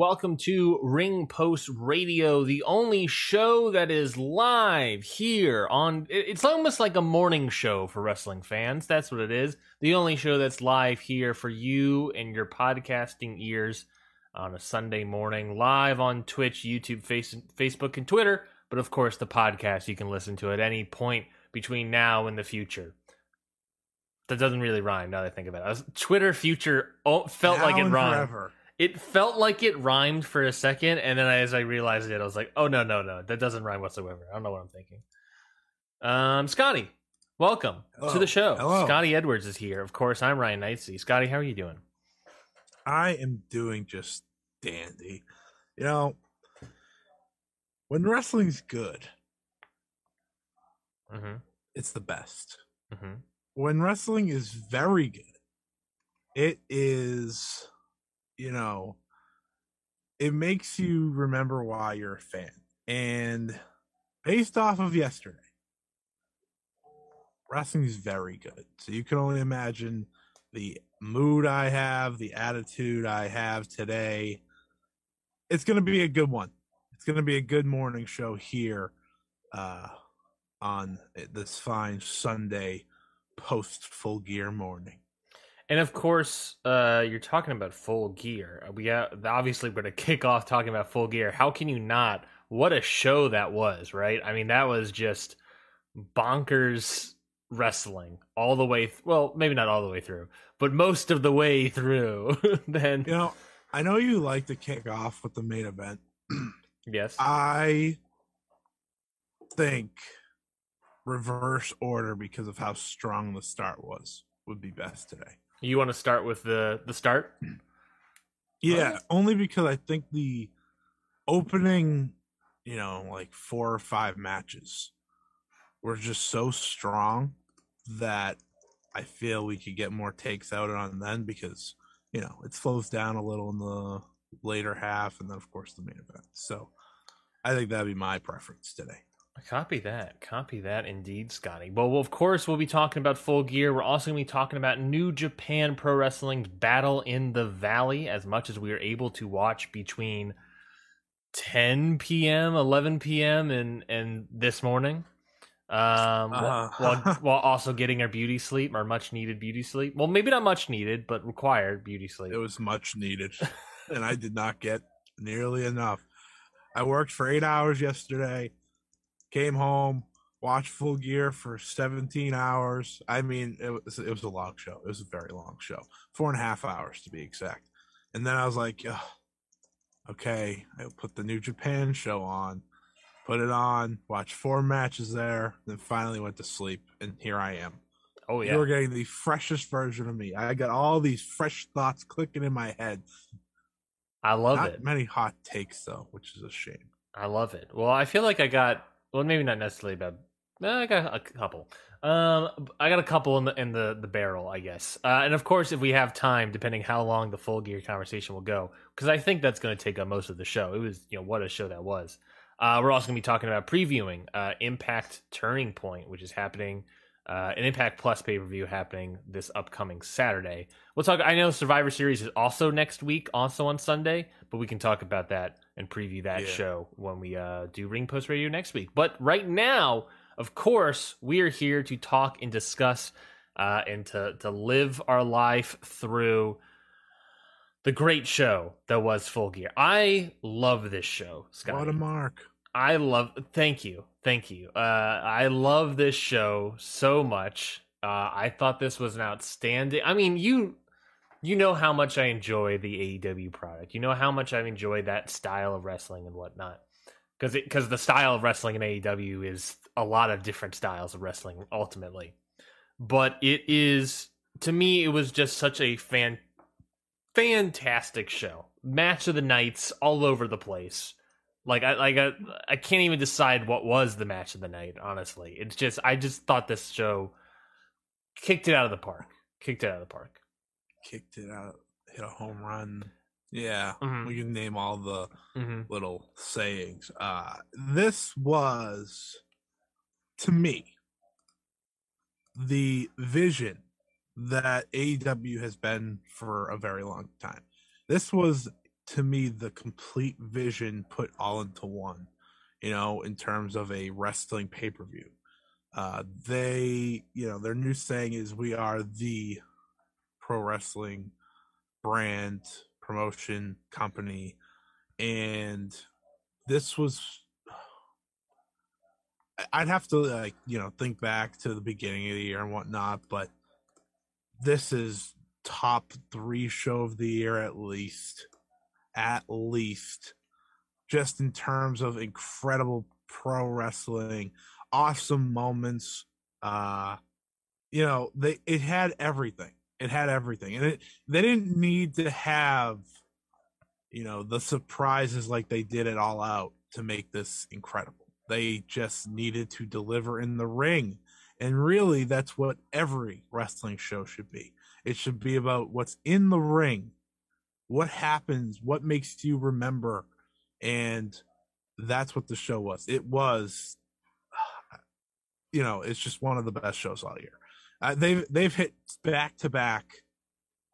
Welcome to Ring Post Radio, the only show that is live here on. It's almost like a morning show for wrestling fans. That's what it is. The only show that's live here for you and your podcasting ears on a Sunday morning, live on Twitch, YouTube, face, Facebook, and Twitter. But of course, the podcast you can listen to at any point between now and the future. That doesn't really rhyme now that I think about it. Was- Twitter future oh, felt Now like it rhymed. forever. It felt like it rhymed for a second, and then as I realized it, I was like, "Oh no, no, no, that doesn't rhyme whatsoever." I don't know what I'm thinking. Um, Scotty, welcome to the show. Hello. Scotty Edwards is here. Of course, I'm Ryan Knightsey. Scotty, how are you doing? I am doing just dandy. You know, when wrestling's good, Mm-hmm. it's the best. Mm-hmm. When wrestling is very good, it is, you know, it makes you remember why you're a fan. And based off of yesterday, wrestling is very good. So you can only imagine the mood I have, the attitude I have today. It's going to be a good one. It's going to be a good morning show here uh, on this fine Sunday post full gear morning. And of course, uh, you're talking about full gear. We uh, obviously we're going to kick off talking about full gear. How can you not? What a show that was, right? I mean, that was just bonkers wrestling all the way. Th- well, maybe not all the way through, but most of the way through. then, You know, I know you like to kick off with the main event. yes, I think reverse order because of how strong the start was would be best today. You want to start with the the start? Yeah, only because I think the opening, you know, like four or five matches were just so strong that I feel we could get more takes out on then because, you know, it slows down a little in the later half and then of course the main event. So I think that'd be my preference today. Copy that. Copy that indeed, Scotty. Well, well, of course, we'll be talking about Full Gear. We're also going to be talking about New Japan Pro Wrestling's Battle in the Valley, as much as we are able to watch between 10 p.m., 11 p.m., and, and this morning. Um, Uh-huh. while, while also getting our beauty sleep, our much needed beauty sleep. Well, maybe not much needed, but required beauty sleep. It was much needed, and I did not get nearly enough. I worked for eight hours yesterday, came home, watched Full Gear for 17 hours. I mean, it was, it was a long show. It was a very long show, four and a half hours to be exact. And then I was like, "Ugh, okay, I put the New Japan show on, put it on, watched four matches there, then finally went to sleep, and here I am. oh, yeah. You're getting the freshest version of me. I got all these fresh thoughts clicking in my head. I love Not it. many hot takes though, which is a shame. I love it. Well, I feel like I got well, maybe not necessarily about. eh, I got a couple. Um, I got a couple in the in the, the barrel, I guess. Uh, and of course, if we have time, depending how long the full gear conversation will go, because I think that's going to take up most of the show. It was, you know, what a show that was. Uh, we're also going to be talking about previewing uh, Impact Turning Point, which is happening. Uh, an Impact Plus pay per view happening this upcoming Saturday. We'll talk. I know Survivor Series is also next week, also on Sunday, but we can talk about that and preview that Yeah. show when we uh, do Ring Post Radio next week. But right now, of course, we are here to talk and discuss uh, and to to live our life through the great show that was Full Gear. I love this show, Scott. What a mark. I love. Thank you, thank you. Uh, I love this show so much. Uh, I thought this was an outstanding. I mean, you you know how much I enjoy the AEW product. You know how much I enjoy that style of wrestling and whatnot. Because because the style of wrestling in AEW is a lot of different styles of wrestling ultimately, but it is to me it was just such a fan fantastic show. match of the nights all over the place. Like I like I, I can't even decide what was the match of the night. Honestly, it's just I just thought this show kicked it out of the park. Kicked it out of the park. Kicked it out, hit a home run. Yeah, Mhm. we can name all the hmm little sayings. Uh, this was, to me, the vision that AEW has been for a very long time. This was, to me, the complete vision put all into one, you know, in terms of a wrestling pay per view. Uh, they, you know, their new saying is, We are the pro wrestling brand, promotion, company. And this was I'd have to like you know think back to the beginning of the year and whatnot, but this is top three show of the year at least, at least, just in terms of incredible pro wrestling, awesome moments. Uh, you know, they it had everything. It had everything, and it they didn't need to have you know the surprises like they did it all out to make this incredible. They just needed to deliver in the ring and really that's what every wrestling show should be. It should be about what's in the ring what happens what makes you remember and that's what the show was. It was you know it's just one of the best shows all year uh, they've they've hit back to back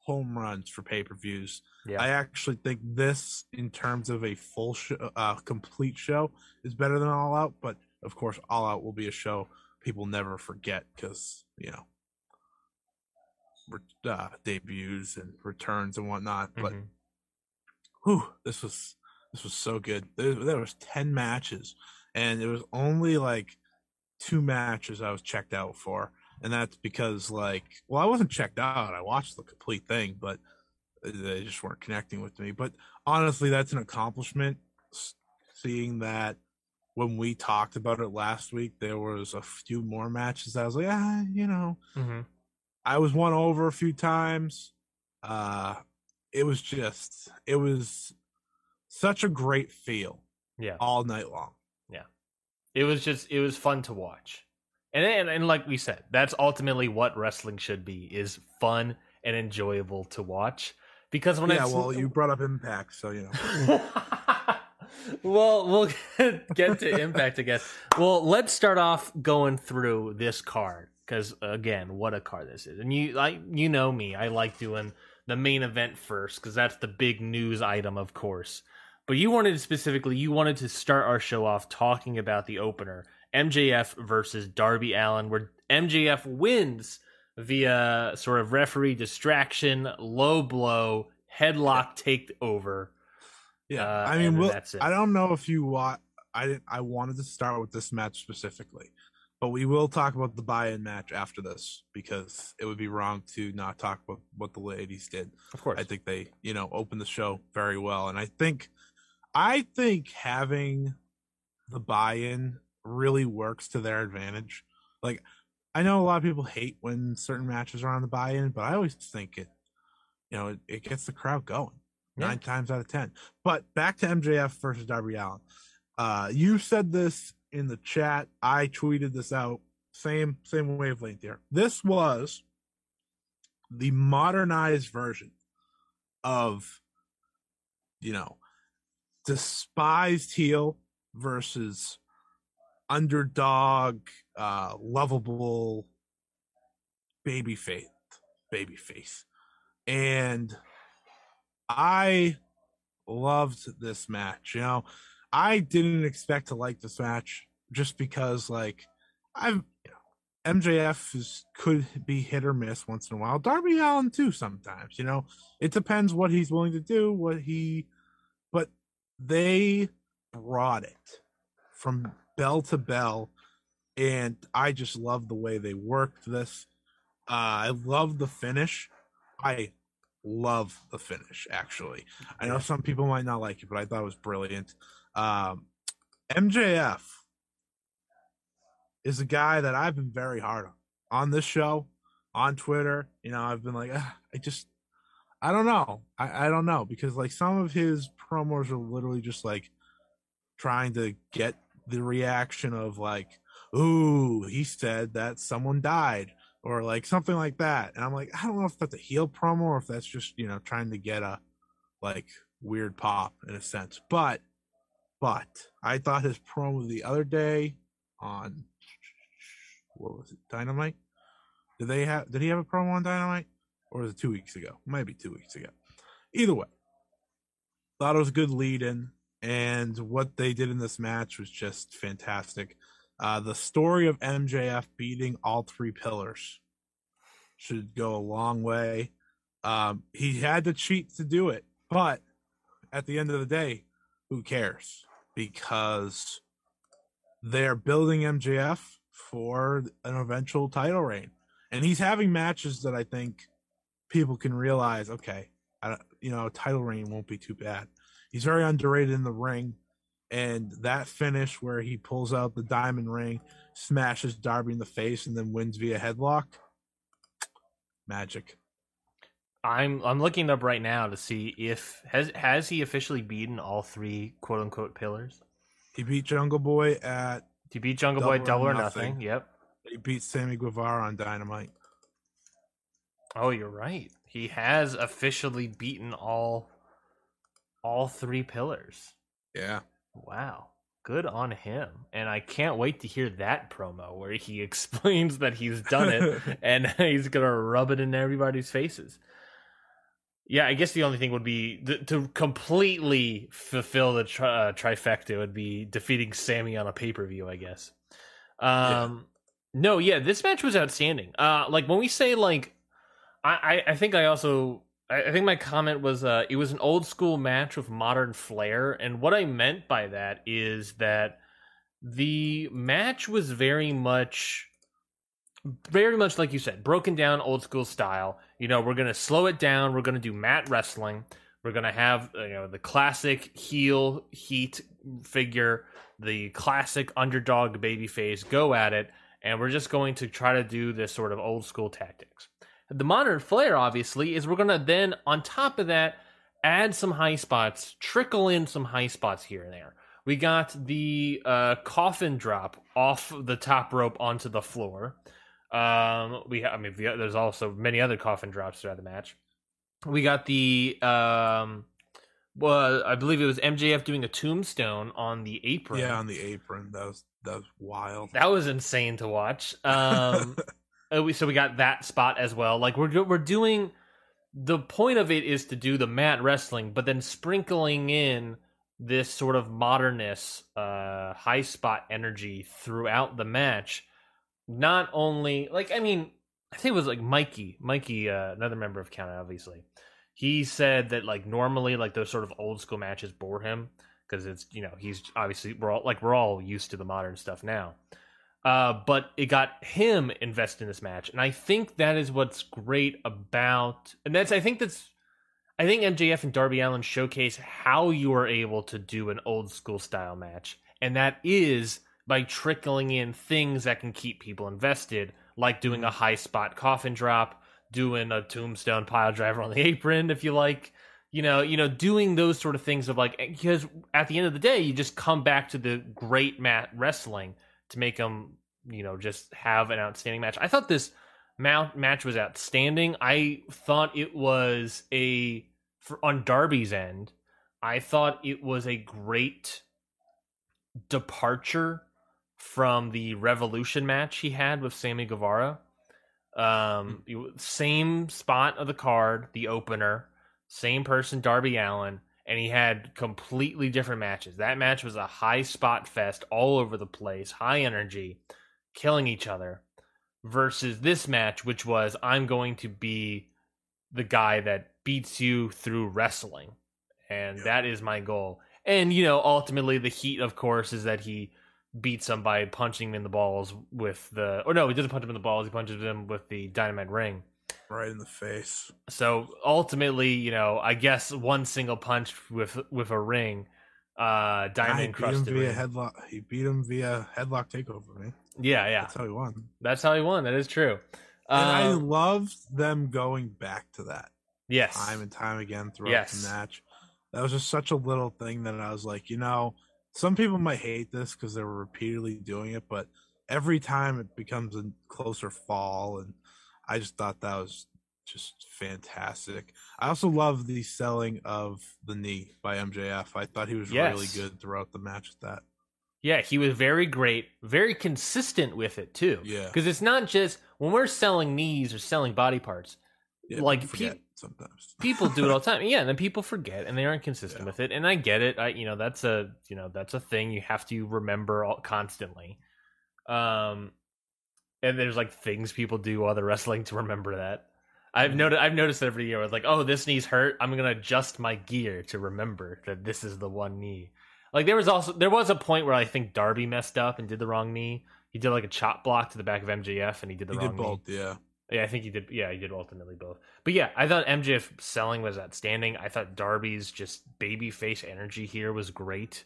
home runs for pay-per-views Yeah. I actually think this, in terms of a full show, uh, complete show, is better than All Out. But of course, All Out will be a show people never forget because you know re- uh, debuts and returns and whatnot. But Mhm. whew, this was this was so good. There, there was ten matches, and it was only like two matches I was checked out for, and that's because like, well, I wasn't checked out. I watched the complete thing, but they just weren't connecting with me. But honestly, that's an accomplishment. Seeing that when we talked about it last week, there was a few more matches. I was like, ah, you know, Mhm. I was won over a few times. Uh, it was just, it was such a great feel Yeah. all night long. Yeah. It was just it was fun to watch. And, and and like we said, that's ultimately what wrestling should be is fun and enjoyable to watch. Because when yeah, I well, you brought up Impact, so you know. well, we'll get to Impact, I guess. Well, let's start off going through this card because again, what a card this is, and you like you know me, I like doing the main event first because that's the big news item, of course. But you wanted specifically, you wanted to start our show off talking about the opener, MJF versus Darby Allin, where MJF wins via sort of referee distraction, low blow, headlock takeover. Yeah, Uh, I mean, then we'll, that's it. I don't know if you want. I didn't. I wanted to start with this match specifically, but we will talk about the buy-in match after this because it would be wrong to not talk about what the ladies did. Of course. I think they, you know, opened the show very well, and I think, I think having the buy-in really works to their advantage. Like, I know a lot of people hate when certain matches are on the buy-in, but I always think it, you know, it, it gets the crowd going Yeah. nine times out of ten. But back to MJF versus Darby Allin. Uh, you said this in the chat. I tweeted this out. Same same wavelength here. This was the modernized version of, you know, despised heel versus underdog, uh, lovable baby faith, baby face, and I loved this match. You know, I didn't expect to like this match just because, like, I've MJF is could be hit or miss once in a while. Darby Allin too sometimes. You know, it depends what he's willing to do, what he. But they brought it from bell to bell, and I just love the way they worked this. Uh, I love the finish. I love the finish actually i know some people might not like it but i thought it was brilliant um mjf is a guy that i've been very hard on on this show on twitter you know i've been like "Ah, i just I don't know. I, I don't know because like some of his promos are literally just like trying to get the reaction of like, ooh, he said that someone died or like something like that. And I'm like, I don't know if that's a heel promo or if that's just, you know, trying to get a like weird pop in a sense. But but I thought his promo the other day on what was it, Dynamite? Did they have did he have a promo on Dynamite? Or was it two weeks ago? Maybe two weeks ago. Either way. Thought it was a good lead in, and what they did in this match was just fantastic. Uh, the story of MJF beating all three pillars should go a long way. Um, he had to cheat to do it, but at the end of the day, who cares? Because they're building MJF for an eventual title reign, and he's having matches that I think people can realize. Okay, you know, title reign won't be too bad. He's very underrated in the ring and that finish where he pulls out the diamond ring, smashes Darby in the face, and then wins via headlock. Magic. I'm I'm looking up right now to see if has has he officially beaten all three quote unquote pillars. He beat Jungle Boy at. He beat Jungle Boy Double or nothing. nothing. Yep. He beat Sammy Guevara on Dynamite. Oh, you're right. He has officially beaten all all three pillars. Yeah. Wow. Good on him. And I can't wait to hear that promo where he explains that he's done it and he's going to rub it in everybody's faces. Yeah, I guess the only thing would be th- to completely fulfill the tri- uh, trifecta would be defeating Sammy on a pay per view, I guess. Um, yeah. No, yeah, this match was outstanding. Uh, like when we say like, I, I, I think I also I, think my comment was uh, it was an old school match with modern flair, and what I meant by that is that the match was very much very much like you said, broken down old school style. You know, we're gonna slow it down. We're gonna do mat wrestling. We're gonna have you know the classic heel heat figure, the classic underdog baby face go at it, and we're just going to try to do this sort of old school tactics. The modern flair, obviously, is we're going to then, on top of that, add some high spots, trickle in some high spots here and there. We got the uh, coffin drop off the top rope onto the floor. Um, we, ha- I mean, there's also many other coffin drops throughout the match. We got the, um, well, I believe it was MJF doing a tombstone on the apron. Yeah, on the apron. That was that was wild. That was insane to watch. Um, Uh, so we got that spot as well. Like we're we're doing the point of it is to do the mat wrestling, but then sprinkling in this sort of modernist, uh, high spot energy throughout the match. Not only like I mean, I think it was like Mikey, Mikey, uh, another member of Count, obviously. He said that like normally like those sort of old school matches bore him because it's you know he's obviously we're all like we're all used to the modern stuff now. Uh, but it got him invested in this match, and I think that is what's great about, and that's I think that's, I think MJF and Darby Allin showcase how you are able to do an old school style match, and that is by trickling in things that can keep people invested, like doing a high spot coffin drop, doing a tombstone pile driver on the apron, if you like, you know, you know, doing those sort of things of like because at the end of the day, you just come back to the great mat wrestling to make them, you know, just have an outstanding match. I thought this mount match was outstanding. I thought it was a for, on Darby's end. I thought it was a great departure from the Revolution match he had with Sammy Guevara. Um, same spot of the card, the opener, same person, Darby Allin and he had completely different matches. That match was a high spot fest all over the place, high energy, killing each other, versus this match, which was I'm going to be the guy that beats you through wrestling. And that is my goal. And, you know, ultimately the heat, of course, is that he beats him by punching him in the balls with the, or no, he doesn't punch him in the balls, he punches him with the dynamite ring right in the face. So ultimately, you know, I guess one single punch with with a ring, uh, diamond crusted. via headlock. He beat him via headlock takeover, man. Yeah, yeah. That's how he won. That's how he won. That is true. And um, I love them going back to that. Yes. time and time again throughout Yes. the match. That was just such a little thing that I was like, you know, some people might hate this because they were repeatedly doing it, but every time it becomes a closer fall, and I just thought that was just fantastic. I also love the selling of the knee by MJF. I thought he was really good throughout the match with that. Yeah, he was very great, very consistent with it too. Yeah. Because it's not just when we're selling knees or selling body parts, Yeah, Like, people pe- sometimes. people do it all the time. Yeah, and then people forget and they aren't consistent Yeah. with it. And I get it. I you know, that's a you know, that's a thing you have to remember all, constantly. Um and there's like things people do while they're wrestling to remember that. I've Mhm. noticed I've noticed it every year. It's like, oh, this knee's hurt. I'm gonna adjust my gear to remember that this is the one knee. Like there was also there was a point where I think Darby messed up and did the wrong knee. He did like a chop block to the back of MJF and he did the He wrong did knee. yeah. Yeah, I think he did. Yeah, he did ultimately both. But yeah, I thought MJF selling was outstanding. I thought Darby's just baby face energy here was great.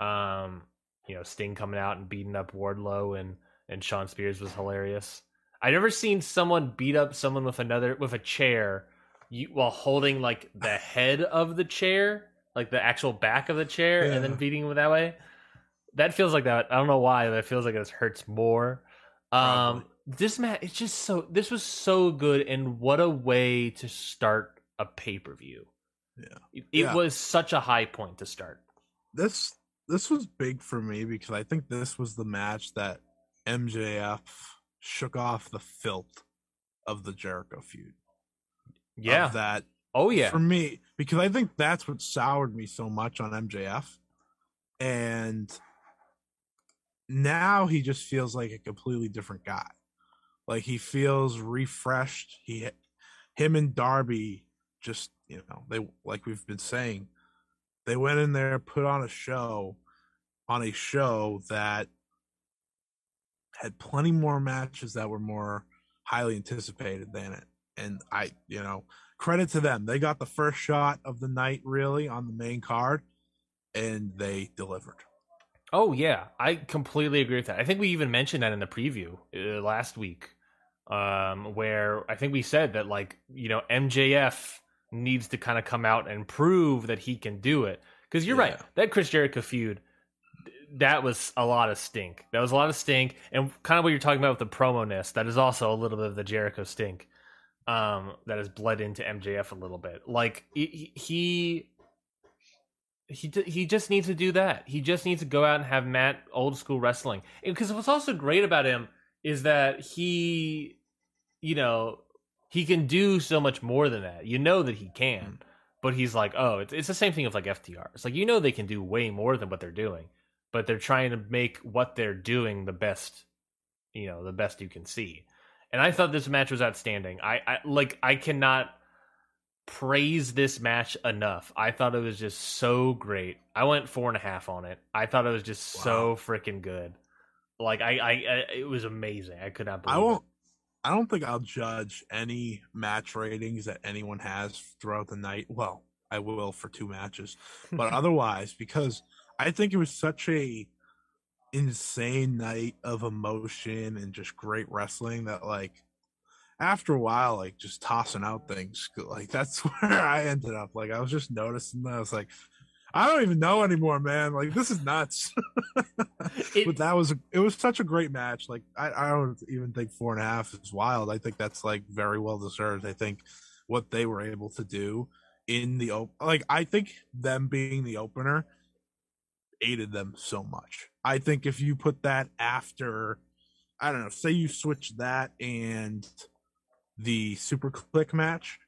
Um, you know, Sting coming out and beating up Wardlow and and Sean Spears was hilarious. I've never seen someone beat up someone with another with a chair you, while holding like the head of the chair, like the actual back of the chair, and then Yeah. beating him that way. That feels like that. I don't know why, but it feels like it hurts more. Um, this match, it's just so. This was so good, and what a way to start a pay per view. Yeah. it, it Yeah. was such a high point to start. this this was big for me because I think this was the match that MJF shook off the filth of the Jericho feud. Yeah. Of that oh yeah. for me because I think that's what soured me so much on MJF. And now he just feels like a completely different guy. Like he feels refreshed. He him and Darby just, you know, they like we've been saying, they went in there, put on a show on a show that had plenty more matches that were more highly anticipated than it. And I, you know, credit to them. They got the first shot of the night really on the main card and they delivered. Oh yeah, I completely agree with that. I think we even mentioned that in the preview uh, last week, um, where I think we said that like you know MJF needs to kind of come out and prove that he can do it. Because you're right, that Chris Jericho feud, that was a lot of stink. That was a lot of stink, and kind of what you're talking about with the promo ness. That is also a little bit of the Jericho stink, um, that has bled into MJF a little bit. Like he. he he he just needs to do that. He just needs to go out and have mat old school wrestling. Because what's also great about him is that he, you know, he can do so much more than that. You know that he can, but he's like, oh, it's it's the same thing with like FTR. It's like you know they can do way more than what they're doing, but they're trying to make what they're doing the best, you know, the best you can see. And I thought this match was outstanding. I, I like I cannot praise this match enough. I thought it was just so great. I went four and a half on it. I thought it was just so freaking good. Like I, I, I, it was amazing. I could not believe. I won't I don't think I'll judge any match ratings that anyone has throughout the night. Well, I will for two matches, but otherwise, because I think it was such a insane night of emotion and just great wrestling that like after a while, like just tossing out things, like that's where I ended up. Like I was just noticing that I was like, I don't even know anymore, man. Like this is nuts. It- but that was it was such a great match. Like I, I don't even think four and a half is wild. I think that's like very well deserved. I think what they were able to do in the op- like I think them being the opener aided them so much. I think if you put that after I don't know, say you switch that and the Super Kliq match,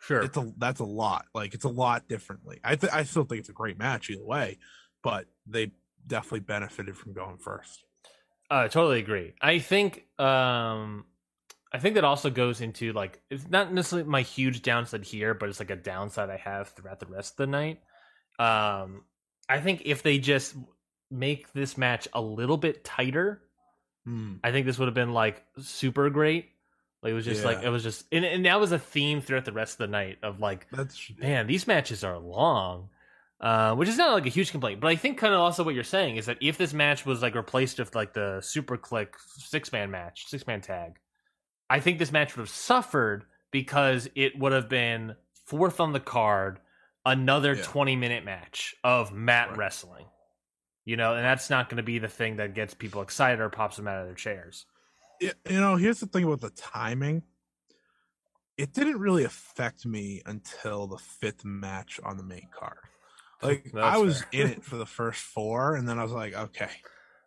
sure. it's a that's a lot. Like it's a lot differently. I th- I still think it's a great match either way, but they definitely benefited from going first. I totally agree. I think um I think that also goes into like it's not necessarily my huge downside here, but it's like a downside I have throughout the rest of the night. Um I think if they just make this match a little bit tighter, Hmm. I think this would have been like super great. Like it was just like it was just and, and that was a theme throughout the rest of the night of like That's man, these matches are long. Uh, which is not like a huge complaint, but I think kind of also what you're saying is that if this match was like replaced with like the Super Kliq six man match, six man tag, I think this match would have suffered because it would have been fourth on the card, another Yeah. 20 minute match of mat Right. wrestling. You know, and that's not going to be the thing that gets people excited or pops them out of their chairs. You know, here's the thing about the timing. It didn't really affect me until the fifth match on the main card. Like That's I was fair. in it for the first four, and then I was like, okay,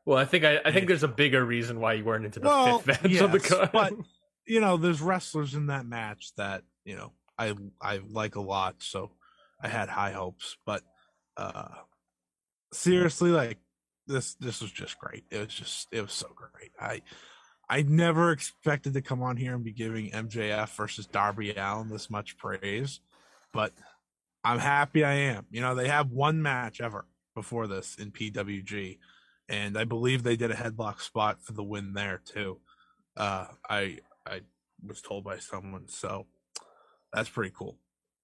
Well, I think I, I think there's a bigger reason why you weren't into the Well, fifth match on the card. but- you know, there's wrestlers in that match that you know I I like a lot, so I had high hopes. But uh seriously, like this this was just great. It was just it was so great. I I never expected to come on here and be giving MJF versus Darby Allin this much praise, but I'm happy I am. You know, they have one match ever before this in PWG, and I believe they did a headlock spot for the win there too. Uh, I I was told by someone, so that's pretty cool.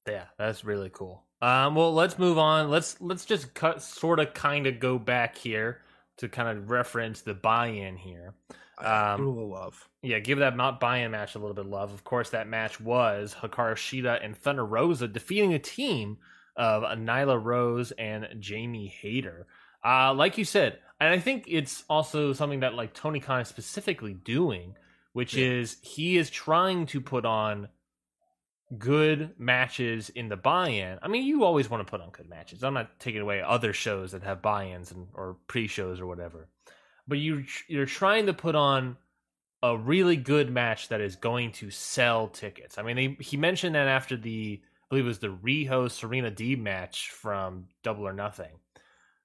Yeah, that's really cool. Um, well, let's move on. Let's let's just cut, sort of, kind of go back here to kind of reference the buy-in here. Um, give it a little love. Yeah, give that not buy-in match a little bit of love. Of course, that match was Hikaru Shida and Thunder Rosa defeating a team of Nyla Rose and Jamie Hayter. Uh, like you said, and I think it's also something that like Tony Khan is specifically doing, which Yeah. is he is trying to put on good matches in the buy-in. I mean, you always want to put on good matches. I'm not taking away other shows that have buy-ins and or pre-shows or whatever. But you you're trying to put on a really good match that is going to sell tickets. I mean, he, he mentioned that after the I believe it was the Riho Serena Deeb match from Double or Nothing,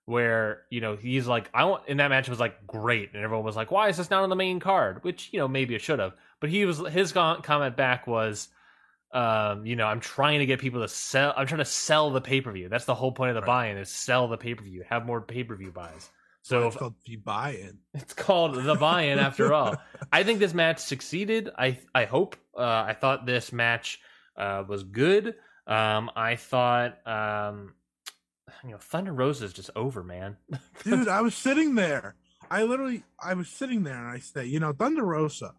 where you know he's like, I want, and that match was like great, and everyone was like, why is this not on the main card? Which you know maybe it should have, but he was his comment back was, um, you know, I'm trying to get people to sell. I'm trying to sell the pay per view. That's the whole point of the Right. buy-in is sell the pay per view, have more pay per view buys. So it's if, called the buy-in. it's called the buy-in after all. I think this match succeeded. I I hope. Uh, I thought this match uh, was good. Um, I thought, um, you know, Thunder Rosa is just over, man. dude i was sitting there i literally i was sitting there and i say you know thunder rosa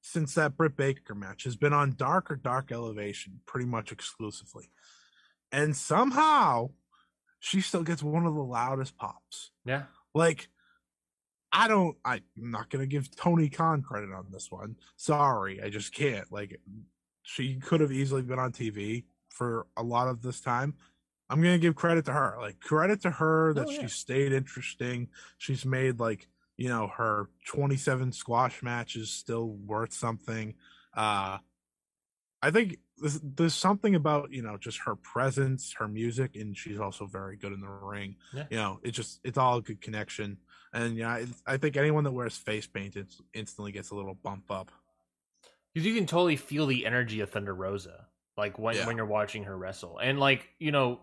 since that britt baker match has been on dark or dark elevation pretty much exclusively. And somehow she still gets one of the loudest pops. Yeah, like i don't i'm not gonna give tony khan credit on this one. Sorry i just can't. Like she could have easily been on tv for a lot of this time. I'm gonna give credit to her. Like credit to her that Oh, yeah. she stayed interesting. She's made like you know her 27 squash matches still worth something uh i think there's, there's something about you know just her presence her music and she's also very good in the ring Yeah. you know it just it's all a good connection and yeah I, I think anyone that wears face paint it's, instantly gets a little bump up because you can totally feel the energy of Thunder Rosa, like when Yeah. when you're watching her wrestle, and like you know,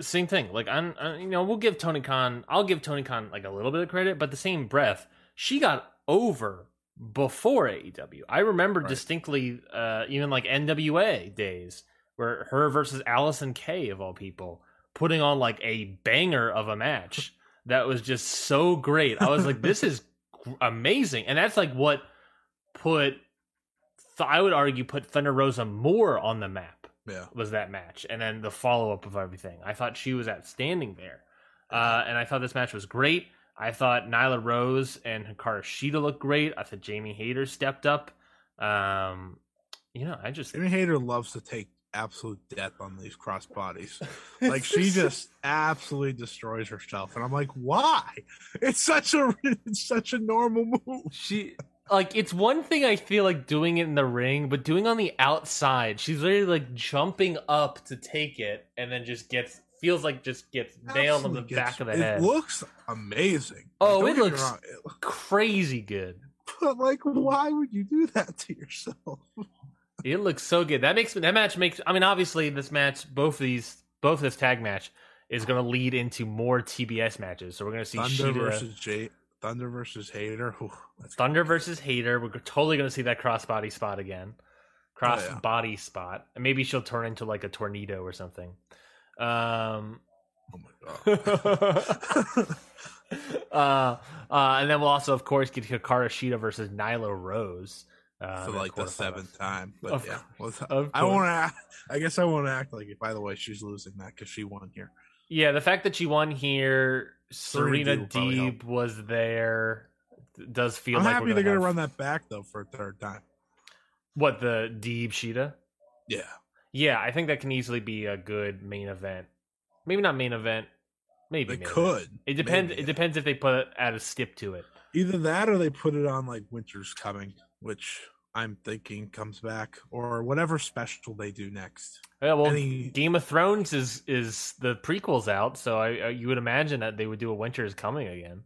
same thing. Like I'm, uh, you know, we'll give Tony Khan. I'll give Tony Khan like a little bit of credit, but the same breath, she got over before AEW. I remember Right. distinctly, uh, even like NWA days where her versus Allysin Kay of all people putting on like a banger of a match that was just so great. I was like, this is amazing, and that's like what put. I would argue put Thunder Rosa more on the map yeah was that match, and then the follow up of everything. I thought she was outstanding there, uh, and I thought this match was great. I thought Nyla Rose and Hikaru Shida looked great. I thought Jamie Hayter stepped up. Um, you know, I just Jamie Hayter loves to take absolute death on these cross bodies. Like she just absolutely destroys herself, and I'm like, why? It's such a it's such a normal move. she like it's one thing I feel like doing it in the ring, but doing on the outside, she's literally like jumping up to take it, and then just gets feels like just gets nailed on the Absolutely back of the it head. It looks amazing. Oh, it looks- wrong, it- Crazy good. but like, why would you do that to yourself? It looks so good. That makes that match makes. I mean, obviously, this match, both of these, both this tag match is going to lead into more TBS matches. So we're going to see Thunder Shida, versus Jay, Thunder versus Hayter. That's Thunder versus Hayter. We're totally going to see that crossbody spot again, cross yeah. body spot, and maybe she'll turn into like a tornado or something. Um, oh my god. uh, uh, and then we'll also, of course, get Hikaru Shida versus Nyla Rose. uh, for like the seventh time. But Of yeah, course. well, I won't. Act, I guess I won't act like it. By the way, she's losing that because she won here. Yeah, the fact that she won here, Serena Serena Deeb will probably Deeb was there. Does feel I'm like happy we're they're gonna run that back though for a third time. What the Deeb Shida? Yeah, Yeah, I think that can easily be a good main event. Maybe not main event. Maybe they main event. could. It depends. Maybe. It depends if they put add a skip to it. Either that or they put it on like Winter's Coming, which I'm thinking comes back, or whatever special they do next. Yeah, well, Any- Game of Thrones is is the prequels out, so I, I you would imagine that they would do a Winter is Coming again.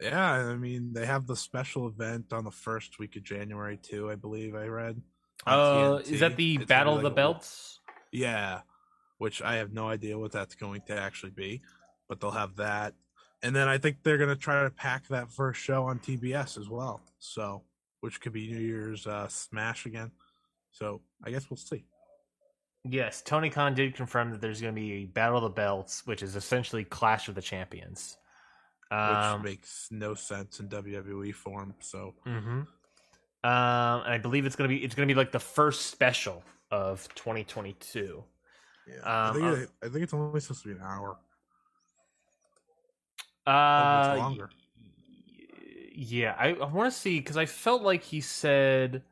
Yeah, I mean they have the special event on the first week of January too. I believe I read. Uh, TNT. is that the It's Battle of the like a- Belts? Yeah, which I have no idea what that's going to actually be, but they'll have that. And then I think they're going to try to pack that first show on TBS as well. So, which could be New Year's uh, Smash again. So, I guess we'll see. Yes, Tony Khan did confirm that there's going to be a Battle of the Belts, which is essentially Clash of the Champions. Which Um, makes no sense in WWE form. So, hmm Um, and I believe it's gonna be it's gonna be like the first special of 2022. yeah, I, Um, think uh, it, I think it's only supposed to be an hour. Uh, it's longer. Yeah, I, I want to see because I felt like he said.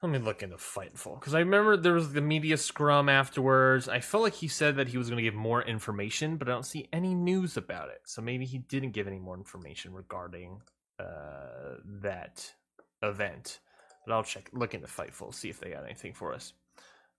Let me look into Fightful because I remember there was the media scrum afterwards. I felt like he said that he was going to give more information, but I don't see any news about it. So maybe he didn't give any more information regarding uh, that event. But I'll check, look into Fightful, see if they got anything for us.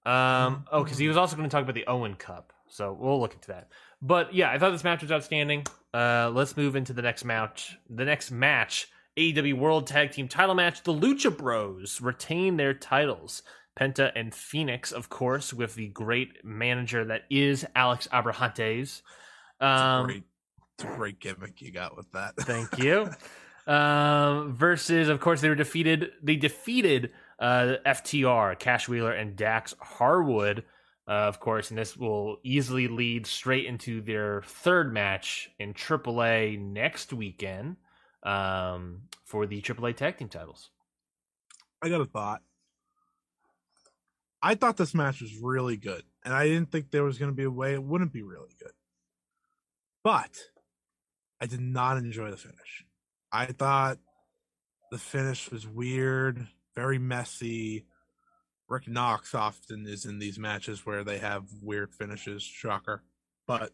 Um, oh, because he was also going to talk about the Owen Cup, so we'll look into that. But yeah, I thought this match was outstanding. Uh, let's move into the next match. The next match, AEW World Tag Team Title match. The Lucha Bros retain their titles. Penta and Phoenix, of course, with the great manager that is Alex Abrahantes. It's a Um, great, it's a great gimmick you got with that. Thank you. um, versus, of course, they were defeated. They defeated uh, FTR, Cash Wheeler, and Dax Harwood, uh, of course, and this will easily lead straight into their third match in AAA next weekend um, for the AAA Tag Team titles. I got a thought. I thought this match was really good, and I didn't think there was going to be a way it wouldn't be really good. But I did not enjoy the finish. I thought the finish was weird, very messy. Rick Knox often is in these matches where they have weird finishes, shocker. But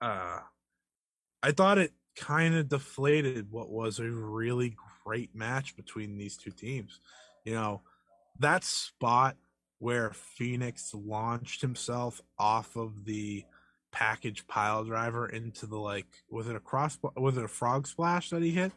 uh I thought it kind of deflated what was a really great match between these two teams. You know, that spot where Phoenix launched himself off of the package pile driver into the like was it a cross was it a frog splash that he hit?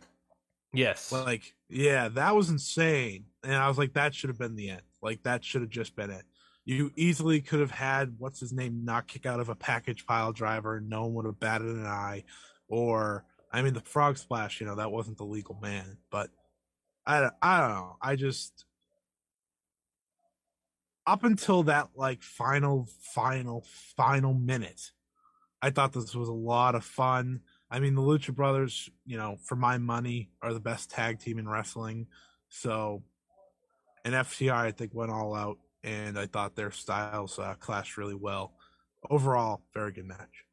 Yes. Like, yeah, that was insane. And I was like, that should have been the end. Like, that should have just been it. You easily could have had what's his name not kick out of a package pile driver, and no one would have batted an eye. Or, I mean, the frog splash, you know, that wasn't the legal man. But I, don't- I don't know. I just up until that like final, final, final minute, I thought this was a lot of fun. I mean, the Lucha Brothers, you know, for my money, are the best tag team in wrestling. So, and FTR, I think, went all out, and I thought their styles uh, clashed really well. Overall, very good match.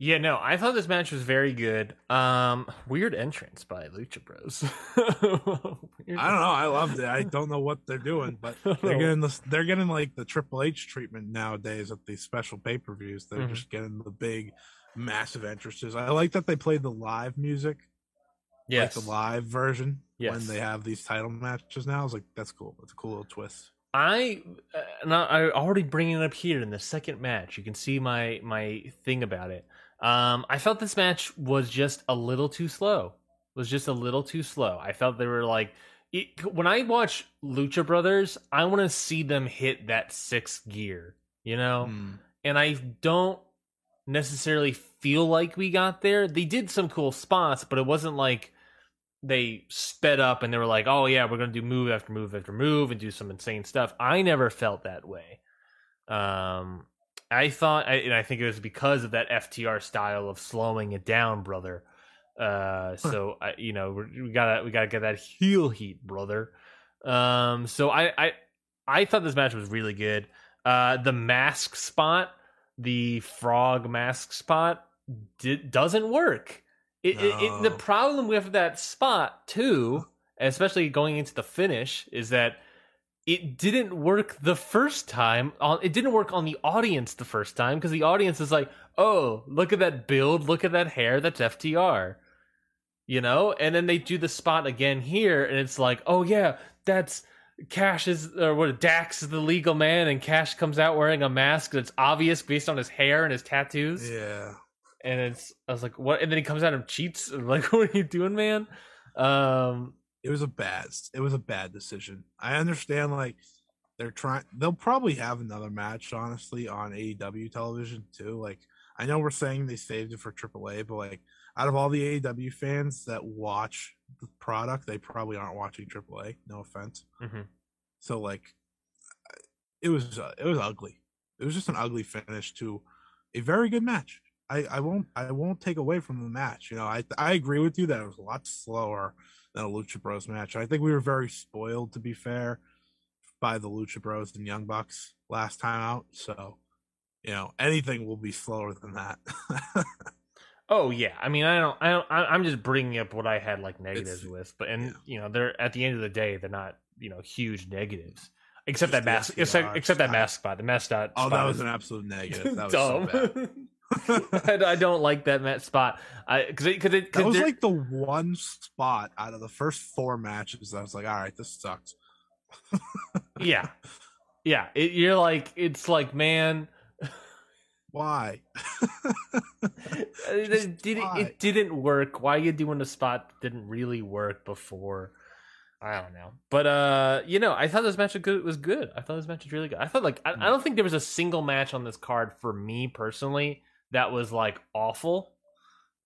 Yeah, no, I thought this match was very good. Um, weird entrance by Lucha Bros. I don't know. I loved it. I don't know what they're doing, but they're getting this. They're getting like the Triple H treatment nowadays at these special pay per views. They're Mhm. just getting the big, massive entrances. I like that they played the live music, yes. like the live version Yes. when they have these title matches now. I was like, that's cool. That's a cool little twist. I uh, and I already bring it up here in the second match. You can see my my thing about it. Um, I felt this match was just a little too slow. Was just a little too slow. I felt they were like it, when I watch Lucha Brothers, I want to see them hit that sixth gear, you know. Mm. And I don't necessarily feel like we got there. They did some cool spots, but it wasn't like they sped up and they were like, "Oh yeah, we're gonna do move after move after move and do some insane stuff." I never felt that way. Um, I thought, I, and I think it was because of that FTR style of slowing it down, brother. Uh, so I, you know, we we gotta we gotta get that heel heat, brother. Um, so I I I thought this match was really good. Uh, the mask spot, the frog mask spot, did, doesn't work. It, it, it, the problem with that spot too, especially going into the finish, is that it didn't work the first time. On it didn't work on the audience the first time because the audience is like, "Oh, look at that build, look at that hair, that's FTR." You know, and then they do the spot again here, and it's like, "Oh yeah, that's Cash is or what? Dax is the legal man, and Cash comes out wearing a mask that's obvious based on his hair and his tattoos." Yeah. And it's I was like, what? And then he comes out and cheats. I'm like, what are you doing, man? Um, It was a bad it was a bad decision. I understand like they're trying they'll probably have another match, honestly, on AEW television too. Like I know we're saying they saved it for AAA, but like out of all the AEW fans that watch the product, they probably aren't watching AAA. No offense. mhm. So like, it was uh, it was ugly. It was just an ugly finish to a very good match. I, I won't I won't take away from the match. You know, I I agree with you that it was a lot slower than a Lucha Bros match. I think we were very spoiled, to be fair, by the Lucha Bros and Young Bucks last time out. So, you know, anything will be slower than that. Oh yeah, I mean, I don't, I don't, I- I'm just bringing up what I had like negatives It's- with, but and yeah. you know, they're at the end of the day, they're not, you know, huge negatives, except Just that mask, except, except that mask spot, the mask spot. oh, that was an absolute negative. That was dumb. so bad. I, I don't like that spot. I because it because it That because was like the one spot out of the first four matches. I was like, all right, this sucks. yeah, yeah. It, you're like it's like man. Why? it, didn't, why? it didn't work. Why are you doing a spot that didn't really work before? I don't know, but uh, you know, I thought this match was good. Was good. I thought this match was really good. I thought like I, I don't think there was a single match on this card for me personally that was like awful.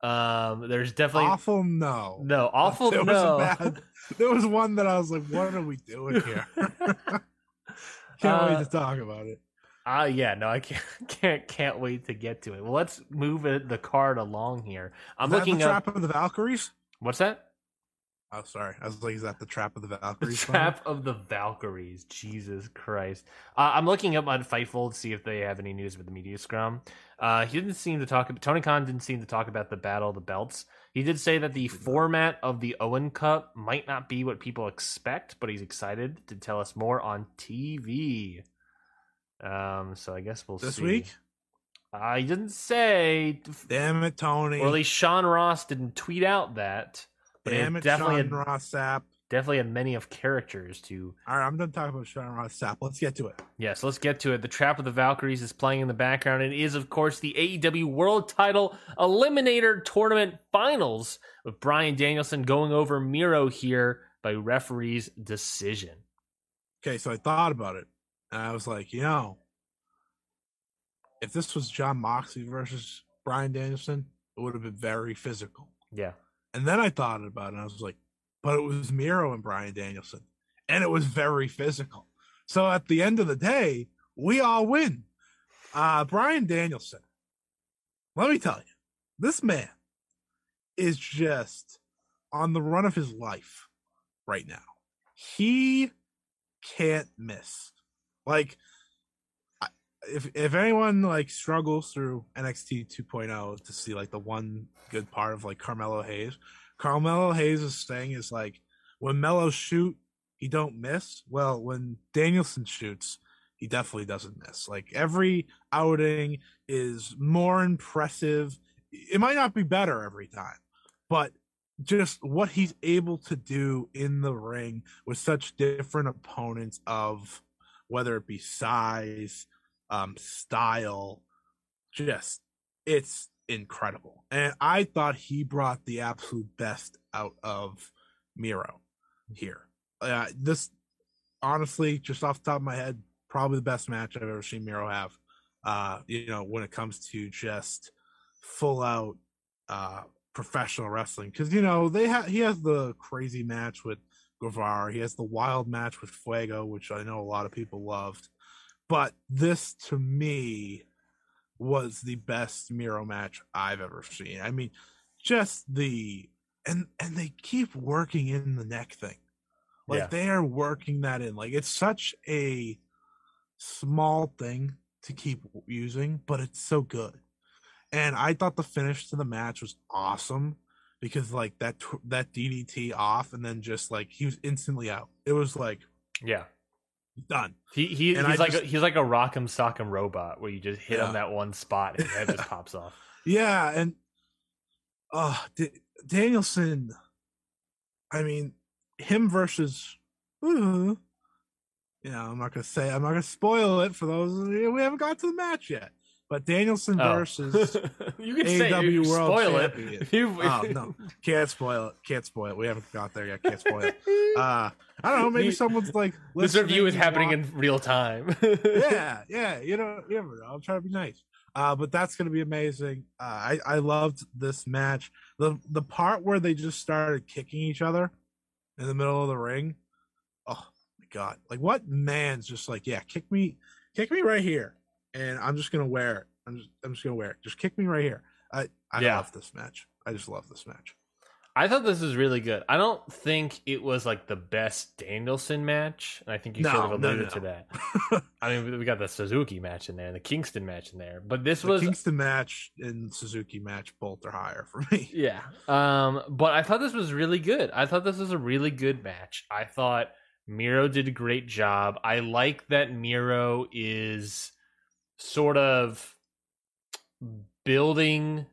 Um, there's definitely awful? No. no awful. There was no, a bad. There was one that I was like, what are we doing here? Can't Uh, wait to talk about it. Ah, yeah, no, I can't, can't, can't wait to get to it. Well, let's move it, the card along here. I'm looking the up. trap of the Valkyries. What's that? Oh, sorry. I was like, is that the trap of the Valkyries? The? Trap of the Valkyries. Jesus Christ. Uh, I'm looking up on Fightful to see if they have any news with the media scrum. Uh, he didn't seem to talk. Tony Khan didn't seem to talk about the Battle of the Belts. He did say that the format of the Owen Cup might not be what people expect, but he's excited to tell us more on TV. Um, so I guess we'll see. this see. week? Uh, he didn't say, Damn it, Tony. or at least Sean Ross didn't tweet out that. But Damn it it, definitely Sean had, Ross Sapp. definitely had many of characters to All right, I'm done talking about Sean Ross Sapp. Let's get to it. Yes, let's get to it. The Trap of the Valkyries is playing in the background. It is, of course, the AEW World Title Eliminator Tournament Finals with Bryan Danielson going over Miro here by referee's decision. Okay, so I thought about it, and I was like, you know, if this was Jon Moxley versus Bryan Danielson, it would have been very physical. Yeah. And then I thought about it, and I was like, but it was Miro and Bryan Danielson, and it was very physical. So at the end of the day, we all win. Uh, Bryan Danielson, let me tell you, this man is just on the run of his life right now. He can't miss. Like, if if anyone like struggles through NXT 2.0 to see like the one good part of like Carmelo Hayes, Carmelo Hayes' thing is like when Mello shoot, he don't miss. Well, when Danielson shoots, he definitely doesn't miss. Like every outing is more impressive. It might not be better every time, but just what he's able to do in the ring with such different opponents of whether it be size, um, style, just it's incredible. And I thought he brought the absolute best out of Miro here. Uh, this honestly, just off the top of my head, probably the best match I've ever seen Miro have. Uh, you know, when it comes to just full out uh professional wrestling. Because you know, they have he has the crazy match with Guevara, he has the wild match with Fuego, which I know a lot of people loved. But this to me was the best Miro match I've ever seen. I mean, just the and and they keep working in the neck thing. Like Yeah. they are working that in. Like it's such a small thing to keep using, but it's so good. And I thought the finish to the match was awesome because like that tw- that DDT off and then just like he was instantly out. It was like Yeah. Done. He, he he's I like just- a, he's like a rock'em sock'em robot where you just hit Yeah. him that one spot and his head just pops off. Yeah, and uh D- Danielson I mean him versus uh, yeah, I'm not gonna say I'm not gonna spoil it for those we haven't got to the match yet. But Danielson Oh. versus you can say AEW you World spoil Champion. it. You, Oh no, can't spoil it. Can't spoil it. We haven't got there yet. Can't spoil it. Uh I don't know, maybe You- someone's like this review is happening want- in real time. yeah, yeah. You know, you never know. I'm trying to be nice. Uh, but that's gonna be amazing. Uh, I I loved this match. the The part where they just started kicking each other in the middle of the ring. Oh my god! Like what man's just like, yeah, kick me, kick me right here, and I'm just gonna wear it. I'm just I'm just gonna wear it. Just kick me right here. I I Yeah. love this match. I just love this match. I thought this was really good. I don't think it was like the best Danielson match, and I think you sort No, of no, alluded no. to that. I mean, we got the Suzuki match in there and the Kingston match in there, but this The was Kingston match and Suzuki match both are higher for me. yeah. Um, but I thought this was really good. I thought this was a really good match. I thought Miro did a great job. I like that Miro is sort of building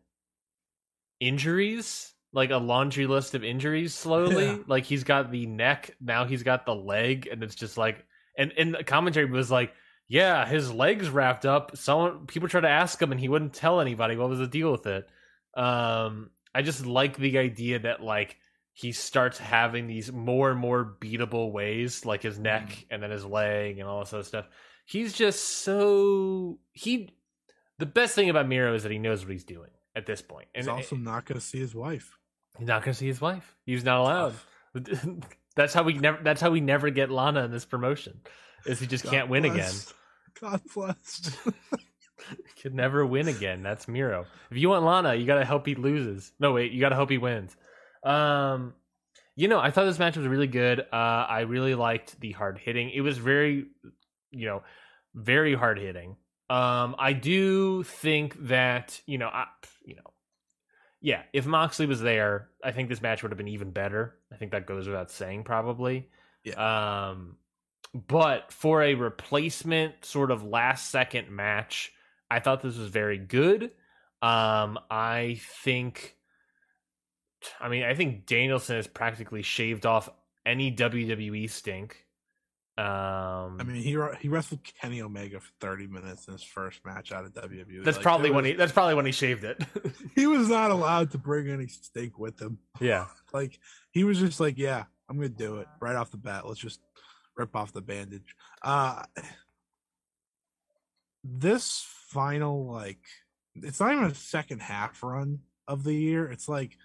injuries, like a laundry list of injuries slowly. Yeah. Like he's got the neck, now he's got the leg, and it's just like and and the commentary was like, yeah, his legs wrapped up. Someone people tried to ask him and he wouldn't tell anybody what was the deal with it. Um I just like the idea that like he starts having these more and more beatable ways, like his neck and then his leg and all this other stuff. He's just so he the best thing about Miro is that he knows what he's doing at this point. And He's also not going to see his wife. He's not going to see his wife. He's not allowed. that's how we never. That's how we never get Lana in this promotion. Is he just God can't win again? God bless. Could never win again. That's Miro. If you want Lana, you got to hope he loses. No, wait, you got to hope he wins. Um, you know, I thought this match was really good. Uh, I really liked the hard hitting. It was very, you know, very hard hitting. Um, I do think that you know, I, you know, yeah, if Moxley was there, I think this match would have been even better. I think that goes without saying, probably. Yeah. Um, but for a replacement sort of last second match, I thought this was very good. Um, I think, I mean, I think Danielson has practically shaved off any WWE stink. Um, I mean, he he wrestled Kenny Omega for 30 minutes in his first match out of WWE. that's Like, probably it when was- he that's probably when he shaved it. he was not allowed to bring any stink with him. yeah, Like he was just like, yeah, I'm gonna do it right off the bat. Let's just rip off the bandage. Uh this final like it's not even a second half run of the year. It's like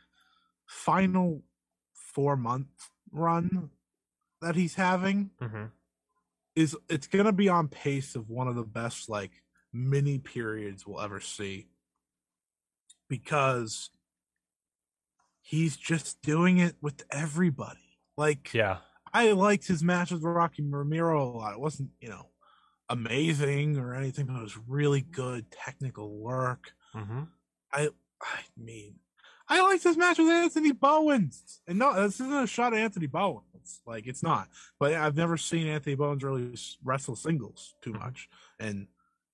final four month run that he's having hmm is it's gonna be on pace of one of the best like mini periods we'll ever see because he's just doing it with everybody. Like yeah, I liked his match with Rocky Romero a lot. It wasn't, you know, amazing or anything, but it was really good technical work. hmm I I mean, I liked his match with Anthony Bowens. And no, this isn't a shot at Anthony Bowens. Like it's not. But I've never seen Anthony Bowens really wrestle singles too much. And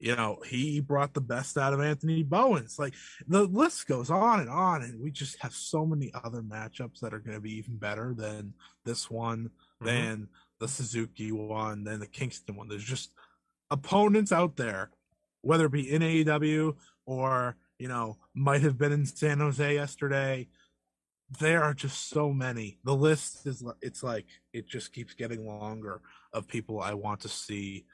you know, he brought the best out of Anthony Bowens. Like the list goes on and on, and we just have so many other matchups that are going to be even better than this one, Mhm. than the Suzuki one, than the Kingston one. There's just opponents out there, whether it be in AEW or you know might have been in San Jose yesterday. There are just so many. The list is it's like it just keeps getting longer of people I want to see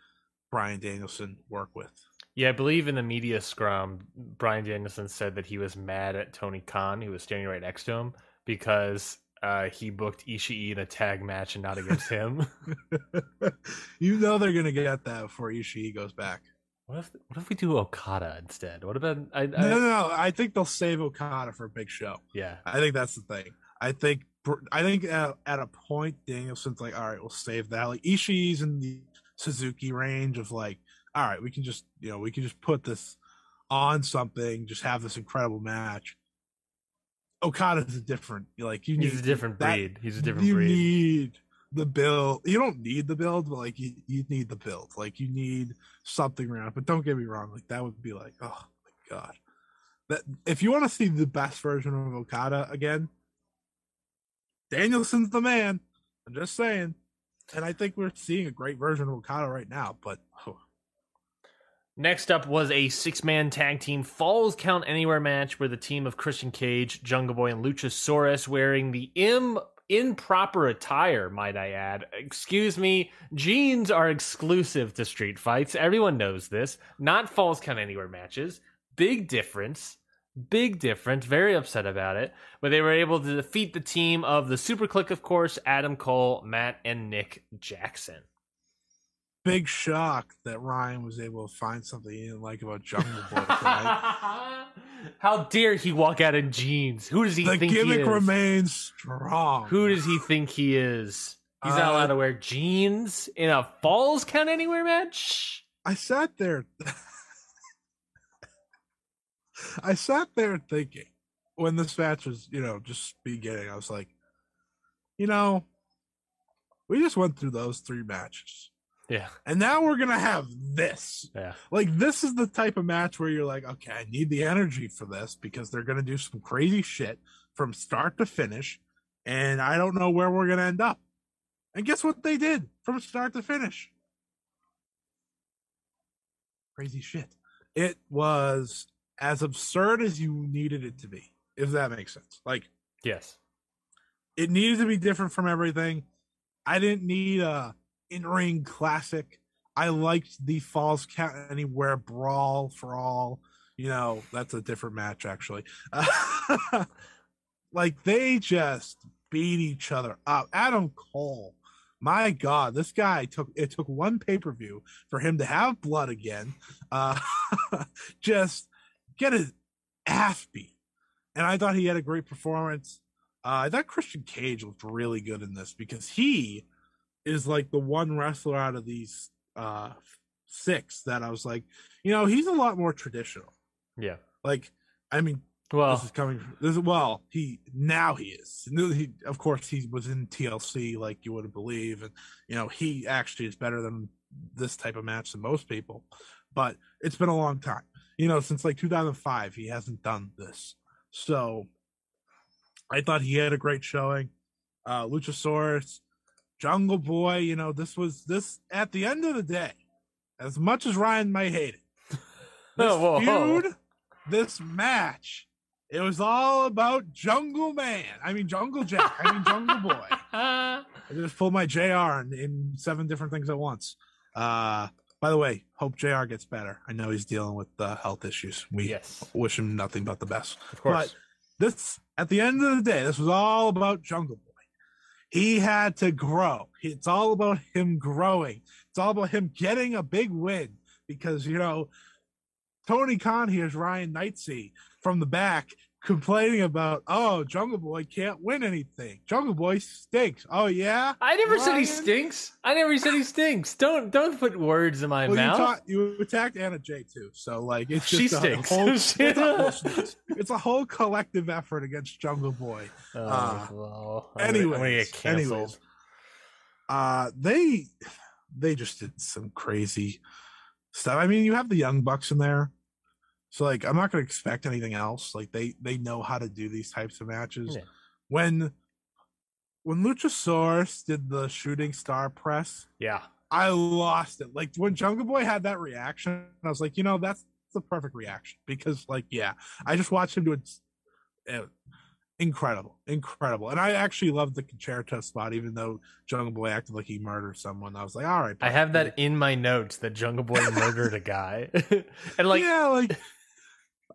Bryan Danielson work with. Yeah, I believe in the media scrum, Bryan Danielson said that he was mad at Tony Khan, who was standing right next to him, because uh, he booked Ishii in a tag match and not against him. you know they're gonna get that before Ishii goes back. What if what if we do Okada instead? What about I, I No, no, no. I think they'll save Okada for a big show. yeah. I think that's the thing. I think I think at, at a point Danielson's like, all right, we'll save that. Like Ishii's in the Suzuki range of like, all right, we can just you know we can just put this on something, just have this incredible match. Okada's a different like you need He's a different that- breed. He's a different you breed. need the build. You don't need the build, but like you, you need the build. Like you need something around. But don't get me wrong, like that would be like, oh my god. That if you want to see the best version of Okada again, Danielson's the man. I'm just saying. And I think we're seeing a great version of Okada right now, but oh, Next up was a six man tag team Falls Count Anywhere match where the team of Christian Cage, Jungle Boy, and Luchasaurus wearing the Im- improper attire, might I add. Excuse me, jeans are exclusive to street fights. Everyone knows this. Not Falls Count Anywhere matches. Big difference. Big difference. Very upset about it. But they were able to defeat the team of the Super Kliq, of course, Adam Cole, Matt, and Nick Jackson. Big shock that Ryan was able to find something he didn't like about Jungle Boy tonight. How dare he walk out in jeans? Who does he the think he gimmick remains strong. Who does he think he is? He's not Uh, allowed to wear jeans in a Falls Count Anywhere match. I sat there. I sat there thinking when this match was, you know, just beginning. I was like, you know, we just went through those three matches, Yeah, and now we're gonna have this. yeah. Like, this is the type of match where you're like, okay, I need the energy for this because they're gonna do some crazy shit from start to finish, and I don't know where we're gonna end up. And guess what they did from start to finish? Crazy shit. It was as absurd as you needed it to be, if that makes sense. Like, Yes. it needed to be different from everything. I didn't need a in-ring classic. I liked the Falls Count Anywhere brawl for all. You know, that's a different match actually. like they just beat each other up. Adam Cole, my God, this guy took it took one pay-per-view for him to have blood again. Uh just get his ass beat. And I thought he had a great performance. Uh, I thought Christian Cage looked really good in this because he is like the one wrestler out of these uh, six that I was like, you know, he's a lot more traditional. Yeah. Like, I mean, Well, this is coming. From, This is well, he now he is. He, of course, he was in TLC, like you would believe, and you know, he actually is better than this type of match than most people. But it's been a long time, you know, since like 2005, he hasn't done this. So I thought he had a great showing. Uh, Luchasaurus, Jungle Boy, you know, this was this at the end of the day, as much as Ryan might hate it, this whoa, feud, this match, it was all about Jungle Man. I mean Jungle Jack. I mean Jungle Boy. I just pulled my JR in, in seven different things at once. Uh by the way, hope JR gets better. I know he's dealing with uh, health issues. We yes. wish him nothing but the best. Of course. But this at the end of the day, this was all about Jungle. He had to grow. It's all about him growing. It's all about him getting a big win because you know Tony Khan hears Ryan Knightsey from the back complaining about, oh, Jungle Boy can't win anything. Jungle Boy stinks. Oh yeah. I never said he stinks. I never said he stinks. Don't don't put words in my Well, you, mouth. ta- you attacked Anna Jay too, so like it's just She a stinks. whole, it's, a whole, it's a whole collective effort against Jungle Boy. oh, uh, well, I'm gonna- gonna anyways, anyways. Uh they they just did some crazy stuff. I mean, you have the young bucks in there. So like I'm not gonna expect anything else. Like they they know how to do these types of matches. Yeah. When when Luchasaurus did the shooting star press, Yeah. I lost it. Like when Jungle Boy had that reaction, I was like, you know, that's the perfect reaction because, like, yeah, I just watched him do it. uh, incredible, incredible, and I actually loved the Con-Chair-To spot, even though Jungle Boy acted like he murdered someone. I was like, all right, I have that in my notes that Jungle Boy murdered a guy. and like yeah, like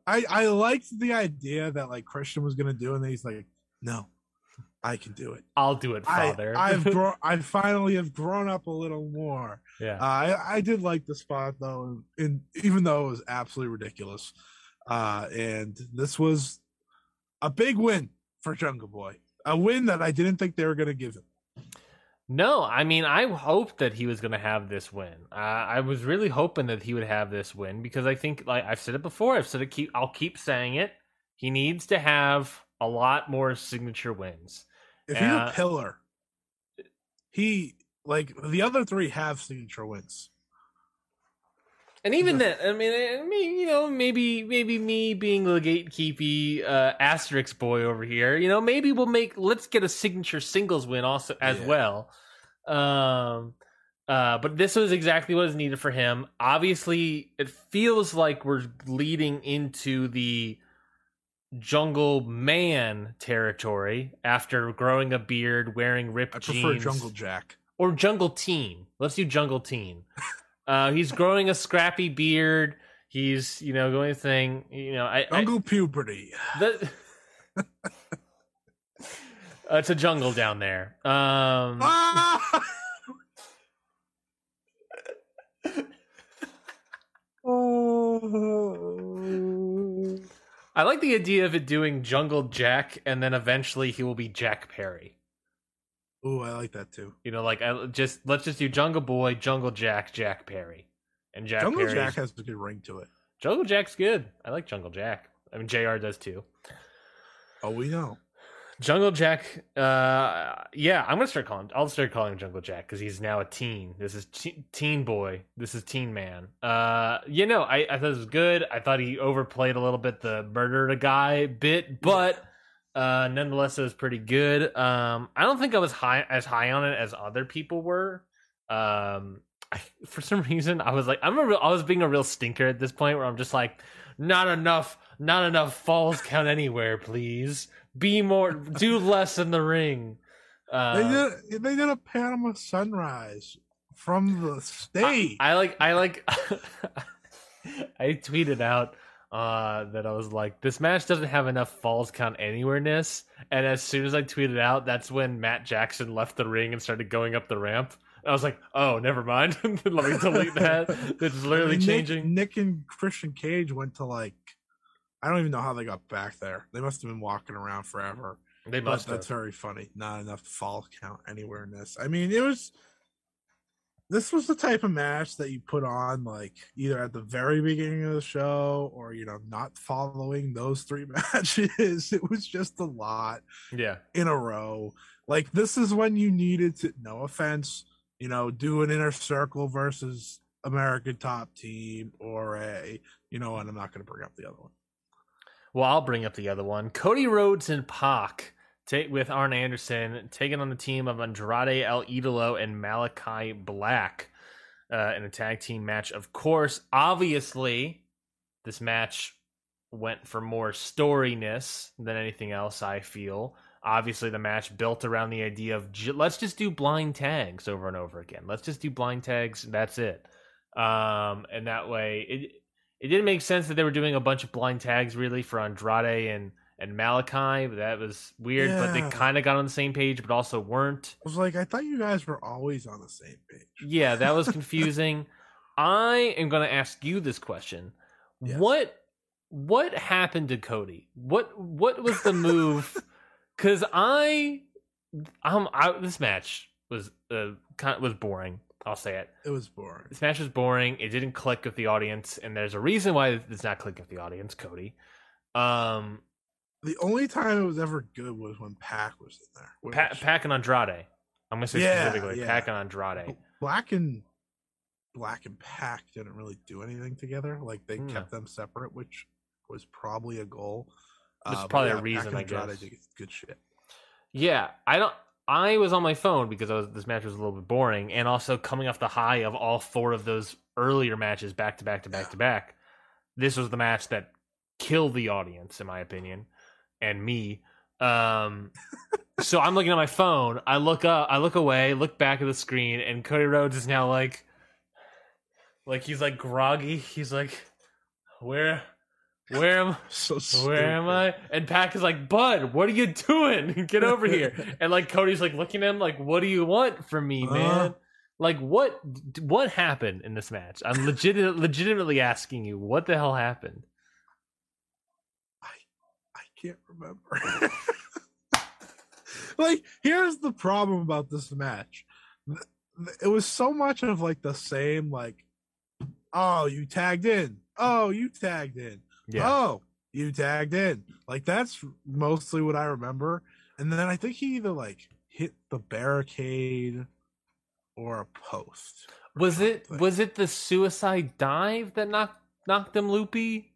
I I liked the idea that like Christian was gonna do, and then he's like, no, I can do it. I'll do it, I, father. I've grown. I finally have grown up a little more. yeah. Uh, I I did like the spot though, and even though it was absolutely ridiculous, uh, and this was a big win for Jungle Boy, a win that I didn't think they were going to give him. No, I mean, I hoped that he was going to have this win. Uh, I was really hoping that he would have this win because I think, like I've said it before, I've said it. Keep, I'll keep saying it. He needs to have a lot more signature wins. If he's Uh, a pillar, he like the other three have signature wins. And even then, I mean, I mean, you know, maybe, maybe me being the gatekeepy uh, asterisk boy over here, you know, maybe we'll make. Let's get a signature singles win also as Yeah. well. Um, uh, but this was exactly what is needed for him. Obviously, it feels like we're leading into the jungle man territory after growing a beard, wearing ripped I prefer jeans Jungle Jack. or jungle teen. Let's do jungle teen. Uh, he's growing a scrappy beard. He's you know going thing. You know, I, I Jungle puberty. the, uh, it's a jungle down there. Um, Ah! I like the idea of it doing Jungle Jack, and then eventually he will be Jack Perry. Ooh, I like that too. You know, like I just let's just do Jungle Boy, Jungle Jack, Jack Perry, and Jack Jungle Perry's- Jack has a good ring to it. Jungle Jack's good. I like Jungle Jack. I mean, Jr. does too. Oh, we know. Jungle Jack, uh, yeah, I'm gonna start calling. I'll start calling him Jungle Jack because he's now a teen. This is te- teen boy. This is teen man. Uh, you know, I, I thought it was good. I thought he overplayed a little bit the murder a guy bit, but uh, nonetheless, it was pretty good. Um, I don't think I was high as high on it as other people were. Um, I, for some reason, I was like, I'm a real, I was being a real stinker at this point where I'm just like, not enough, not enough falls count anywhere, please be more do less in the ring uh, They did. They did a Panama Sunrise from the stage. I, I like i like i tweeted out uh that i was like this match doesn't have enough falls count anywhereness and as soon as i tweeted out that's when matt jackson left the ring and started going up the ramp i was like oh never mind let me delete that it's literally I mean, Nick- changing Nick, and Christian Cage went to like. I don't even know how they got back there. They must have been walking around forever. they But must that's have very funny. Not enough fall count anywhere in this. I mean, it was. This was the type of match that you put on like either at the very beginning of the show or you know not following those three matches. It was just a lot yeah in a row. Like this is when you needed to. No offense, you know, do an inner circle versus American Top Team or a you know, and I'm not going to bring up the other one. Well, I'll bring up the other one. Cody Rhodes and Pac take with Arn Anderson taking on the team of Andrade El Idolo and Malachi Black uh, in a tag team match. Of course, obviously, this match went for more storyness than anything else. I feel. Obviously, the match built around the idea of let's just do blind tags over and over again. Let's just do blind tags. That's it. Um, and that way, it it didn't make sense that they were doing a bunch of blind tags really for Andrade and and Malachi. That was weird. But they kind of got on the same page, but also weren't. I was like, I thought you guys were always on the same page. Yeah, that was confusing. I am going to ask you this question: Yes. What what happened to Cody? What what was the move? Because I um I, this match was uh kind was boring. I'll say it. It was boring. This match was boring. It didn't click with the audience, and there's a reason why it's not clicking with the audience, Cody. Um, The only time it was ever good was when Pac was in there. which- pa- Pac and Andrade. I'm gonna say Yeah, specifically yeah. Pac and Andrade. Black and Black and Pac didn't really do anything together. Like they No. kept them separate, which was probably a goal. There's Uh, probably a Pac reason, I guess. did good shit. Yeah, I don't. I was on my phone because I was, this match was a little bit boring, and also coming off the high of all four of those earlier matches back to back to back to back. This was the match that killed the audience, in my opinion, and me. Um, so I'm looking at my phone. I look up, I look away, look back at the screen, and Cody Rhodes is now like, like he's like groggy. He's like, where, Where am So where am I? And Pac is like, Bud, what are you doing? Get over here. And like Cody's like looking at him like, what do you want from me, Uh. man? Like what what happened in this match? I'm legit legitimately asking you, what the hell happened? Can't remember. like, here's the problem about this match. It was so much of like the same, like, oh, you tagged in. Oh, you tagged in. Oh, you tagged in. Like that's mostly what I remember. And then I think he either like hit the barricade or a post. Was it was it the suicide dive that knocked knocked him loopy?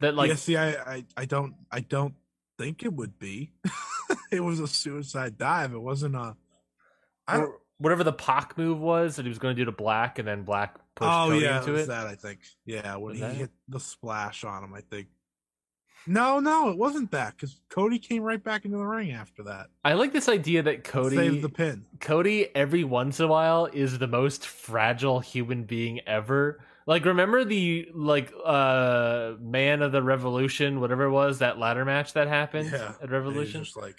That like yeah, see, I, I, I don't, I don't think it would be. it was a suicide dive. It wasn't a. I don't. whatever the Pac move was that he was going to do to Black, and then Black pushed Oh Cody yeah, into it. that I think. Yeah, when Was he that hit the splash on him, I think. No, no, it wasn't that because Cody came right back into the ring after that. I like this idea that Cody saved the pin. Cody every once in a while is the most fragile human being ever. Like remember the like uh man of the revolution, whatever it was, that ladder match that happened Yeah, at Revolution? just like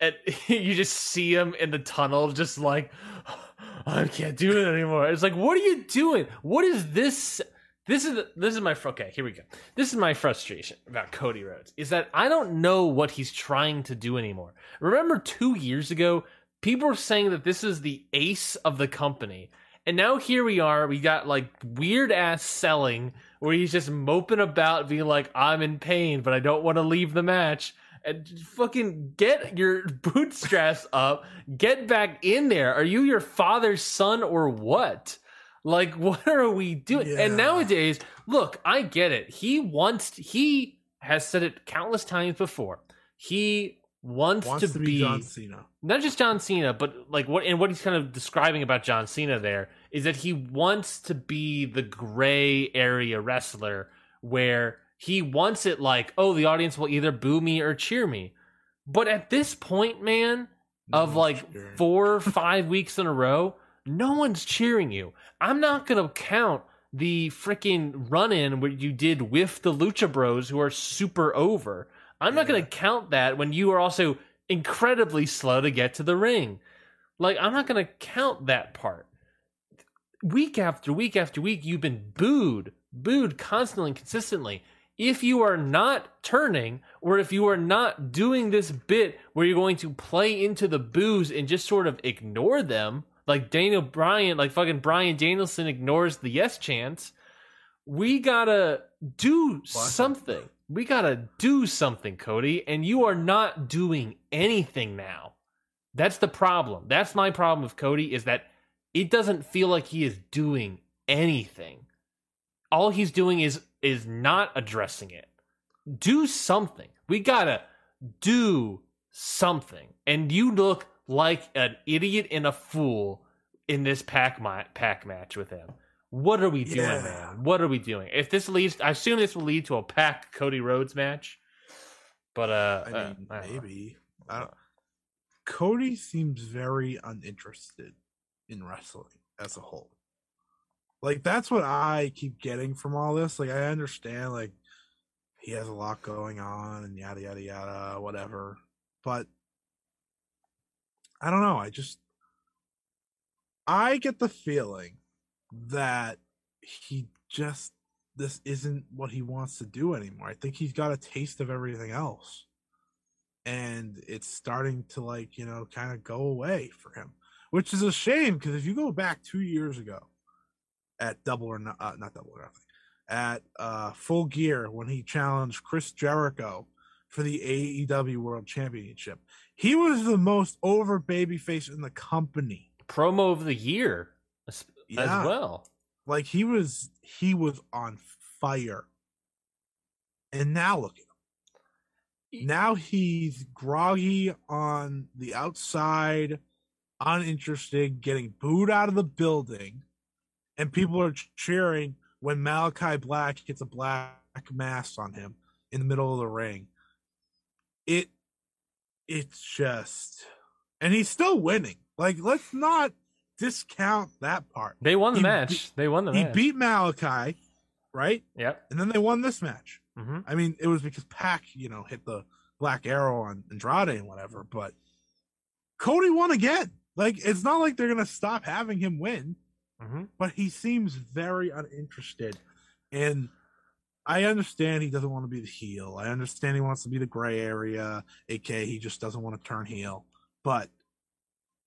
And you just see him in the tunnel just like I can't do it anymore. It's like what are you doing? What is this this is this is my okay, here we go. This is my frustration about Cody Rhodes is that I don't know what he's trying to do anymore. Remember 2 years ago people were saying that this is the ace of the company. And now here we are, we got like weird ass selling where he's just moping about being like I'm in pain but I don't want to leave the match and fucking get your bootstraps up, get back in there. Are you your father's son or what? Like, what are we doing? Yeah. And nowadays, look, I get it. He wants, he has said it countless times before. He wants, wants to, be, John Cena. not just John Cena, but like what and what he's kind of describing about John Cena there is that he wants to be the gray area wrestler where he wants it like, oh, the audience will either boo me or cheer me. But at this point, man, of No like four or five weeks in a row, no one's cheering you. I'm not gonna count the freaking run in where you did with the Lucha Bros who are super over. I'm not gonna count that when you are also incredibly slow to get to the ring. Like, I'm not gonna count that part. Week after week after week, you've been booed, booed constantly and consistently. If you are not turning, or if you are not doing this bit where you're going to play into the boos and just sort of ignore them, like Daniel Bryan, like fucking Bryan Danielson ignores the yes chance, we gotta do something. We gotta do something, Cody, and you are not doing anything now. That's the problem. That's my problem with Cody is that it doesn't feel like he is doing anything. All he's doing is is not addressing it. Do something. We gotta do something. And you look like an idiot and a fool in this Pac ma- Pac match with him. What are we doing, Yeah. man? What are we doing? If this leads, I assume this will lead to a Pac Cody Rhodes match. But uh, I uh, I don't know. maybe. I don't, Cody seems very uninterested in wrestling as a whole. Like that's what I keep getting from all this. Like I understand, like he has a lot going on and yada yada yada, whatever. But I don't know. I just I get the feeling that he just this isn't what he wants to do anymore. I think he's got a taste of everything else. And it's starting to like, you know, kind of go away for him, which is a shame because if you go back 2 years ago at Double or not, uh, not Double or Nothing, at uh Full Gear when he challenged Chris Jericho for the AEW World Championship. He was the most over babyface in the company. promo of the year as, Yeah. as well. Like he was he was on fire. And now look at him. Now he's groggy on the outside, uninterested, getting booed out of the building, and people are cheering when Malachi Black gets a black mask on him in the middle of the ring. It it's just and he's still winning. Like let's not discount that part. They won the He match. beat- they won the He match. He beat Malachi, right? Yep. And then they won this match. Mm-hmm. I mean, it was because Pac, you know, hit the black arrow on Andrade and whatever, but Cody won again. Like, it's not like they're gonna stop having him win, Mm-hmm. but he seems very uninterested. And I understand he doesn't want to be the heel. I understand he wants to be the gray area, aka he just doesn't want to turn heel. But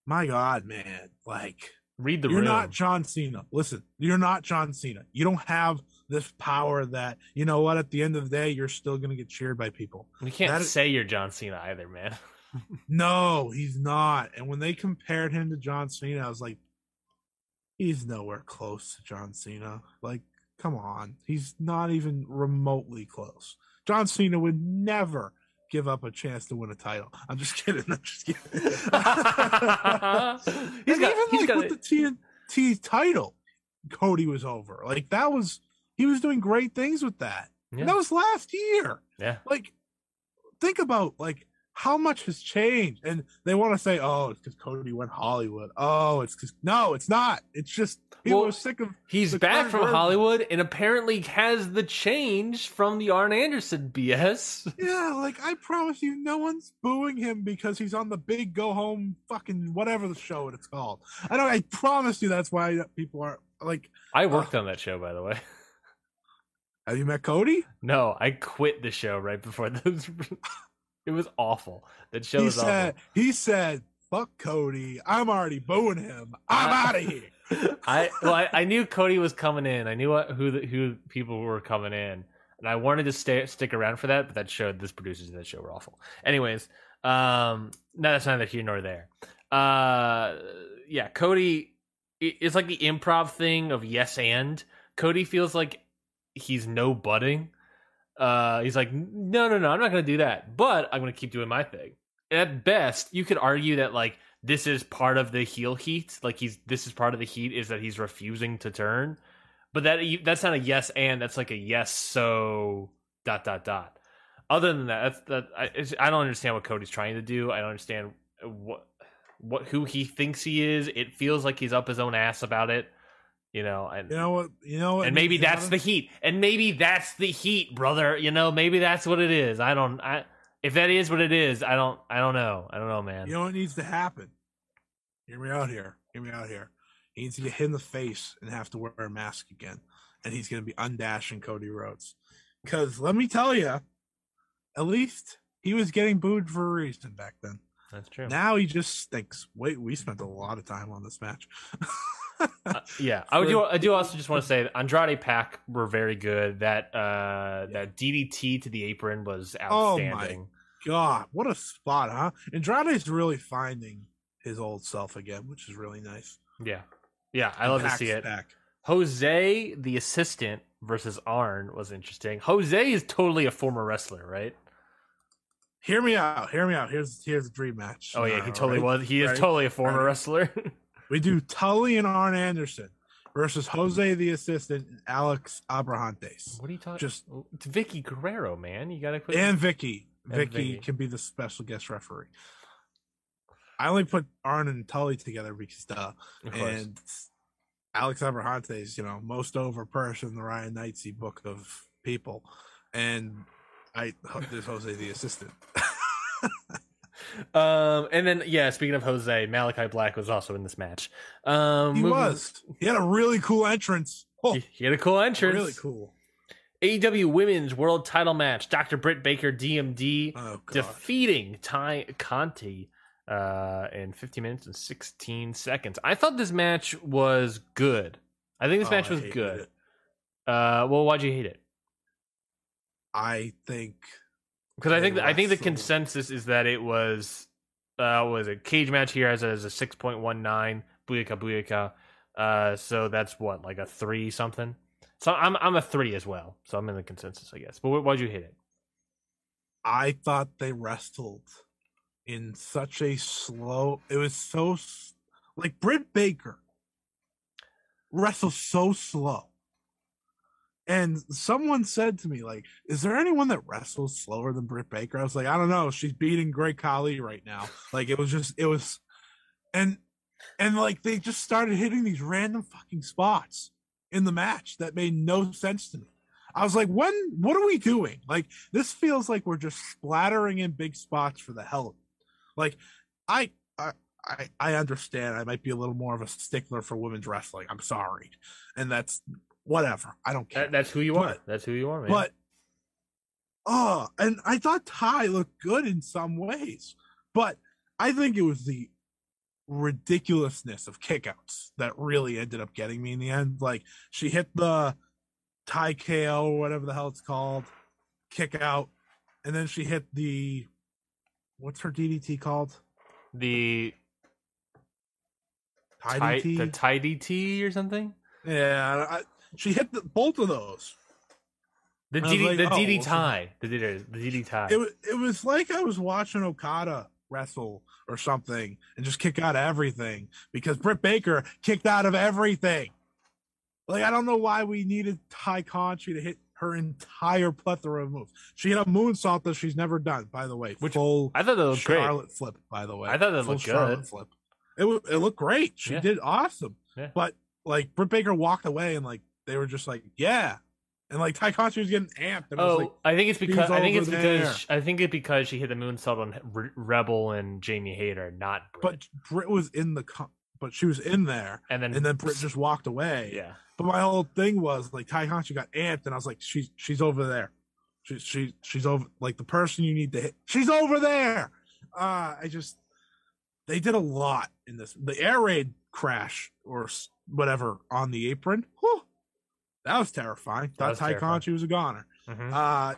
my God, man, like Read the you're room. not John Cena. Listen, you're not John Cena. You don't have this power that you know what. At the end of the day, you're still gonna get cheered by people. you can't that is- say you're John Cena either, man. No, he's not. And when they compared him to John Cena, I was like, he's nowhere close to John Cena. Like, come on, he's not even remotely close. John Cena would never give up a chance to win a title. I'm just kidding. I'm just kidding. he's got. even He's like got. with the TNT title, Cody was over. Like that was he was doing great things with that. Yeah. That was last year. Yeah. Like, think about like how much has changed, and they want to say, "Oh, it's because Cody went Hollywood." Oh, it's because no, it's not. It's just people Well, are sick of. He's back from version. Hollywood and apparently has the change from the Arn Anderson BS. Yeah, like I promise you, no one's booing him because he's on the big go home fucking whatever the show it's called. I don't. I promise you, that's why people are like. I uh, worked on that show, by the way. Have you met Cody? No, I quit the show right before those. It was awful. That show he was said. He said, "Fuck Cody. I'm already booing him. I'm out of here." I well, I, I knew Cody was coming in. I knew what, who the, who people were coming in, and I wanted to stay stick around for that. But that show, this producers of that show were awful. Anyways, um, no, that's neither here nor there. Uh, yeah, Cody. it- It's like the improv thing of yes and. Cody feels like he's no budding. Uh, he's like, no, no, no, I'm not going to do that, but I'm going to keep doing my thing. At best, you could argue that like this is part of the heel heat. Like he's this is part of the heat is that he's refusing to turn. But that that's not a yes and that's like a yes so dot dot dot. Other than that, that I, I don't understand what Cody's trying to do. I don't understand what what who he thinks he is. It feels like he's up his own ass about it. You know, and You know what? You know what? and maybe that's the heat and maybe that's the heat brother you know maybe that's what it is i don't i if that is what it is i don't i don't know i don't know man You know what needs to happen? Hear me out here. Hear me out here. He needs to get hit in the face and have to wear a mask again. And he's going to be undashing Cody Rhodes. Because let me tell you, at least he was getting booed for a reason back then. that's true Now he just stinks. Wait, we spent a lot of time on this match. Uh, yeah i do i do also just want to say andrade Pac were very good that uh that ddt to the apron was Oh my outstanding God, what a spot, huh? Andrade's really finding his old self again, which is really nice. yeah yeah i love to see it Back. jose the assistant versus arn was interesting jose is totally a former wrestler right Hear me out. Hear me out. Here's here's a dream match. oh yeah he totally right? was he is Right. totally a former Right. wrestler We do Tully and Arn Anderson versus Jose the assistant and Alex Abrahantes. What are you talking? Just- oh, it's Vickie Guerrero, man. You gotta put. And Vickie. And Vickie Vickie. can be the special guest referee. I only put Arn and Tully together because duh. of. And Alex Abrahantes, you know, most over person in the Ryan Knightsey book of people. And I there's Jose the assistant. um, and then yeah, speaking of Jose, Malachi Black was also in this match. Um, He moving- was. He had a really cool entrance. Oh, He, he had a cool entrance. really cool. AEW Women's World Title match: Dr. Britt Baker, DMD, Oh defeating Tay Conti uh, in 15 minutes and 16 seconds. I thought this match was good. I think this Oh, match was good. it. Uh, well, why'd you hate it? I think Because I think I think the consensus is that it was uh was a cage match here as a, as a six point one nine booyaka booyaka. Uh, so that's what like a three something. So I'm I'm a three as well. So I'm in the consensus, I guess. But why'd you hate it? I thought they wrestled in such a slow. It was so like Britt Baker wrestles so slow. And someone said to me, like, is there anyone that wrestles slower than Britt Baker? I was like, I don't know. She's beating Great Khali right now. Like it was just it was and and like they just started hitting these random fucking spots in the match that made no sense to me. I was like, when? What are we doing? Like, this feels like we're just splattering in big spots for the hell of it. Like, I, I, I, I understand. I might be a little more of a stickler for women's wrestling. I'm sorry, and that's whatever. I don't care. That, that's who you are. But- that's who you are, man. But oh, and I thought Tay looked good in some ways, but I think it was the ridiculousness of kickouts that really ended up getting me in the end. Like she hit the Ty KO or whatever the hell it's called, kick out, and then she hit the what's her DDT called? the tie, the tie DT or something. yeah, I, she hit the, both of those. The DD, like, the oh, DD tie. The DD, the DDTay. It was it was like I was watching Okada wrestle or something and just kick out of everything because Britt Baker kicked out of everything. Like I don't know why we needed Tay Conti to hit her entire plethora of moves. She hit a moonsault that she's never done, by the way. Which- full I thought that looked great. Charlotte flip, by the way. I thought that Full looked Charlotte good. Flip. It it looked great. She Yeah. did awesome. Yeah. But like Britt Baker walked away and like they were just like, yeah. And like Tay Conti was getting amped. And I Oh, was like, I think it's because I think it's because I think it's because she hit the moonsault on Re- Rebel and Jamie Hayter, not Britt. but Britt was in the but she was in there and then and then Britt just walked away. yeah. But my whole thing was like Tay Conti got amped and I was like, she's she's over there. She's she she's over like the person you need to hit. She's over there. Uh I just they did a lot in this. The air raid crash or whatever on the apron. Whew, that was terrifying. Thought was Tay terrifying. Was a goner. Mhm. Uh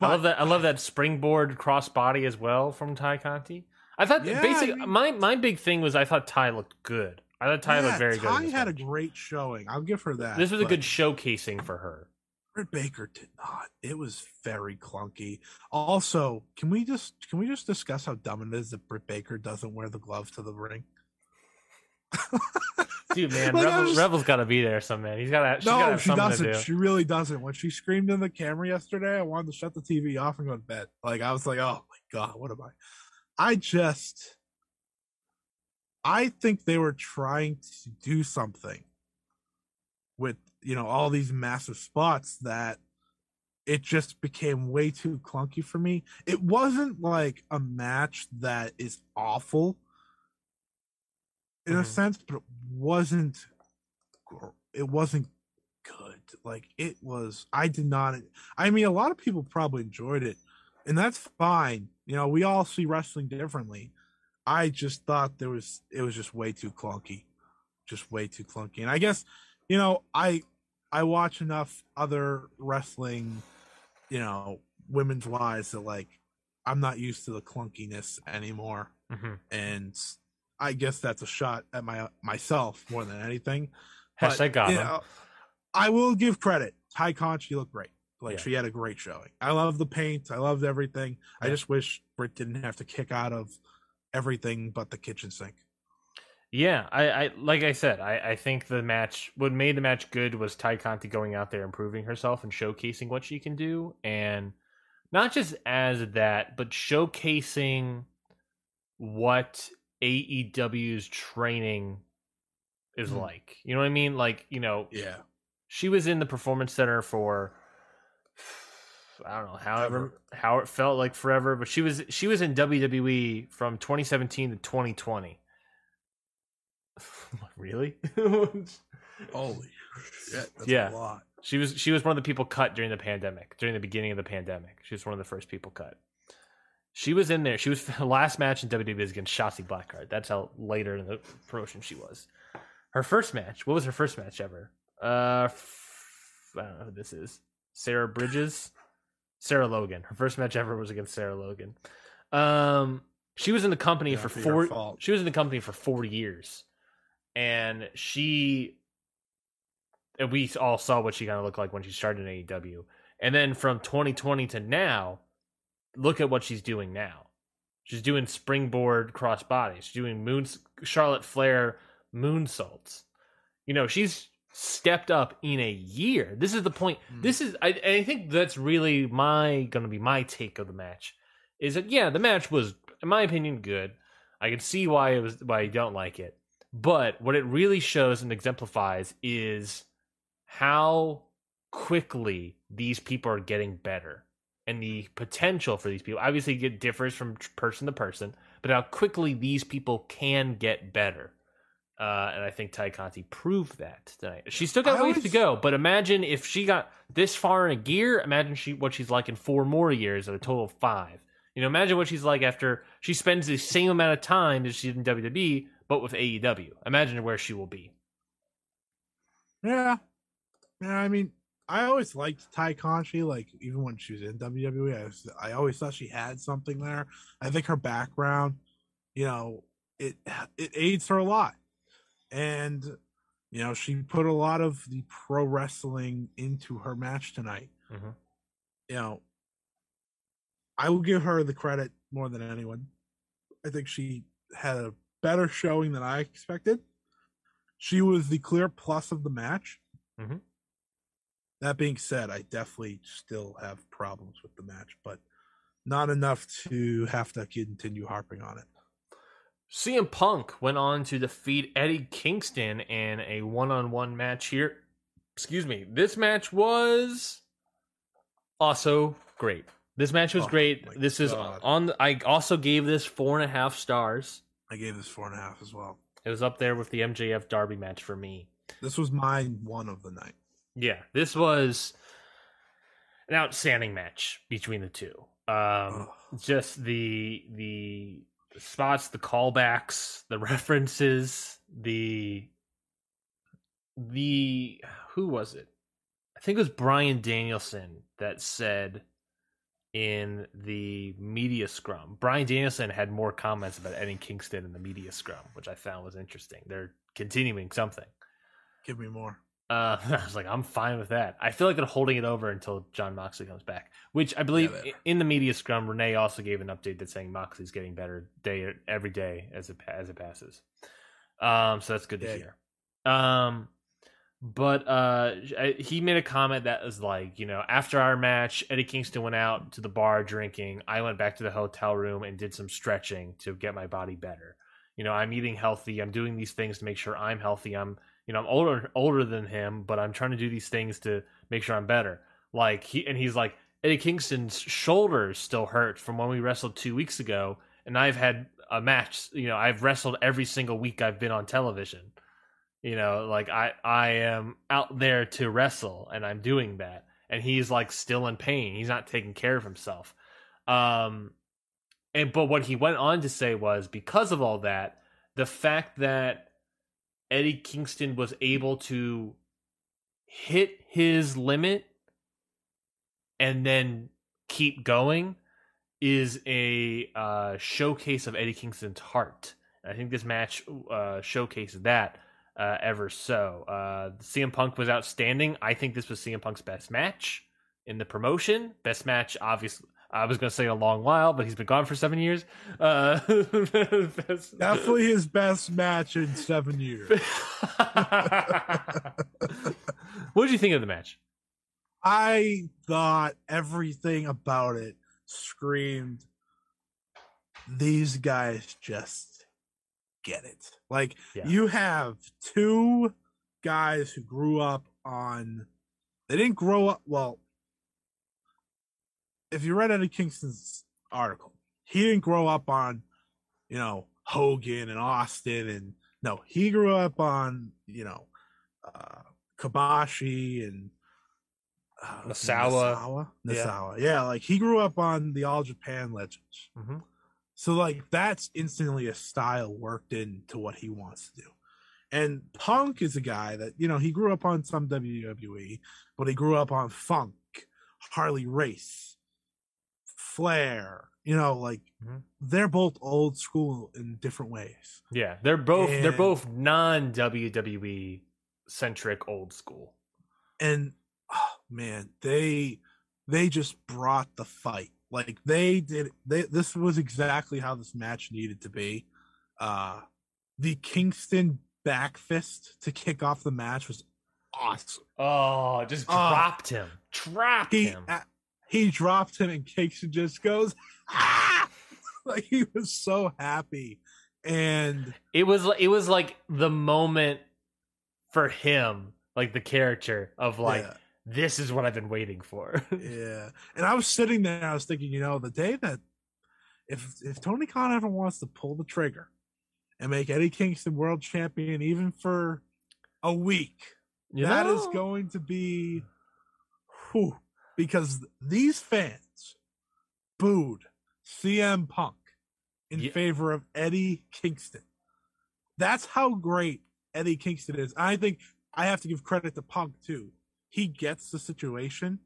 I love that. I love that springboard crossbody as well from Tay Conti. I thought Yeah, basically I mean- my my big thing was I thought Tay looked good. I thought Tay yeah, looked very good. Tay in this had a great showing. I'll give her that. This was a good showcasing for her. Britt Baker did not. It was very clunky. Also, can we just can we just discuss how dumb it is that Britt Baker doesn't wear the glove to the ring? Dude, man, Like, Rebel, was- Rebel's got to be there. Some man, he's got to. She's got to no, have she doesn't. to do. She really doesn't. When she screamed in the camera yesterday, I wanted to shut the TV off and go to bed. Like I was like, oh my god, what am I? I just, I think they were trying to do something with you know all these massive spots that it just became way too clunky for me. It wasn't like a match that is awful in a Mhm. sense, but it wasn't it wasn't good. Like it was I did not I mean a lot of people probably enjoyed it and that's fine. You know, we all see wrestling differently. I just thought there was it was just way too clunky. Just way too clunky. And I guess, you know, I I watch enough other wrestling, you know, women's wise that like I'm not used to the clunkiness anymore Mhm. and I guess that's a shot at my myself more than anything. But, Hashtag got you know, I will give credit. Tay Conti looked great. Like Yeah. she had a great showing. I love the paint. I loved everything. I just wish Britt didn't have to kick out of everything but the kitchen sink. Yeah, I, I like I said, I, I think the match what made the match good was Tay Conti going out there improving herself and showcasing what she can do and not just as that, but showcasing what AEW's training is Mhm. like. You know what I mean? Like, you know, Yeah. she was in the performance center for I don't know, however how it felt like forever, but she was she was in WWE from 2017 to 2020. really? Holy shit. That's Yeah. a lot. she was she was one of the people cut during the pandemic, during the beginning of the pandemic. She was one of the first people cut. She was in there. She was the last match in WWE was against Shotzi Blackheart. That's how later in the promotion she was. Her first match. What was her first match ever? Uh, f- I don't know who this is. Sarah Bridges, Sarah Logan. Her first match ever was against Sarah Logan. Um, she was in the company Yeah, for for four. She was in the company for four years, and she and we all saw what she kind of looked like when she started in AEW. And then from 2020 to now, look at what she's doing now. She's doing springboard crossbody. She's doing moon Charlotte Flair moonsaults. You know, she's stepped up in a year. This is the point. Mm. This is, I, I think that's really my going to be my take of the match. Is that yeah, the match was, in my opinion, good. I can see why it was why you don't like it, but what it really shows and exemplifies is how quickly these people are getting better and the potential for these people obviously it differs from person to person, but how quickly these people can get better. Uh, and I think Tay Conti proved that tonight. She still got I ways to go, but imagine if she got this far in a gear. Imagine she what she's like in four more years, at a total of five. You know, imagine what she's like after she spends the same amount of time as she did in WWE, but with AEW. Imagine where she will be. Yeah. Yeah, I mean, I always liked Tay Conti, like even when she was in WWE. I, was, I always thought she had something there. I think her background, you know, it it aids her a lot. And you know, she put a lot of the pro wrestling into her match tonight. Mhm. You know, I will give her the credit more than anyone. I think she had a better showing than I expected. She was the clear plus of the match. Mhm. That being said, I definitely still have problems with the match, but not enough to have to continue harping on it. CM Punk went on to defeat Eddie Kingston in a one-on-one match here. Excuse me. This match was also great. This match was Oh, great. This is on. The, I also gave this four and a half stars. I gave this four and a half as well. It was up there with the MJF Darby match for me. This was my one of the night. Yeah, this was an outstanding match between the two. Um, just the the spots, the callbacks, the references, the the who was it? I think it was Bryan Danielson that said in the media scrum. Bryan Danielson had more comments about Eddie Kingston in the media scrum, which I found was interesting. They're continuing something. Give me more. Uh, I was like, I'm fine with that. I feel like they're holding it over until Jon Moxley comes back, which I believe Yeah, in the media scrum, Renee also gave an update that's saying Moxley's getting better day every day as it as it passes. Um, so that's good to Yeah. hear. Um, but uh, I- he made a comment that was like, you know, after our match, Eddie Kingston went out to the bar drinking. I went back to the hotel room and did some stretching to get my body better. You know, I'm eating healthy. I'm doing these things to make sure I'm healthy. I'm you know, I'm older older than him, but I'm trying to do these things to make sure I'm better. Like he and he's like Eddie Kingston's shoulders still hurt from when we wrestled two weeks ago, and I've had a match. You know, I've wrestled every single week I've been on television. You know, like I I am out there to wrestle, and I'm doing that, and he's like still in pain. He's not taking care of himself. Um, and but what he went on to say was because of all that, the fact that Eddie Kingston was able to hit his limit and then keep going is a uh, showcase of Eddie Kingston's heart. I think this match uh, showcased that uh, ever so. Uh, CM Punk was outstanding. I think this was CM Punk's best match in the promotion. Best match, obviously. I was going to say a long while, but he's been gone for seven years. Uh, best- Definitely his best match in seven years. what did you think of the match? I thought everything about it screamed, these guys just get it. Like, Yeah. you have two guys who grew up on, they didn't grow up, well, if you read Eddie Kingston's article, he didn't grow up on, you know, Hogan and Austin and no, he grew up on, you know, uh, Kobashi and uh, Misawa. Misawa. Yeah. Yeah. like he grew up on the All Japan Legends. Mm-hmm. So like that's instantly a style worked into what he wants to do. And Punk is a guy that, you know, he grew up on some WWE, but he grew up on Funk, Harley Race, Flair, you know, like Mhm. they're both old school in different ways. Yeah, they're both they're both non WWE centric old school. and oh man they they just brought the fight like they did they this was exactly how this match needed to be uh the kingston back fist to kick off the match was awesome Oh, just Oh. dropped him, dropped he him. uh, he dropped him and kingston just goes ah! like he was so happy and It was it was like the moment for him, like the character of like yeah, this is what I've been waiting for. yeah. And I was sitting there, I was thinking, you know, the day that if if Tony Khan ever wants to pull the trigger and make Eddie Kingston world champion even for a week, You that is know? going to be whew, because these fans booed CM Punk in Ye- favor of Eddie Kingston. That's how great Eddie Kingston is. I think I have to give credit to Punk too. He gets the situation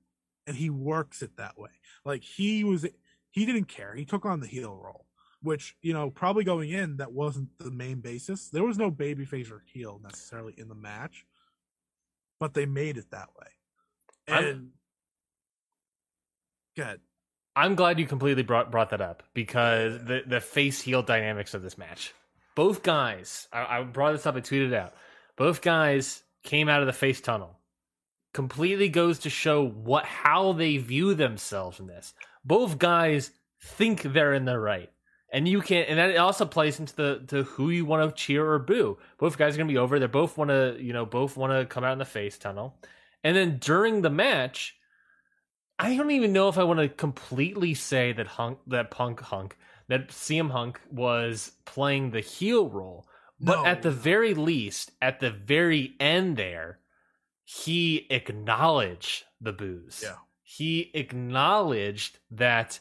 and he works it that way. Like he was he didn't care. He took on the heel role, which, you know, probably going in that wasn't the main basis. There was no babyface or heel necessarily in the match, but they made it that way. I'm- And good. I'm glad you completely brought brought that up because the the face heel dynamics of this match. Both guys, I, I brought this up. I tweeted out. Both guys came out of the face tunnel. Completely goes to show what how they view themselves in this. Both guys think they're in the right, and you can, and that also plays into the to who you want to cheer or boo. Both guys are gonna be over. They both want to, you know, both want to come out in the face tunnel, and then during the match. I don't even know if I want to completely say that Hunk, that Punk Hunk, that CM Hunk was playing the heel role, but No, at the very least, at the very end there, he acknowledged the booze. Yeah. He acknowledged that.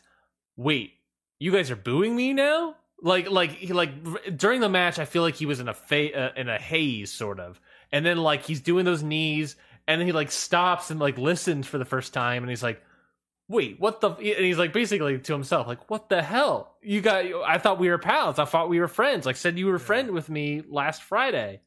Wait, you guys are booing me now? Like, like, he, like during the match, I feel like he was in a fa- uh, in a haze, sort of, and then like he's doing those knees, and then he like stops and like listens for the first time, and he's like, "Wait, what the?" And he's like basically to himself, like, "What the hell? You got? I thought we were pals. I thought we were friends. Like, said you were a friend with me last Friday,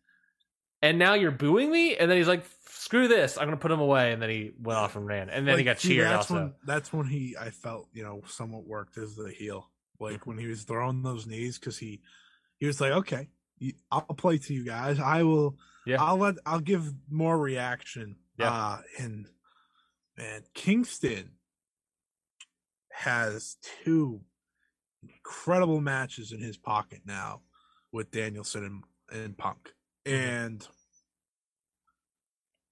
and now you're booing me." And then he's like, "Screw this! I'm gonna put him away." And then he went off and ran, and then he Like, got see, cheered. That's Also, when that's when he I felt you know somewhat worked as the heel. Like when he was throwing those knees because he he was like, okay, I'll play to you guys. I will. Yeah. I'll let I'll give more reaction. Yeah. Uh, and man, Kingston has two incredible matches in his pocket now with Danielson and, and Punk. And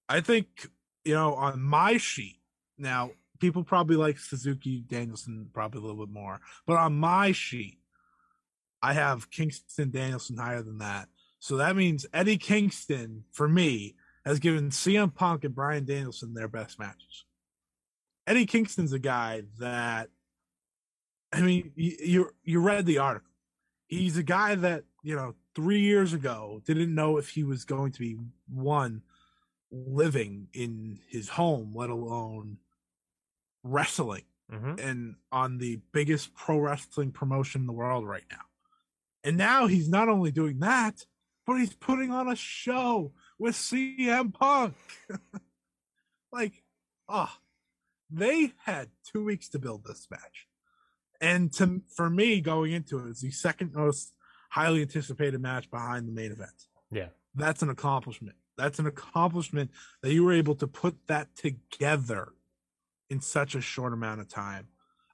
I think, you know, on my sheet, now people probably like Suzuki Danielson probably a little bit more, but on my sheet, I have Kingston Danielson higher than that. So that means Eddie Kingston, for me, has given CM Punk and Bryan Danielson their best matches. Eddie Kingston's a guy that, I mean, you you, you read the article. He's a guy that you know three years ago didn't know if he was going to be one living in his home, let alone wrestling Mhm. and on the biggest pro wrestling promotion in the world right now. And now he's not only doing that, but he's putting on a show with CM Punk. like, oh, they had two weeks to build this match. And to for me, going into it, it's the second most highly anticipated match behind the main event. Yeah. That's an accomplishment. That's an accomplishment that you were able to put that together in such a short amount of time.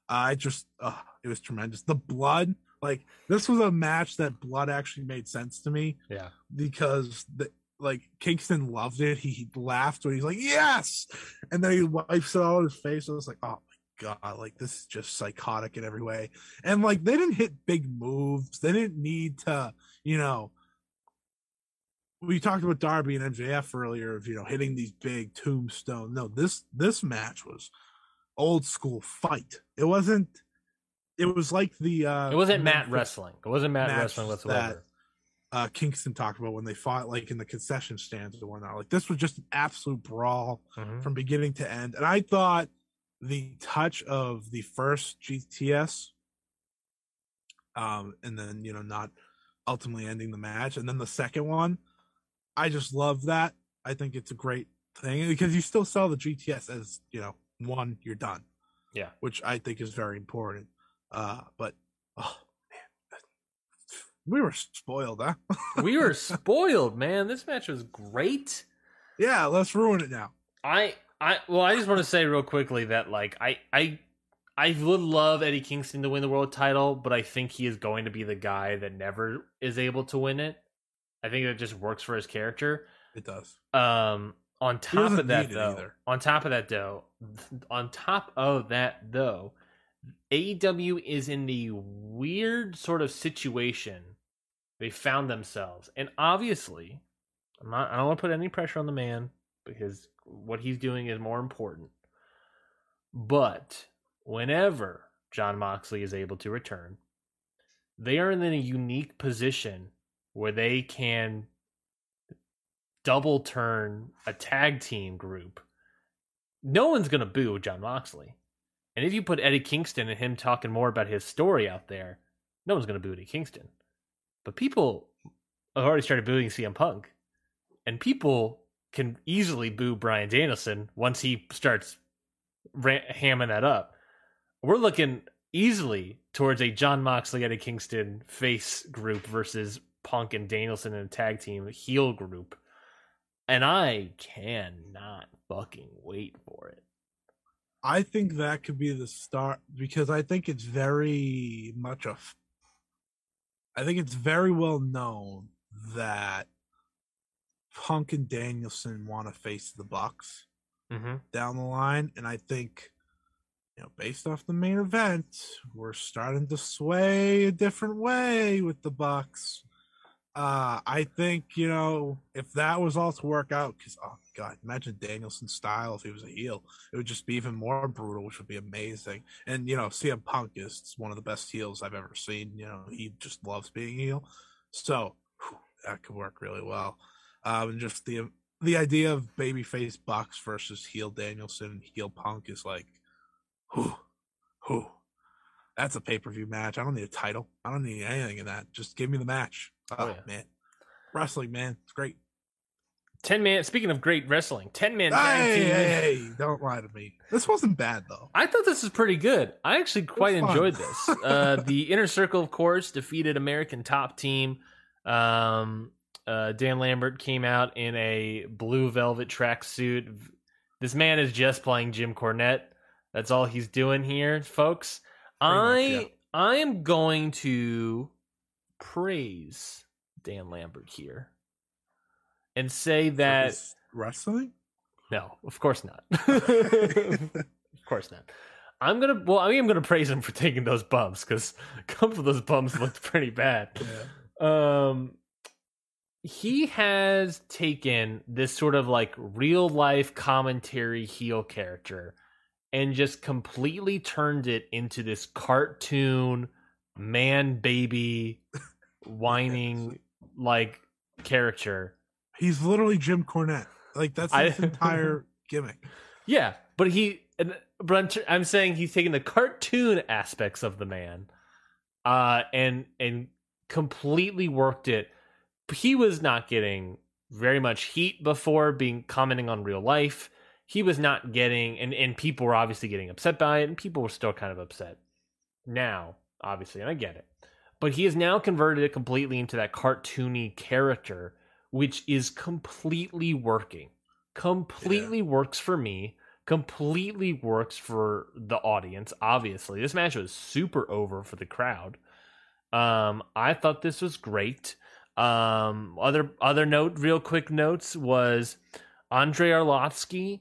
I just, uh, it was tremendous. The blood, like this was a match that blood actually made sense to me yeah, because the like Kingston loved it. He, he laughed when he's like, "Yes," and then he wipes it all on his face. I was like, "Oh my god!" Like this is just psychotic in every way. And like they didn't hit big moves. They didn't need to, you know. We talked about Darby and MJF earlier of you know hitting these big tombstone. No, this this match was old school fight. It wasn't. It was like the. uh it wasn't Matt wrestling. It wasn't Matt wrestling whatsoever. uh, Kingston talked about when they fought like in the concession stands and whatnot. Like this was just an absolute brawl Mhm. from beginning to end. And I thought the touch of the first GTS, um, and then you know not ultimately ending the match, and then the second one, I just love that. I think it's a great thing because you still sell the GTS as you know one, you're done. Yeah. which I think is very important. Uh, but oh man, we were spoiled, huh? we were spoiled, man. This match was great. yeah, let's ruin it now. I I well, I just want to say real quickly that like I I I would love Eddie Kingston to win the world title, but I think he is going to be the guy that never is able to win it. I think that just works for his character. It does. Um On top of that, though, either. on top of that, though, on top of that, though, AEW is in the weird sort of situation they found themselves, and obviously, I'm not. I don't want to put any pressure on the man because what he's doing is more important. But whenever Jon Moxley is able to return, they are in a unique position where they can double turn a tag team group. No one's going to boo Jon Moxley. And if you put Eddie Kingston and him talking more about his story out there, no one's going to boo Eddie Kingston. But people have already started booing CM Punk. And people can easily boo Bryan Danielson once he starts hamming that up. We're looking easily towards a Jon Moxley Eddie Kingston face group versus Punk and Danielson in a tag team heel group. And I cannot fucking wait for it. I think that could be the start because I think it's very much a. I think it's very well known that Punk and Danielson want to face the Bucks mm-hmm. down the line, and I think you know, based off the main event, we're starting to sway a different way with the Bucks. Uh, I think you know if that was all to work out, because oh god, imagine Danielson's style if he was a heel, it would just be even more brutal, which would be amazing. And you know, CM Punk is one of the best heels I've ever seen. You know, he just loves being heel, so whew, that could work really well. Um, and just the the idea of babyface Bucks versus heel Danielson, heel Punk is like, whew, whew. That's a pay per view match. I don't need a title. I don't need anything in that. Just give me the match. Oh, oh yeah. man, wrestling, man, it's great. Ten man. Speaking of great wrestling, ten man. Hey, hey, hey, don't lie to me. This wasn't bad though. I thought this was pretty good. I actually quite enjoyed this. Uh, the inner circle, of course, defeated American Top Team. Um, uh, Dan Lambert came out in a blue velvet tracksuit. This man is just playing Jim Cornette. That's all he's doing here, folks. Pretty I much, yeah. I am going to praise Dan Lambert here and say that wrestling? No, of course not. of course not. I'm gonna well, I am gonna praise him for taking those bumps because a couple of those bumps looked pretty bad. Yeah. Um, he has taken this sort of like real life commentary heel character and just completely turned it into this cartoon man baby whining like character. He's literally Jim Cornette. Like that's his I, entire gimmick. Yeah, but he but I'm saying he's taking the cartoon aspects of the man uh and and completely worked it. He was not getting very much heat before being commenting on real life. He was not getting and and people were obviously getting upset by it and people were still kind of upset. Now, obviously, and I get it but he has now converted it completely into that cartoony character, which is completely working. Completely yeah. works for me. Completely works for the audience. Obviously, this match was super over for the crowd. Um, I thought this was great. Um, other other note, real quick notes was Andre Arlovski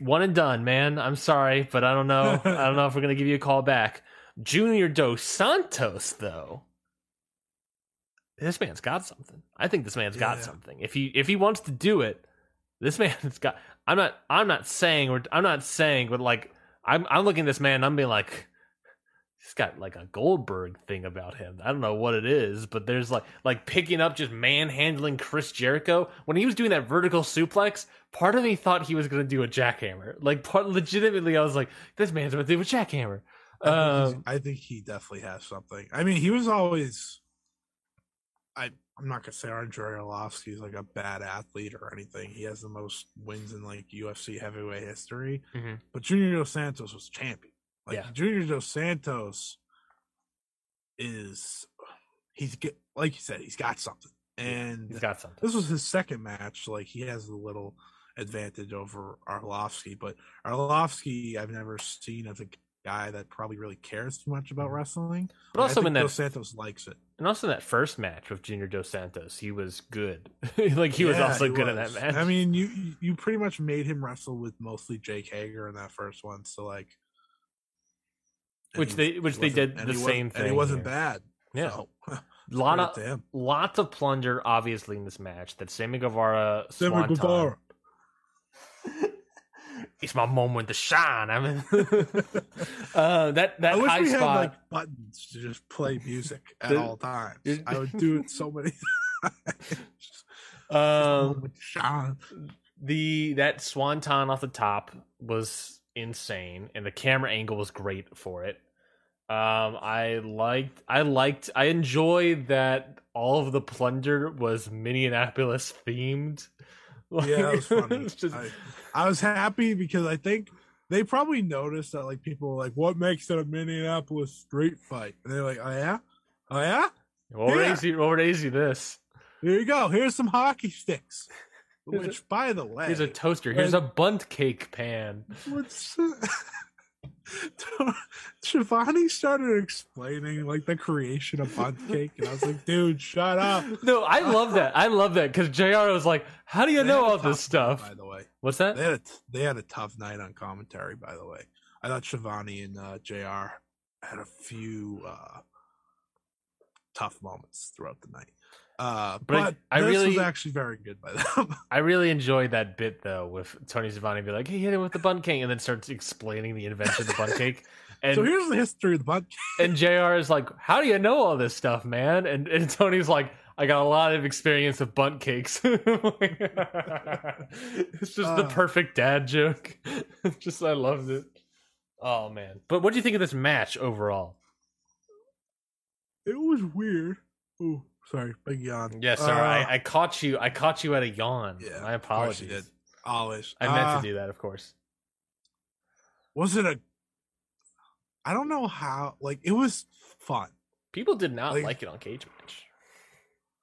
one and done, man. I'm sorry, but I don't know. I don't know if we're gonna give you a call back. Junior Dos Santos, though, this man's got something. I think this man's got something. If he if he wants to do it, this man's got. I'm not. I'm not saying. Or I'm not saying. But like, I'm. I'm looking at this man. I'm being like, he's got like a Goldberg thing about him. I don't know what it is, but there's like like picking up just manhandling Chris Jericho when he was doing that vertical suplex. Part of me thought he was going to do a jackhammer. Like part legitimately, I was like, this man's to do a jackhammer. I think, um, I think he definitely has something. I mean, he was always. I I'm not gonna say Andrei Arlovski is like a bad athlete or anything. He has the most wins in like UFC heavyweight history. Mm-hmm. But Junior Dos Santos was champion. Like yeah. Junior Dos Santos is he's get like you said he's got something and he's got something. This was his second match. Like he has a little advantage over Arlovski, but Arlovski I've never seen as a guy that probably really cares too much about mm. wrestling. But Like, also in that Dos Santos likes it. and also in that first match with Junior Dos Santos, he was good. like he was also he good in that match. I mean, you you pretty much made him wrestle with mostly Jake Hager in that first one, so like, Which he- they- which they did the same wasn't- and he wasn't here. bad. Yeah. so, lot of lots of plunder, obviously in this match. That Sammy Guevara, Sammy. Guevara. It's my moment to shine. I mean, uh, that that I wish high we had like buttons to just play music at The- all times. it- I would do it so many times. um, the that swanton off the top was insane, and the camera angle was great for it. Um, I liked, I liked, I enjoyed that all of the plunder was Minneapolis themed. Yeah, that was funny. Just- I, I was happy because I think they probably noticed that like people were like, "What makes it a Minneapolis street fight?" And they're like, "Oh yeah, oh yeah." We'll Yeah. raise you, we'll raise you this. Here you go. Here's some hockey sticks. Here's a- Which, by the way, Here's a toaster. Here's a bundt cake pan. what's Schiavone started explaining like the creation of bundt cake, and I was like, "Dude, shut up." No, I love that. I love that because Jr. was like, "How do you They know all this tough night, stuff?" By the way, What's that? they had a they had a tough night on commentary. By the way, I thought Schiavone and uh, Jr. had a few uh, tough moments throughout the night. Uh, But I- but I this was really- actually very good by them. I really enjoyed that bit though, with Tony Schiavone be like, "He hit him with the bun cake," and then starts explaining the invention of the bun cake. And so here's the history of the bundt cake. and Jr. is like, "How do you know all this stuff, man?" And and Tony's like, "I got a lot of experience with bundt cakes." it's just the Uh. perfect dad joke. just I loved it. Oh man! But what do you think of this match overall? It was weird. Oh, sorry, big yawn. Yes, sir. Uh, I, I caught you. I caught you at a yawn. Yeah, My apologies. always. I meant Uh, to do that, of course. Was it a? I don't know how. Like it was fun. People did not like- like it on Cage Match.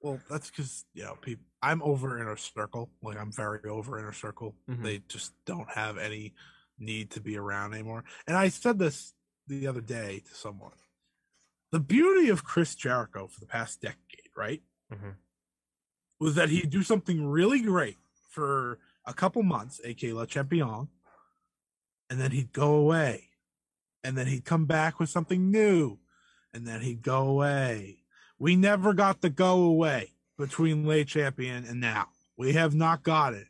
Well, that's because you know, people. I'm over inner circle. Like I'm very over inner circle. Mhm. They just don't have any need to be around anymore. And I said this the other day to someone. The beauty of Chris Jericho for the past decade, right, Mhm. was that he'd do something really great for a couple months, aka Le Champion, and then he'd go away, and then he'd come back with something new, and then he'd go away. We never got the go away between late champion and now. We have not got it.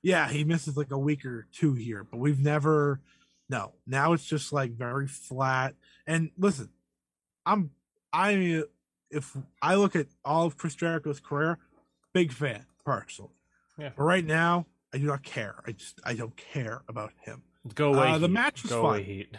Yeah, he misses like a week or two here, but we've never. No, now it's just like very flat. And listen, I'm I if I look at all of Chris Jericho's career, big fan personally. Yeah. But right now, I do not care. I just I don't care about him. Go away. Uh, the match was Go fun. away, Heat.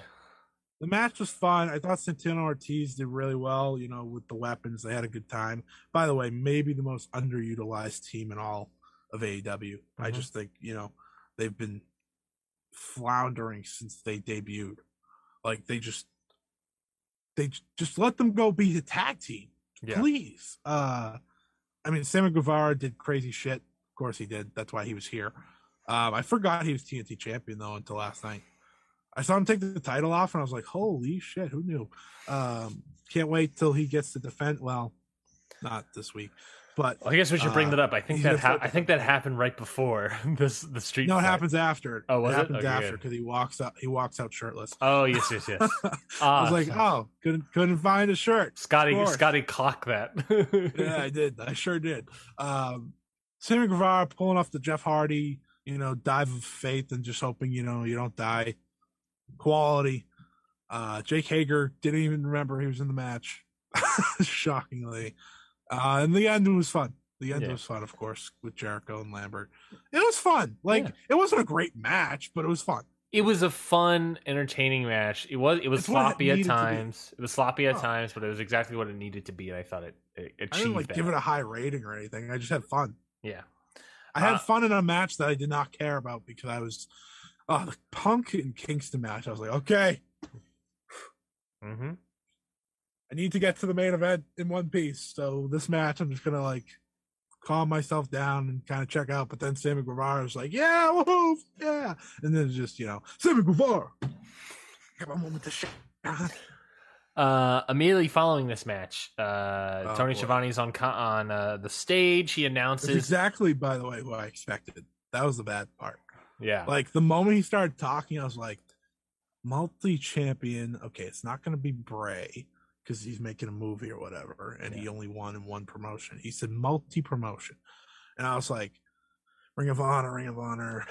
The match was fun. I thought Santana Ortiz did really well, you know, with the weapons. They had a good time. By the way, maybe the most underutilized team in all of AEW. I Mhm. just think, you know, they've been floundering since they debuted. Like they just they just let them go be the tag team. Yeah. Please. Uh I mean Sammy Guevara did crazy shit. Of course he did. That's why he was here. Um I forgot he was TNT champion though until last night. I saw him take the title off and I was like, holy shit, who knew? Um can't wait till he gets to defend well, not this week. But Well, I guess we should bring Uh, that up. I think that ha- I think that happened right before this the street. no, it fight. happens after. Oh, was it? happens Okay, after because he walks out he walks out shirtless. Oh yes, yes, yes. I Ah, was like, oh, couldn't couldn't find a shirt. Scotty. Scotty, clock that. yeah, I did. I sure did. Um, Sammy Guevara pulling off the Jeff Hardy, you know, dive of faith and just hoping, you know, you don't die. Quality. Uh, Jake Hager didn't even remember he was in the match, shockingly. Uh, and the end was fun. The end Yeah. was fun, of course, with Jericho and Lambert. It was fun. Like Yeah. it wasn't a great match, but it was fun. it was a fun, entertaining match. It was it was It's what it sloppy at needed to be. times. It was sloppy at Oh. times, but it was exactly what it needed to be, and I thought it, it achieved I didn't like that. give it a high rating or anything. I just had fun. yeah, I had Uh, fun in a match that I did not care about because I was, oh, the Punk and Kingston match. I was like, okay, hmm I need to get to the main event in one piece. So this match, I'm just gonna like calm myself down and kind of check out. But then Sammy Guevara was like, yeah, woohoo, yeah, and then it's just you know Sammy Guevara. have a moment to shine. Uh, immediately following this match, uh, Oh, Tony boy. Schiavone's on on uh, the stage. He That's announces, exactly, by the way, what I expected. That was the bad part. yeah, Like the moment he started talking, I was like, multi-champion. Okay, it's not going to be Bray because he's making a movie or whatever, and he only won in one promotion. He said multi-promotion, and I was like, Ring of Honor, Ring of Honor.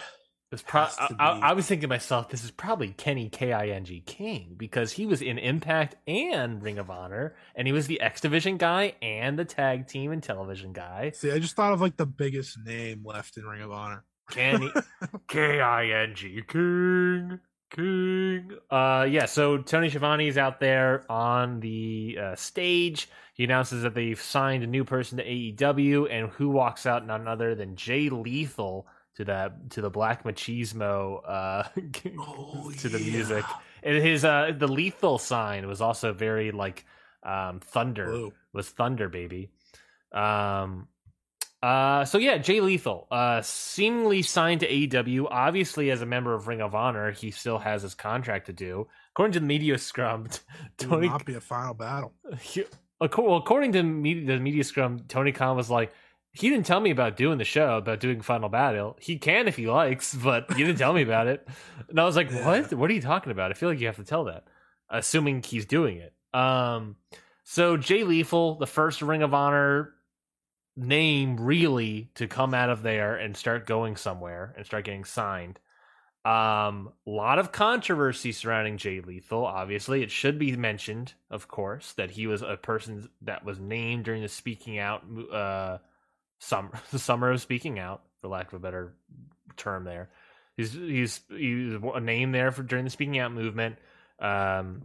This pro- to I, I was thinking to myself, this is probably Kenny K I N G King because he was in Impact and Ring of Honor, and he was the X Division guy and the tag team and television guy. See, I just thought of like the biggest name left in Ring of Honor. Kenny K I N G King King. Uh, yeah. So Tony Schiavone's out there on the uh, stage. He announces that they've signed a new person to AEW, and who walks out? None other than Jay Lethal to that to the Black Machismo uh, Oh, to the yeah. music. And his uh, the Lethal sign was also very like um, thunder Blue. was Thunder Baby. Um uh so yeah, Jay Lethal, uh seemingly signed to AEW, obviously as a member of Ring of Honor, he still has his contract to do. According to the media scrum, It will Tony not be a final battle. he- according to media, the media scrum, Tony Khan was like, he didn't tell me about doing the show, about doing Final Battle. He can if he likes, but he didn't tell me about it. And I was like, Yeah. what? What are you talking about? I feel like you have to tell that, assuming he's doing it. Um, so Jay Lethal, the first Ring of Honor name really to come out of there and start going somewhere and start getting signed. Um, a lot of controversy surrounding Jay Lethal. Obviously, it should be mentioned, of course, that he was a person that was named during the Speaking Out, uh, summer, the summer of Speaking Out, for lack of a better term. There, he's he's he's a name there for during the Speaking Out movement. Um,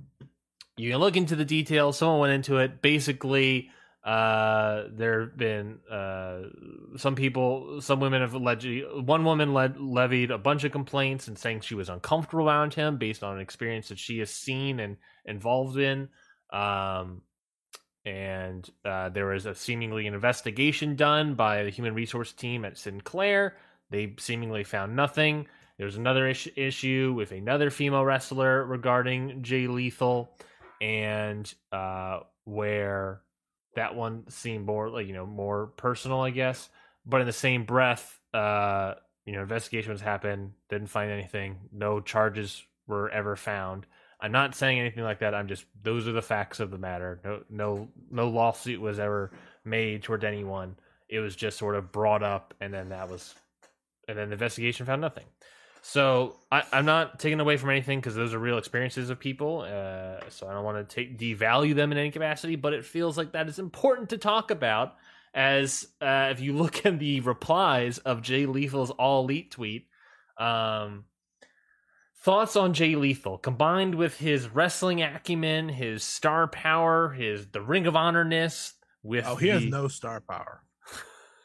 you can look into the details. Someone went into it. Basically, uh, there have been uh, some people, some women have alleged. One woman led, levied a bunch of complaints and saying she was uncomfortable around him based on an experience that she has seen and involved in. Um, and uh, there was a seemingly an investigation done by the human resource team at Sinclair. They seemingly found nothing. There was another is- issue with another female wrestler regarding Jay Lethal, and uh, where that one seemed more like you know more personal, I guess. But in the same breath, uh, you know, investigations happened, didn't find anything, no charges were ever found. I'm not saying anything like that. I'm just those are the facts of the matter. No, no, no lawsuit was ever made toward anyone. It was just sort of brought up, and then that was, and then the investigation found nothing. So I, I'm not taking away from anything because those are real experiences of people. Uh, so I don't want to take devalue them in any capacity, but it feels like that is important to talk about. As uh, if you look at the replies of Jay Lethal's All Elite tweet, um, thoughts on Jay Lethal combined with his wrestling acumen, his star power, his the Ring of Honorness. With Oh, he has no star power.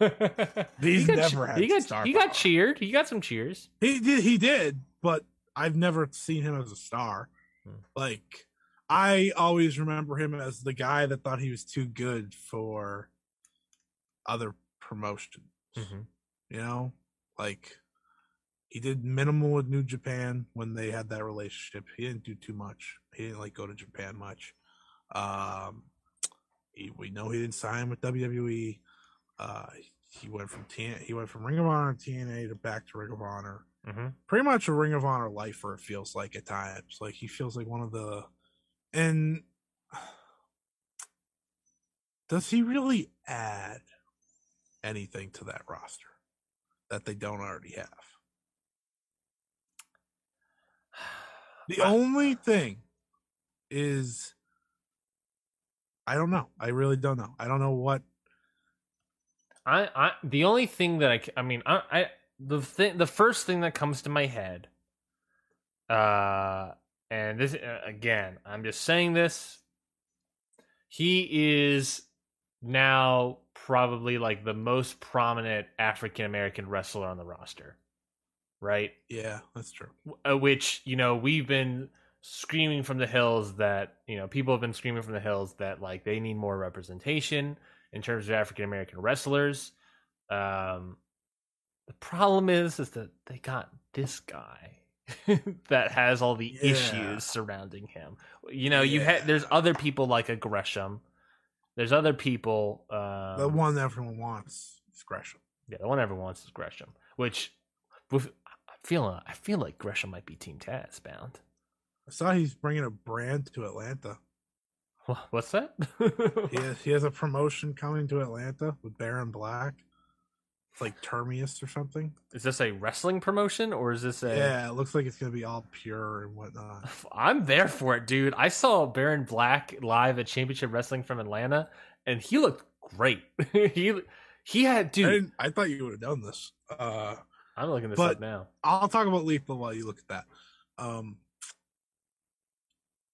He He's got never che- had he got, star he got cheered. He got some cheers. He did. He did, but I've never seen him as a star. Hmm. Like I always remember him as the guy that thought he was too good for other promotions. You know, like he did minimal with New Japan when they had that relationship. He didn't do too much. He didn't like go to Japan much. Um, he, we know he didn't sign with WWE. Uh, he went from T- he went from Ring of Honor to TNA to back to Ring of Honor. Mm-hmm. Pretty much a Ring of Honor lifer. It feels like at times. Like he feels like one of the and does he really add anything to that roster that they don't already have? The only thing is I don't know. I really don't know. I don't know what I, I, the only thing that I, I mean, I, I, the thing, the first thing that comes to my head, uh, and this uh, again, I'm just saying this. He is now probably like the most prominent African American wrestler on the roster, right? yeah, that's true. uh, which you know we've been screaming from the hills that you know people have been screaming from the hills that like they need more representation in terms of African American wrestlers. Um, the problem is is that they got this guy, that has all the Yeah. issues surrounding him. You know, you had there's other people like a Gresham. There's other people. Um, the one everyone wants is Gresham. yeah, the one everyone wants is Gresham. Which, with, I feel I feel like Gresham might be Team Taz bound. I saw he's bringing a brand to Atlanta. Wha- What's that? He has, he has a promotion coming to Atlanta with Baron Black. It's like Termius or something. is this a wrestling promotion or is this a? Yeah, it looks like it's gonna be all pure and whatnot. I'm there for it, dude. I saw Baron Black live at Championship Wrestling from Atlanta, and he looked great. he he had I, dude. didn't, I thought you would have done this. Uh, I'm looking this but- up now. I'll talk about Lethal while you look at that. Um,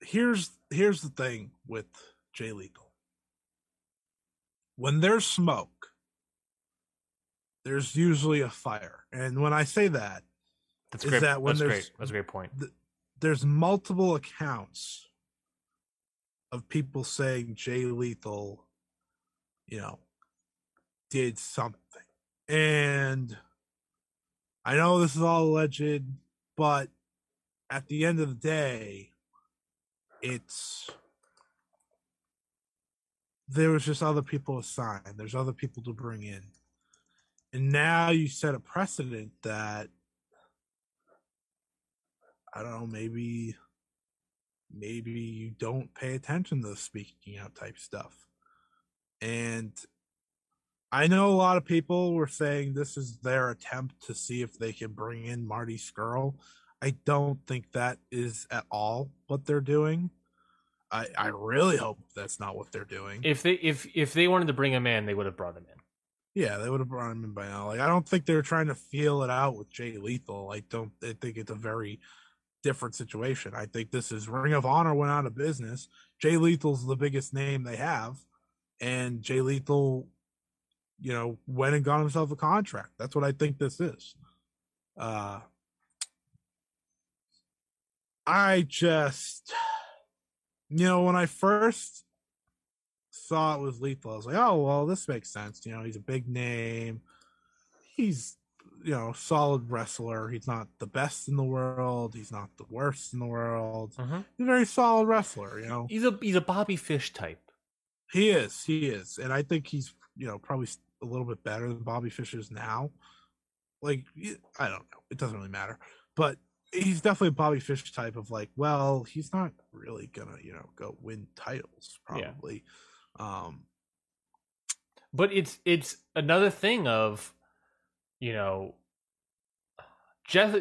here's here's the thing with Jay Lethal. When there's smoke, there's usually a fire, and when I say that, That's is great. that when That's there's- great. That's a great point. there's multiple accounts of people saying Jay Lethal, you know, did something. And I know this is all alleged, but at the end of the day, it's there was just other people assigned. There's other people to bring in. And now you set a precedent that I don't know, maybe maybe you don't pay attention to the speaking out type stuff. And I know a lot of people were saying this is their attempt to see if they can bring in Marty Scurll. I don't think that is at all what they're doing. I, I really hope that's not what they're doing. If they if if they wanted to bring him in, they would have brought him in. Yeah, they would have brought him in by now. Like, I don't think they're trying to feel it out with Jay Lethal. I don't. I think it's a very different situation. I think this is Ring of Honor went out of business. Jay Lethal's the biggest name they have, and Jay Lethal, you know, went and got himself a contract. That's what I think this is. Uh, I just, you know, when I first saw it was lethal. I was like, oh well, this makes sense. You know, he's a big name. He's you know solid wrestler. He's not the best in the world. He's not the worst in the world. Mm-hmm. He's a very solid wrestler. You know, He's a he's a Bobby Fish type. he is. He is, and I think he's you know probably a little bit better than Bobby Fish is now. Like I don't know. It doesn't really matter, but he's definitely a Bobby Fish type of like, well, he's not really gonna you know go win titles Yeah. probably. Um, But it's it's another thing of, you know, Jeff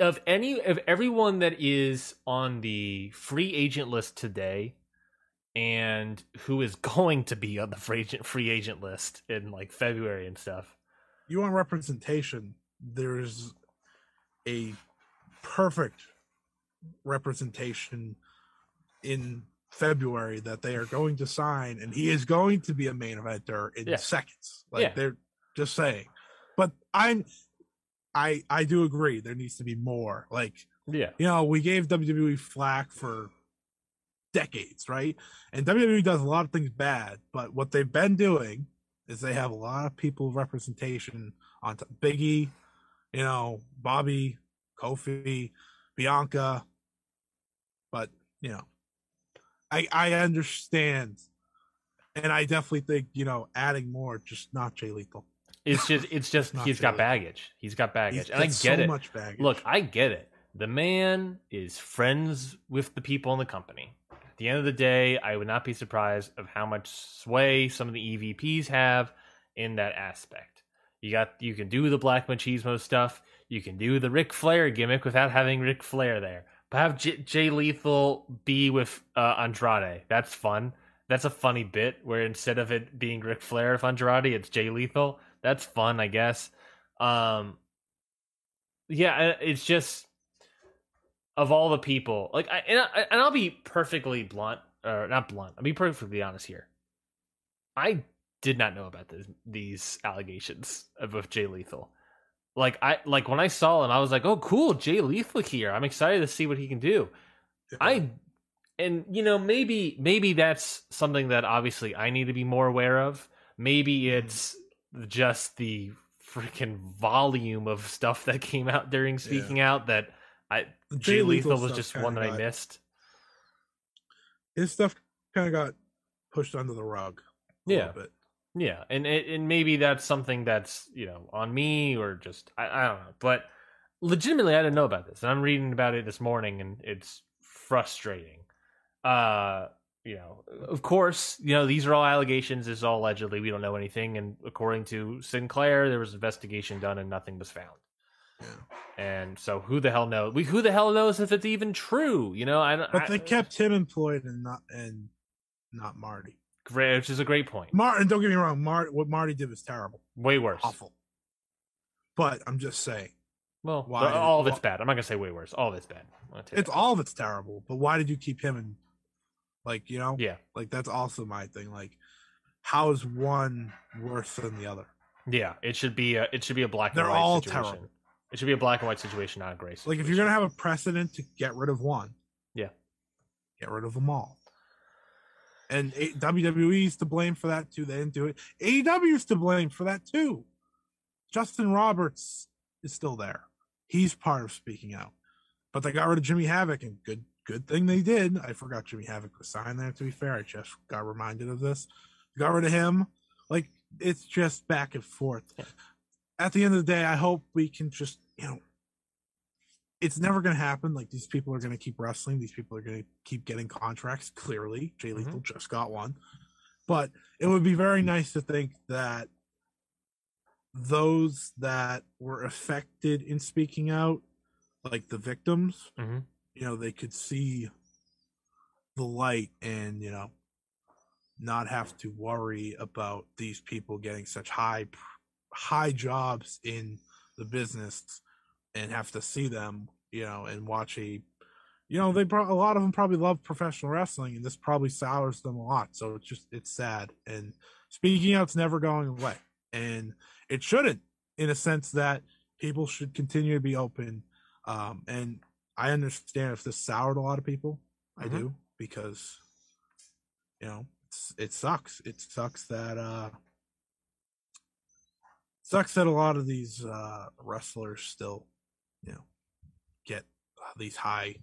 of any of everyone that is on the free agent list today, and who is going to be on the free agent free agent list in like February and stuff. you want representation there's a perfect representation in february that they are going to sign and he is going to be a main eventer in Yeah. seconds. Like Yeah. they're just saying. But i'm i i do agree there needs to be more. Like Yeah, you know we gave wwe flack for decades right? And wwe does a lot of things bad but what they've been doing is they have a lot of people representation on t- Biggie, you know, Bobby, Kofi, Bianca. But, you know, I I understand. And I definitely think, you know, adding more, just not Jay Lethal. it's just it's just he's got Jay. baggage. He's got baggage, He's and I got get so it. much baggage. Look, I get it. The man is friends with the people in the company. At the end of the day, I would not be surprised of how much sway some of the EVPs have in that aspect. You got you can do the Black Machismo stuff. You can do the Ric Flair gimmick without having Ric Flair there. But have J- Jay Lethal be with uh, Andrade. That's fun. That's a funny bit where instead of it being Ric Flair with Andrade, it's Jay Lethal. That's fun, I guess. Um, yeah, it's just of all the people, like, I, and, I, and I'll be perfectly blunt, or not blunt. I'll be perfectly honest here. I did not know about this, these allegations of with Jay Lethal. Like I like when I saw him, I was like, "Oh, cool, Jay Lethal here. I'm excited to see what he can do." I and you know maybe maybe that's something that obviously I need to be more aware of. Maybe mm-hmm. it's just the freaking volume of stuff that came out during speaking out that I Jay Jay Lethal Lethal was just one that I missed. His stuff kind of got pushed under the rug. A Yeah. bit. Yeah, and and maybe that's something that's you know on me or just I, I don't know, but legitimately I didn't know about this, and I'm reading about it this morning, and it's frustrating. Uh, you know, of course, you know these are all allegations. This is all allegedly. We don't know anything, and according to Sinclair, there was investigation done, and nothing was found. Yeah. And so, who the hell knows? We who the hell knows if it's even true? You know, I don't. But I- they kept him employed and not and not Marty. Great, which is a great point. Martin, don't get me wrong. Mar- what Marty did was terrible, Way worse. awful. But I'm just saying, Well, Why- all of it's bad. I'm not gonna say way worse. All of it's bad. I'm gonna take it's all of it's terrible. But why did you keep him in? Like you know, Yeah. like that's also my thing. Like, how is one worse than the other? Yeah, it should be a it should be a black They're and white all situation. terrible. It should be a black and white situation, not a gray. Like if you're gonna have a precedent to get rid of one, Yeah. get rid of them all. And A- WWE's to blame for that too. They didn't do it. AEW's to blame for that too. Justin Roberts is still there. He's part of speaking out. But they got rid of Jimmy Havoc, and good good thing they did. I forgot Jimmy Havoc was signed there. To be fair, I just got reminded of this. Got rid of him. Like it's just back and forth. At the end of the day, I hope we can just you know it's never going to happen. Like these people are going to keep wrestling. These people are going to keep getting contracts. Clearly, Jay Mm-hmm. Lethal just got one, but it would be very nice to think that those that were affected in speaking out, like the victims, Mhm. you know, they could see the light and you know not have to worry about these people getting such high high jobs in the business and have to see them, you know, and watch a, you know, they pro- a lot of them probably love professional wrestling, and this probably sours them a lot. So it's just it's sad. And speaking out's never going away, and it shouldn't, in a sense that people should continue to be open. Um, and I understand if this soured a lot of people, I Mhm. do because, you know, it's, it sucks. It sucks that uh sucks that a lot of these uh wrestlers still you know get uh, these high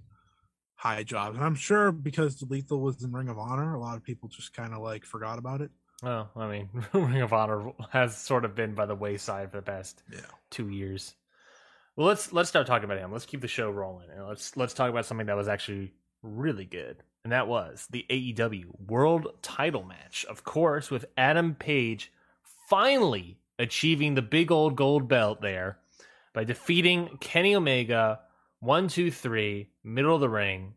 high jobs and i'm sure because lethal was in ring of honor a lot of people just kind of like forgot about it Well, I mean, Ring of Honor has sort of been by the wayside for the past yeah two years. Well, let's let's start talking about him. Let's keep the show rolling, and let's let's talk about something that was actually really good, and that was the AEW World Title match. Of course, with Adam Page finally achieving the big old gold belt there by defeating Kenny Omega. One, two, three, middle of the ring.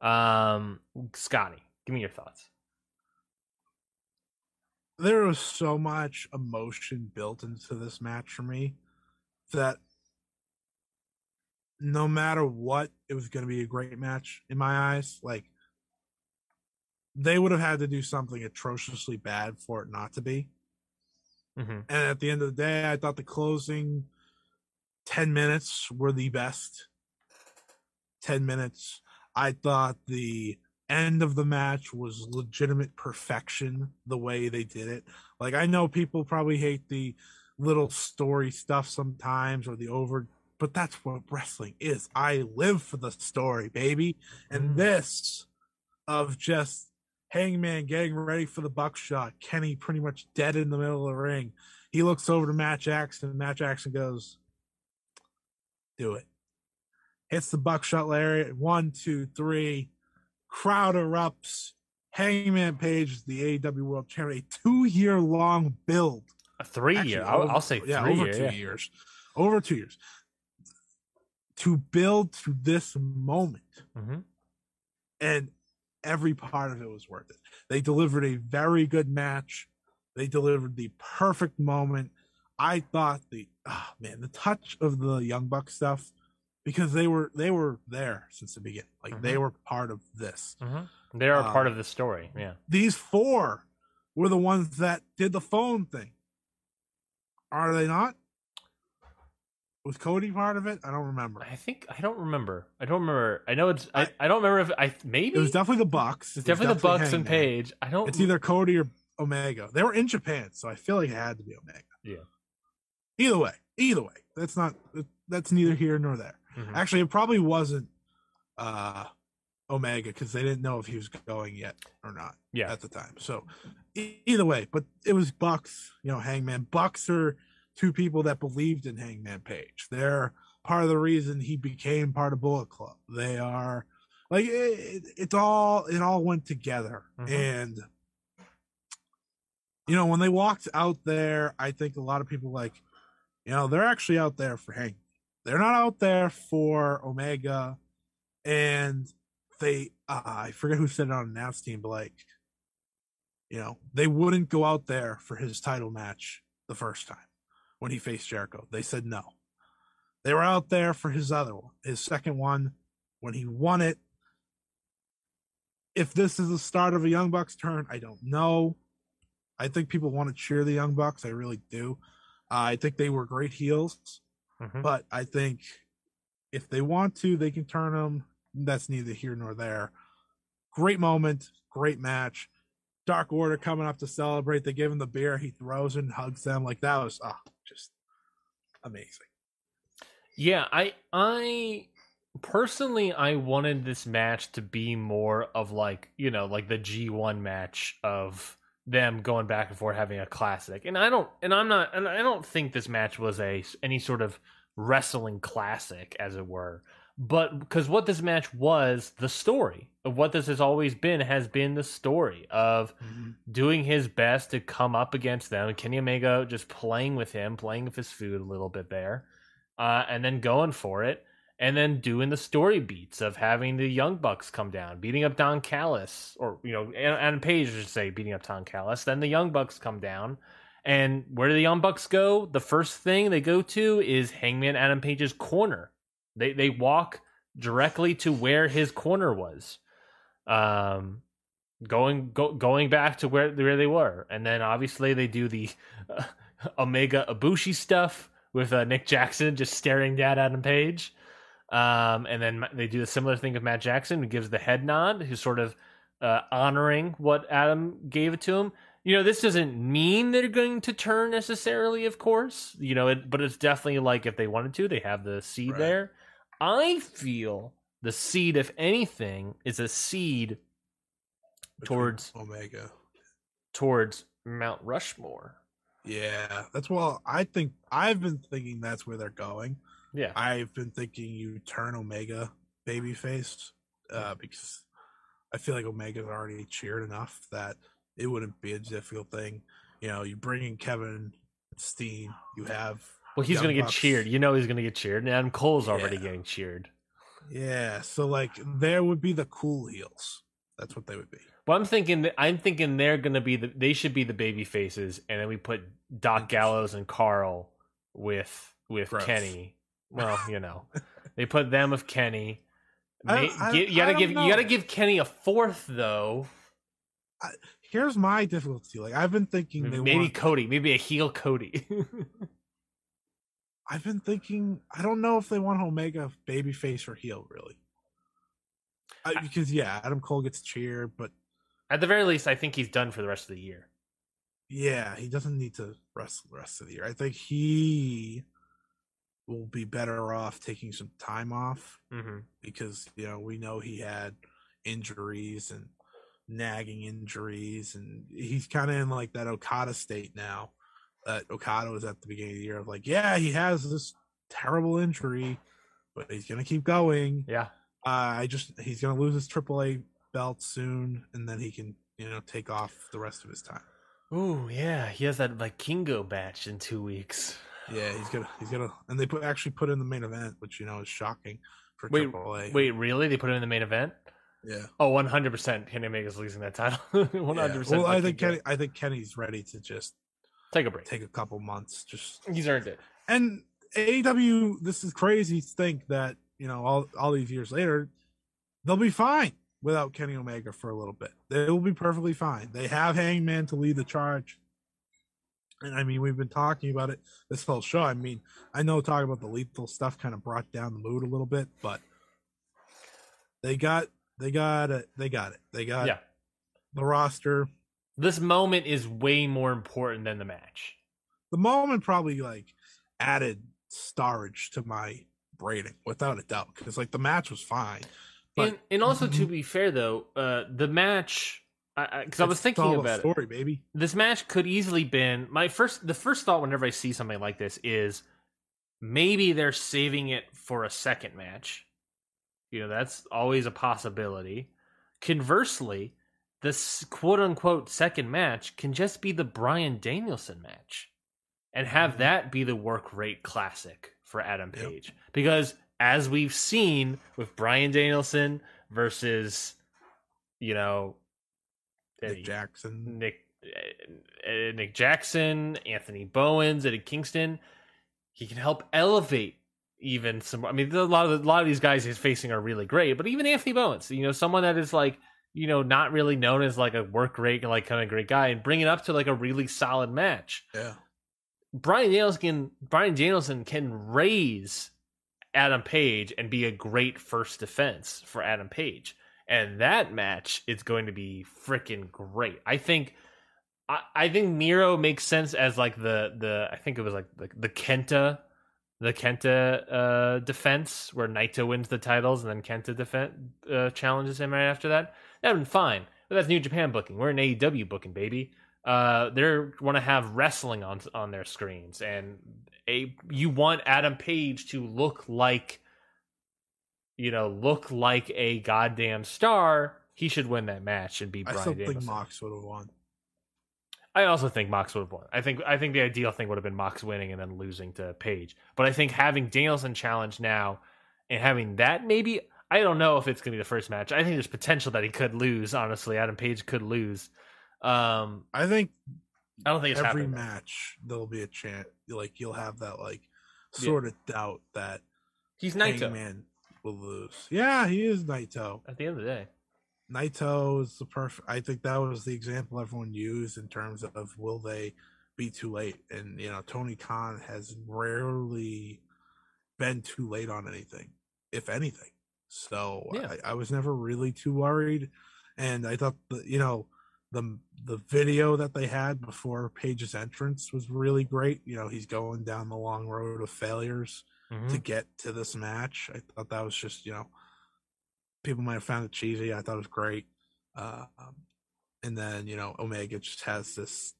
Um, Scotty, give me your thoughts. there was so much emotion built into this match for me that no matter what it was going to be a great match in my eyes like they would have had to do something atrociously bad for it not to be Mm-hmm. And at the end of the day, I thought the closing 10 minutes were the best 10 minutes. I thought the end of the match was legitimate perfection the way they did it. Like, I know people probably hate the little story stuff sometimes or the over, but that's what wrestling is. I live for the story, baby. And Mm. this of just Hangman getting ready for the buckshot, Kenny pretty much dead in the middle of the ring. He looks over to Matt Jackson. Matt Jackson goes, Do it. Hits the buckshot lariat. One, two, three. Crowd erupts. Hangman Page is the AEW World Champion. A two year long build. A three Actually, year. I'll, I'll say three yeah, over year. two yeah. years. Over two years. To build to this moment hmm and every part of it was worth it. They delivered a very good match. They delivered the perfect moment. I thought the ah man, the touch of the Young Buck stuff because they were they were there since the beginning. Like they Mhm. were part of this. hmm They are part Um, of the story. Yeah. These four were the ones that did the phone thing. Are they not? Was Cody part of it? I don't remember. I think I don't remember. I don't remember. I know it's. I, I- I don't remember if I maybe It was definitely the Bucks. it's It definitely the Bucks and Page. I don't. It's either Cody or Omega. They were in Japan, so I feel like it had to be Omega. Yeah. Either way, either way, that's not that's neither here nor there. Mhm. Actually, it probably wasn't uh Omega because they didn't know if he was going yet or not Yeah. at the time. So e- either way, but it was Bucks, you know, Hangman. Bucks are two people that believed in Hangman Page. They're part of the reason he became part of Bullet Club. They are like it, it, it's all it all went together Mhm. and you know when they walked out there i think a lot of people like you know they're actually out there for hank they're not out there for omega and they uh, i forget who said it on announce team but like you know they wouldn't go out there for his title match the first time when he faced jericho. They said no. They were out there for his other one his second one when he won it. If this is the start of a young bucks turn i don't know. I think people want to cheer the young bucks. I really do. Uh, i think they were great heels Mhm. but I think if they want to, they can turn them. That's neither here nor there. Great moment, great match. Dark Order coming up to celebrate. They give him the beer. He throws and hugs them. Like that was ah, just amazing. Yeah, I I personally I wanted this match to be more of like, you know, like the G1 match of them going back and forth having a classic. And I don't and I'm not and I don't think this match was a any sort of wrestling classic as it were. But because what this match was, the story of what this has always been has been the story of doing his best to come up against them. Kenny Omega just playing with him, playing with his food a little bit there, uh, and then going for it, and then doing the story beats of having the Young Bucks come down, beating up Don Callis, or you know, Adam Page should say beating up Don Callis. Then the Young Bucks come down, and where do the Young Bucks go? The first thing they go to is Hangman Adam Page's corner. They they walk directly to where his corner was. Um, going go, going back to where where they were, and then obviously they do the uh, Omega Ibushi stuff with uh, Nick Jackson just staring down Adam Page, um, and then they do a similar thing with Matt Jackson, who gives the head nod, who's sort of uh, honoring what Adam gave it to him. You know, this doesn't mean they're going to turn necessarily, of course. You know, it, but it's definitely like if they wanted to, they have the seed Right. there. I feel the seed, if anything, is a seed Between Towards- Omega. towards Mount Rushmore. Yeah, that's well. I think I've been thinking that's where they're going. Yeah. I've been thinking you turn Omega babyface uh, because I feel like Omega's already cheered enough that it wouldn't be a difficult thing. You know, you bring in Kevin Steen, you have Well, he's going to get cheered. You know he's going to get cheered. And Adam Cole's already Yeah. getting cheered. yeah. So like there would be the cool heels. That's what they would be. Well, I'm thinking I'm thinking they're going to be the they should be the baby faces and then we put Doc Gallows and Carl with with Gross. Kenny. Well, you know. they put them with Kenny. I- I- you gotta give you got to give Kenny a fourth though. Here's my difficulty. Like I've been thinking they Maybe want, Cody, maybe a heel Cody. I've been thinking I don't know if they want Omega babyface or heel really. I, because yeah, Adam Cole gets cheered, but At the very least, I think he's done for the rest of the year. yeah, he doesn't need to wrestle the rest of the year. I think he will be better off taking some time off hmm because you know we know he had injuries and nagging injuries, and he's kind of in like that Okada state now. That Okada was at the beginning of the year of like, yeah, he has this terrible injury, but he's gonna keep going. Yeah. Uh, I just he's gonna lose his AAA belt soon, and then he can you know take off the rest of his time. Ooh, yeah. He has that Vikingo batch in two weeks. Yeah, he's gonna he's gonna, and they put actually put in the main event, which you know is shocking for Wait, AAA. Wait, really? They put it in the main event? yeah, Oh, 100% Kenny Omega's losing that title. 100%. Well, I think. Kenny, I think Kenny's ready to just Take a break. take a couple months, just He's earned it. and AEW. This is crazy to think that you know all all these years later, they'll be fine without Kenny Omega for a little bit. They will be perfectly fine. They have Hangman to lead the charge. And I mean, we've been talking about it this whole show. I mean, I know talking about the lethal stuff kind of brought down the mood a little bit, but they got they got it. They got it. They got Yeah. the roster. This moment is way more important than the match. The moment probably like added starage to my celebrating without a doubt because like the match was fine. But and and also to be fair though, uh, the match because I, I, was thinking about story, it. baby. This match could easily been my first. The first thought whenever I see something like this is maybe they're saving it for a second match. You know, that's always a possibility. Conversely, this quote unquote second match can just be the Bryan Danielson match and have mm-hmm. that be the work rate classic for Adam Page. Yep. Because as we've seen with Bryan Danielson versus, you know, Nick Jackson, Nick uh, Nick Jackson, Anthony Bowens, Eddie Kingston, he can help elevate even some. I mean, a lot of a lot of these guys he's facing are really great, but even Anthony Bowens, you know, someone that is like you know not really known as like a work rate like kind of great guy, and bring it up to like a really solid match. Yeah, Bryan Danielson, Bryan Danielson can raise Adam Page and be a great first defense for Adam Page. And that match is going to be freaking great. I think I, I think Miro makes sense as like the the I think it was like the, the Kenta the Kenta uh, defense where Naito wins the titles and then Kenta defense uh, challenges him right after that. That'd been fine. But that's New Japan booking. We're an AEW booking, baby uh, they want to have wrestling on on their screens, and a you want Adam Page to look like, you know, look like a goddamn star. He should win that match and be. Bryan I still Danielson. think Mox would have won. I also think Mox would have won. I think I think the ideal thing would have been Mox winning and then losing to Page. But I think having Danielson challenge now and having that maybe I don't know if it's going to be the first match. I think there's potential that he could lose. Honestly, Adam Page could lose. Um, I think I don't think every match there'll be a chance. Like you'll have that like sort yeah. of doubt that he's Naito. Man will lose. Yeah, he is Naito. At the end of the day, Naito is the perfect. I think that was the example everyone used in terms of will they be too late? And you know, Tony Khan has rarely been too late on anything, if anything. So yeah. I, I was never really too worried, and I thought that you know the the video that they had before Page's entrance was really great. You know, he's going down the long road of failures mm-hmm. to get to this match. I thought that was just you know, people might have found it cheesy. I thought it was great. Uh, um, and then you know, Omega just has this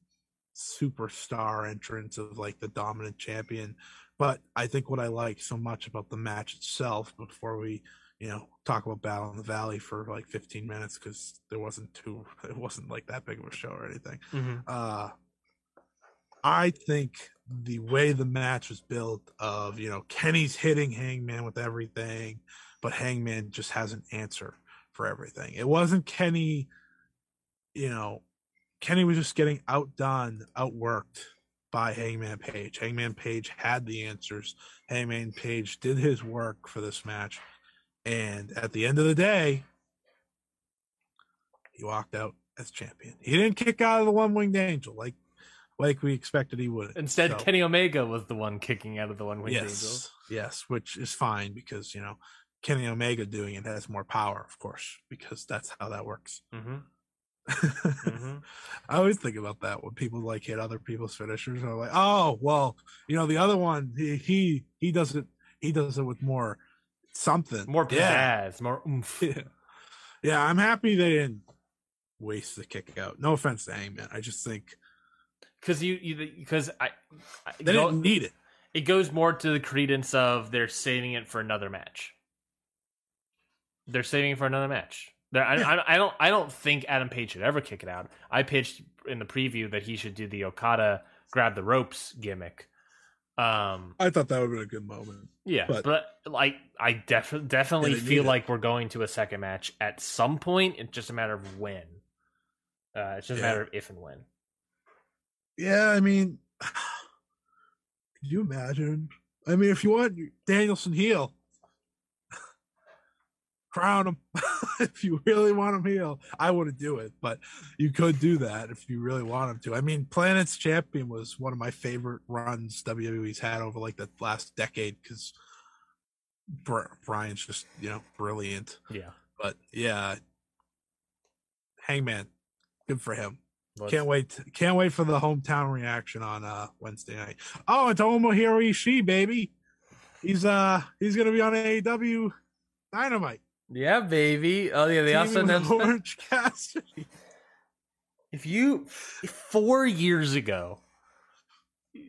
superstar entrance of like the dominant champion. But I think what I like so much about the match itself, before we you know, talk about Battle in the Valley for like 15 minutes because there wasn't too, it wasn't like that big of a show or anything. Mm-hmm. Uh, I think the way the match was built of, you know, Kenny's hitting Hangman with everything, but Hangman just has an answer for everything. It wasn't Kenny, you know, Kenny was just getting outdone, outworked by Hangman Page. Hangman Page had the answers. Hangman Page did his work for this match and at the end of the day, he walked out as champion. He didn't kick out of the one winged angel like like we expected he would. Instead, so, Kenny Omega was the one kicking out of the one winged yes, angel. Yes, which is fine because you know Kenny Omega doing it has more power, of course, because that's how that works. Mm-hmm. mm-hmm. I always think about that when people like hit other people's finishers. I'm like, oh well, you know, the other one he he he does it he does it with more something. More pizzazz, yeah. more oomph. Yeah. yeah, I'm happy they didn't waste the kick out. No offense to Hangman. I just think because you because I, I they didn't need it. It goes more to the credence of they're saving it for another match. They're saving it for another match. I, yeah. I, I, don't I don't think Adam Page should ever kick it out. I pitched in the preview that he should do the Okada grab the ropes gimmick um, I thought that would be a good moment. Yeah, but, but like I def- definitely feel like we're going to a second match at some point. It's just a matter of when. Uh, it's just yeah. a matter of if and when. Yeah, I mean, could you imagine? I mean, if you want Danielson heel, crown him if you really want him heel. I wouldn't do it, but you could do that if you really want him to. I mean, Planet's Champion was one of my favorite runs WWE's had over like the last decade because Bryan's just you know brilliant. Yeah, but yeah, Hangman, good for him. Let's... Can't wait! Can't wait for the hometown reaction on uh Wednesday night. Oh, it's Tomohiro Ishii, baby. He's uh he's gonna be on AEW Dynamite. Yeah, baby. Oh yeah, they also Teaming announced. Orange Cassidy. if you four years ago.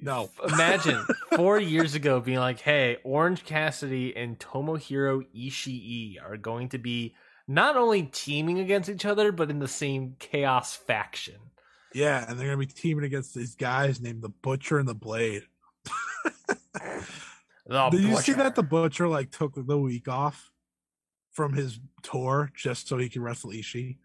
No. Imagine four years ago being like, "Hey, Orange Cassidy and Tomohiro Ishii are going to be not only teaming against each other, but in the same Chaos faction." Yeah, and they're gonna be teaming against these guys named the Butcher and the Blade. The Did you see that the Butcher like took the week off from his tour just so he could wrestle Ishii?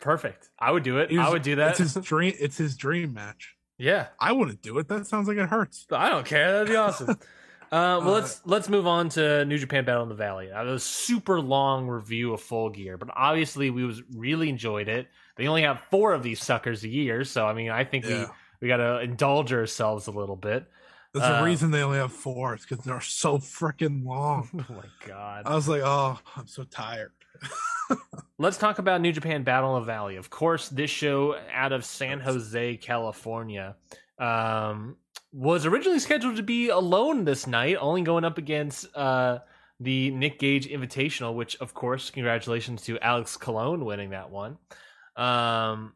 Perfect. I would do it. He I would do that. It's his dream. It's his dream match. yeah, I wouldn't do it. That sounds like it hurts. I don't care. That'd be awesome. Uh, well, Uh, let's let's move on to New Japan Battle in the Valley. Now, it was a super long review of Full Gear, but obviously we was really enjoyed it. They only have four of these suckers a year, so I mean, I think Yeah. we we got to indulge ourselves a little bit. There's Uh, a reason they only have four. It's because they're so freaking long. Oh my god! I was like, oh, I'm so tired. Let's talk about New Japan Battle of Valley. Of course, this show out of San Jose, California, um, was originally scheduled to be alone this night, only going up against uh, the Nick Gage Invitational, which, of course, congratulations to Alex Colon winning that one. Um,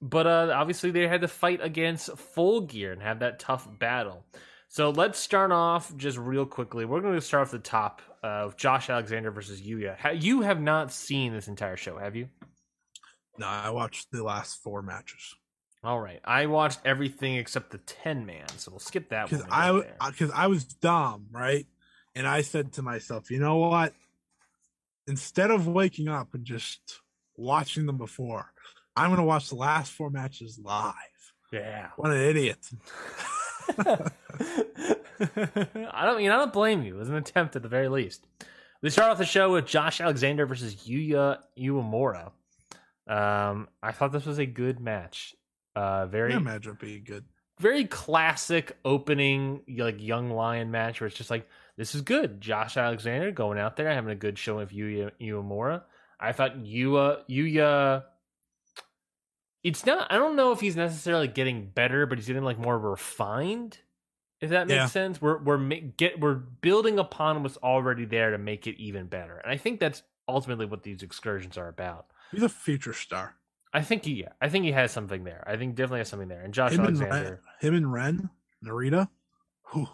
but uh, obviously, they had to fight against Full Gear and have that tough battle. So let's start off just real quickly. We're going to start off the top of Josh Alexander versus Yuya. You have not seen this entire show, have you? No, I watched the last four matches All right, I watched everything except the ten man, so we'll skip that one. because I because I was dumb, right? And I said to myself, you know what? Instead of waking up and just watching them before, I'm going to watch the last four matches live. yeah. What an idiot! I don't mean I don't blame you. It was an attempt at the very least. We start off the show with Josh Alexander versus Yuya Uemura. Um, I thought this was a good match. Uh, very That match would be good. very classic opening like young lion match where it's just like this is good. Josh Alexander going out there having a good show of Yuya Uemura. I thought Yuya Yuya. It's not. I don't know if he's necessarily getting better, but he's getting like more refined. If that makes Yeah. sense, we're we're get we're building upon what's already there to make it even better, and I think that's ultimately what these excursions are about. He's a future star. I think he, yeah, I think he has something there. I think definitely has something there. And Josh Him and, Alexander, Ren, him and Ren, Narita. Whew.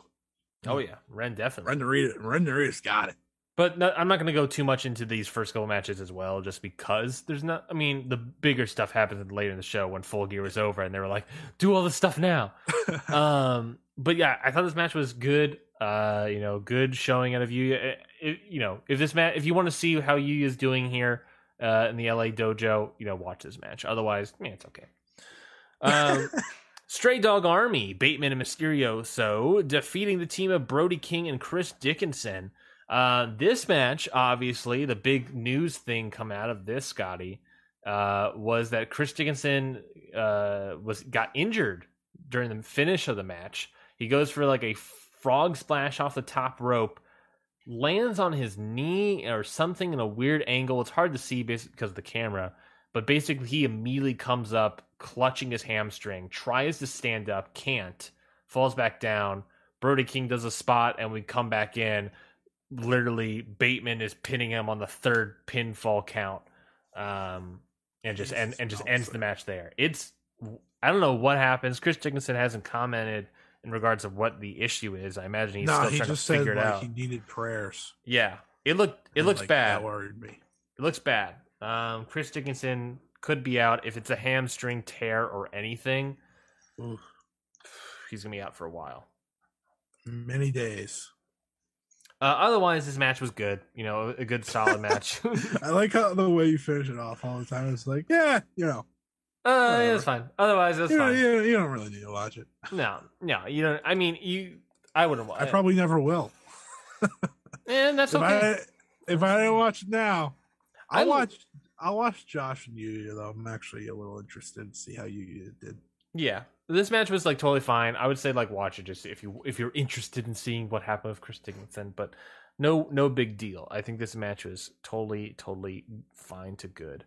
oh yeah, Ren definitely. Ren Narita, Ren Narita's got it. But no, I'm not going to go too much into these first couple matches as well, just because there's not. I mean, the bigger stuff happens later in the show when Full Gear was over, and they were like, "Do all this stuff now." um, but yeah, I thought this match was good. Uh, you know, good showing out of you. You know, if this match, if you want to see how Yu is doing here uh, in the LA dojo, you know, watch this match. Otherwise, man, it's okay. Um, Stray Dog Army, Bateman and Mysterio, so defeating the team of Brody King and Chris Dickinson. Uh, this match, obviously, the big news thing come out of this, Scotty, uh, was that Chris Dickinson uh, was got injured during the finish of the match. He goes for like a frog splash off the top rope, lands on his knee or something in a weird angle. It's hard to see because of the camera, but basically he immediately comes up, clutching his hamstring, tries to stand up, can't, falls back down. Brody King does a spot, and we come back in. Literally, Bateman is pinning him on the third pinfall count, um, and just and, and just ends the match there. It's I don't know what happens. Chris Dickinson hasn't commented in regards of what the issue is. I imagine he's no, still he trying just to said figure it like out. he needed prayers. Yeah, it looked it And, looks like, bad. That worried me. It looks bad. Um, Chris Dickinson could be out if it's a hamstring tear or anything. Oof. He's gonna be out for a while. Many days. Uh, otherwise, this match was good. You know, a good solid match. I like how the way you finish it off all the time. It's like, yeah, you know, Uh, yeah, it's fine. Otherwise, it's you, know fine. you, you don't really need to watch it. No, no, you don't. I mean, you. I wouldn't. Watch. I probably never will. And that's If okay. I if I didn't watch it now, I I'll will- watch. I'll watch Josh and you though. I'm actually a little interested to see how you did. Yeah, this match was like totally fine. I would say like watch it just if you if you're interested in seeing what happened with Chris Dickinson, but no no big deal. I think this match was totally totally fine to good.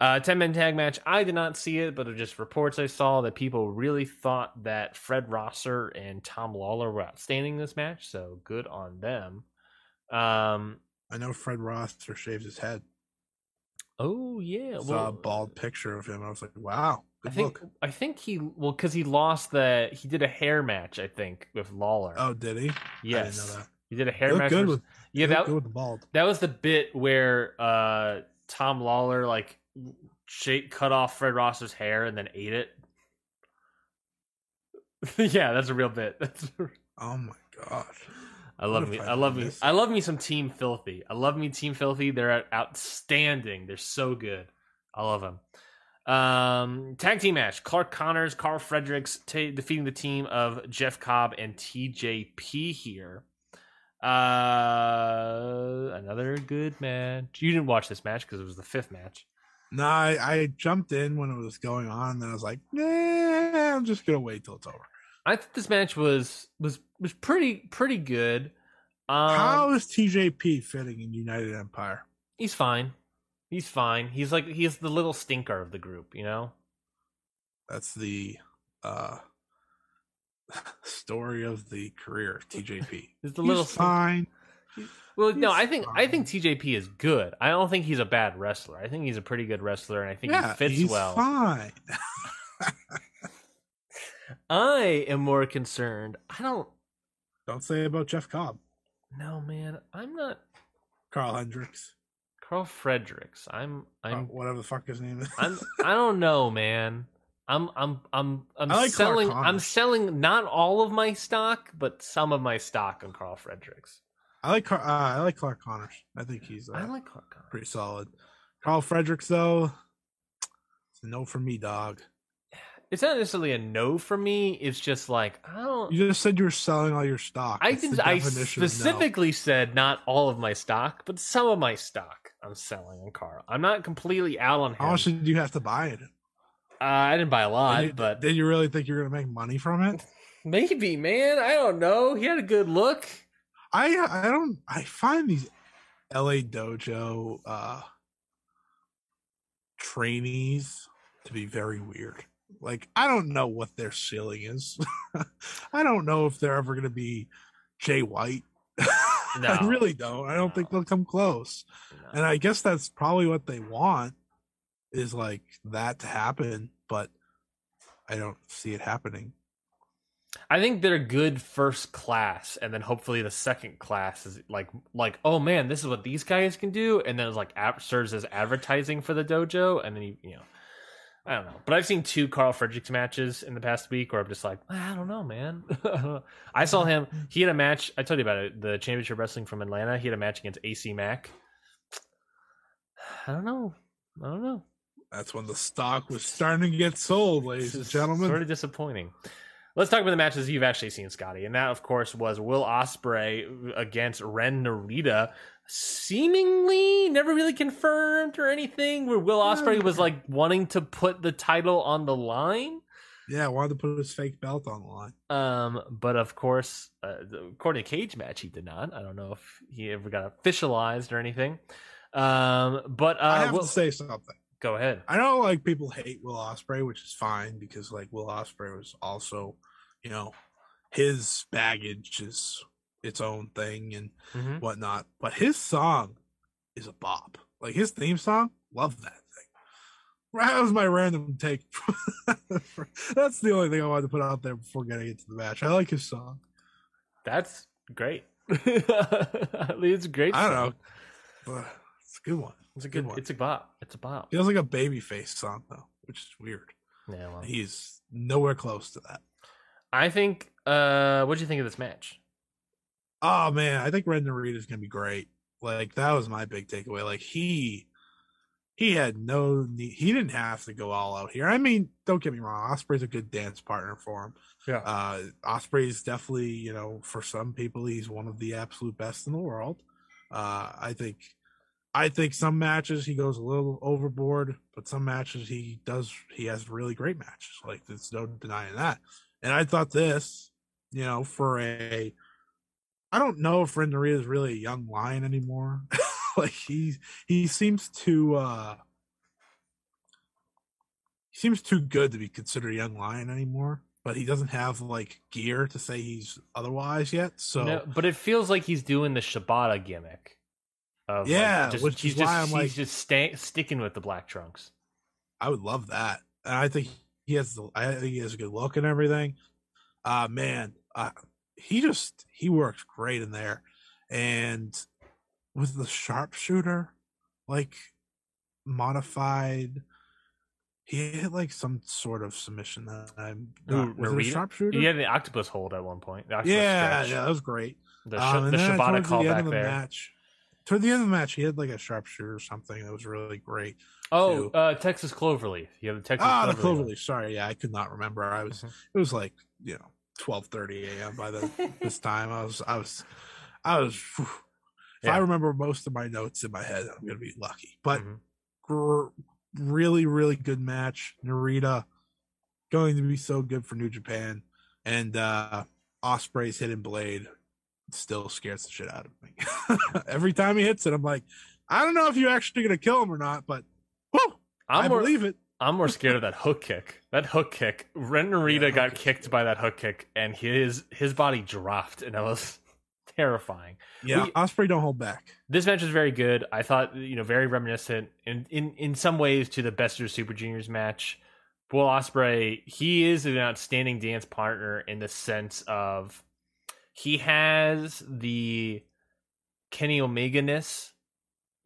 Uh, 10 man tag match. I did not see it, but it just reports I saw that people really thought that Fred Rosser and Tom Lawler were outstanding in this match. So good on them. Um, I know Fred Rosser shaves his head. Oh yeah, I saw a bald picture of him. I was like, wow, I think look. I think he well because he lost the he did a hair match I think with Lawler. Oh, did he? yes, he did a hair match. good with yeah, that good with the bald. that was the bit where uh Tom Lawler like shape cut off Fred Ross's hair and then ate it. yeah, that's a real bit. That's Oh my god. I love me. I I love me. missed? I love me some Team Filthy. I love me Team Filthy. They're outstanding. They're so good. I love them. Um, tag team match: Clark Connors, Karl Fredericks ta defeating the team of Jeff Cobb and TJP here. Uh, another good match. You didn't watch this match because it was the fifth match. No, I, I jumped in when it was going on, and I was like, nah, I'm just gonna wait till it's over. I thought this match was was was pretty pretty good. Um, How is TJP fitting in United Empire? He's fine. He's fine. He's like he's the little stinker of the group, you know. That's the uh story of the career of TJP. He's the little stinker. fine. Well, no, I think I think. TJP is good. I don't think he's a bad wrestler. I think he's a pretty good wrestler, and I think yeah, he fits he's well. fine. I am more concerned. I don't Don't say about Jeff Cobb, No, man. I'm not Carl Hendricks, Karl Fredericks. I'm uh, I'm whatever the fuck his name is. I'm I don't know, man. I'm I'm I'm I'm like selling I'm selling not all of my stock, but some of my stock on Karl Fredericks. I like Car- uh, I like Clark Connors. I think he's uh, I like Clark Connors. pretty solid. Karl Fredericks though, it's a no for me, dog. It's not necessarily a no for me. It's just like I don't. You just said you were selling all your stock. I That's the didn't. I of no. specifically said not all of my stock, but some of my stock I'm selling on Karl. I'm not completely out on him. How much did you have to buy it? uh, I didn't buy a lot, Did you, but did you really think you're gonna make money from it? maybe, man. I don't know. He had a good look. I I don't. I find these LA Dojo uh trainees to be very weird. Like I don't know what their ceiling is. I don't know if they're ever gonna be Jay White. I really don't. I don't think they'll come close. And I guess that's probably what they want is like that to happen, but I don't see it happening. I think they're good first class, and then hopefully the second class is like like oh man, this is what these guys can do, and then it's like serves as advertising for the dojo, and then you you know. I don't know, but I've seen two Karl Fredericks matches in the past week where I'm just like, I don't know, man. I saw him. He had a match. I told you about it. The Championship Wrestling from Atlanta. He had a match against AC Mack. I don't know. I don't know. That's when the stock was starting to get sold, ladies and gentlemen. Sort of disappointing. Let's talk about the matches you've actually seen, Scotty. And that, of course, was Will Ospreay against Ren Narita. Seemingly never really confirmed or anything, where Will Ospreay was like wanting to put the title on the line. Yeah, wanted to put his fake belt on the line. Um, but of course, uh, according to Cage Match, he did not. I don't know if he ever got officialized or anything. Um, but uh, I have Will- to say something. go ahead. I know like people hate Will Ospreay, which is fine because like Will Ospreay was also, you know, his baggage is its own thing and Mhm. whatnot. But his song is a bop. Like his theme song, love that thing. That was my random take. That's the only thing I wanted to put out there before getting into the match. I like his song. That's great. it's a great. I don't song. know, but it's a good one. It's a Good good. one. It's a bop. It's a bop. Feels like a babyface song though, which is weird. Yeah. Well, He's nowhere close to that. I think. Uh, what do you think of this match? Oh man, I think Ren Narita is gonna be great. Like that was my big takeaway. Like he he had no need he didn't have to go all out here. I mean, don't get me wrong, Ospreay's a good dance partner for him. Yeah. Uh Ospreay's definitely, you know, for some people he's one of the absolute best in the world. Uh I think I think some matches he goes a little overboard, but some matches he does he has really great matches. Like there's no denying that. And I thought this, you know, for a I don't know if Ren Narita is really a young lion anymore. like he he seems to uh he seems too good to be considered a young lion anymore. But he doesn't have like gear to say he's otherwise yet. So No, but it feels like he's doing the Shibata gimmick. Of like, Yeah, just, which he's is just, why I'm he's like- just sta- sticking with the black trunks. I would love that. And I think he has the I think he has a good look and everything. Uh man, uh, he just he works great in there. And with the sharpshooter, like modified he hit like some sort of submission that I'm not was it a sharpshooter? He had the octopus hold at one point. Yeah, stretch. yeah, that was great. The, sh- Um, the Shibata towards the end of the there. match, toward the end of the match, he had like a sharpshooter or something that was really great. Oh, uh, Texas Cloverleaf. You have the Texas ah, the Cloverleaf. one. Cloverleaf. Sorry, yeah, I could not remember. I was Mhm. it was like you know twelve thirty a.m. by the this time. I was I was I was. If Yeah. I remember most of my notes in my head, I'm gonna be lucky. But Mhm. gr- really, really good match. Narita going to be so good for New Japan, and uh Ospreay's hidden blade still scares the shit out of me. Every time he hits it, I'm like, I don't know if you're actually gonna kill him or not, but whew, I'm I more, believe it. I'm more scared of that hook kick. That hook kick. Ren Narita Yeah, got kick. kicked by that hook kick, and his his body dropped, and that was terrifying. Yeah, We- Ospreay don't hold back. This match was very good. I thought, you know, very reminiscent in in, in some ways to the Best of Super Juniors match. Will Ospreay, he is an outstanding dance partner in the sense of he has the Kenny Omega ness.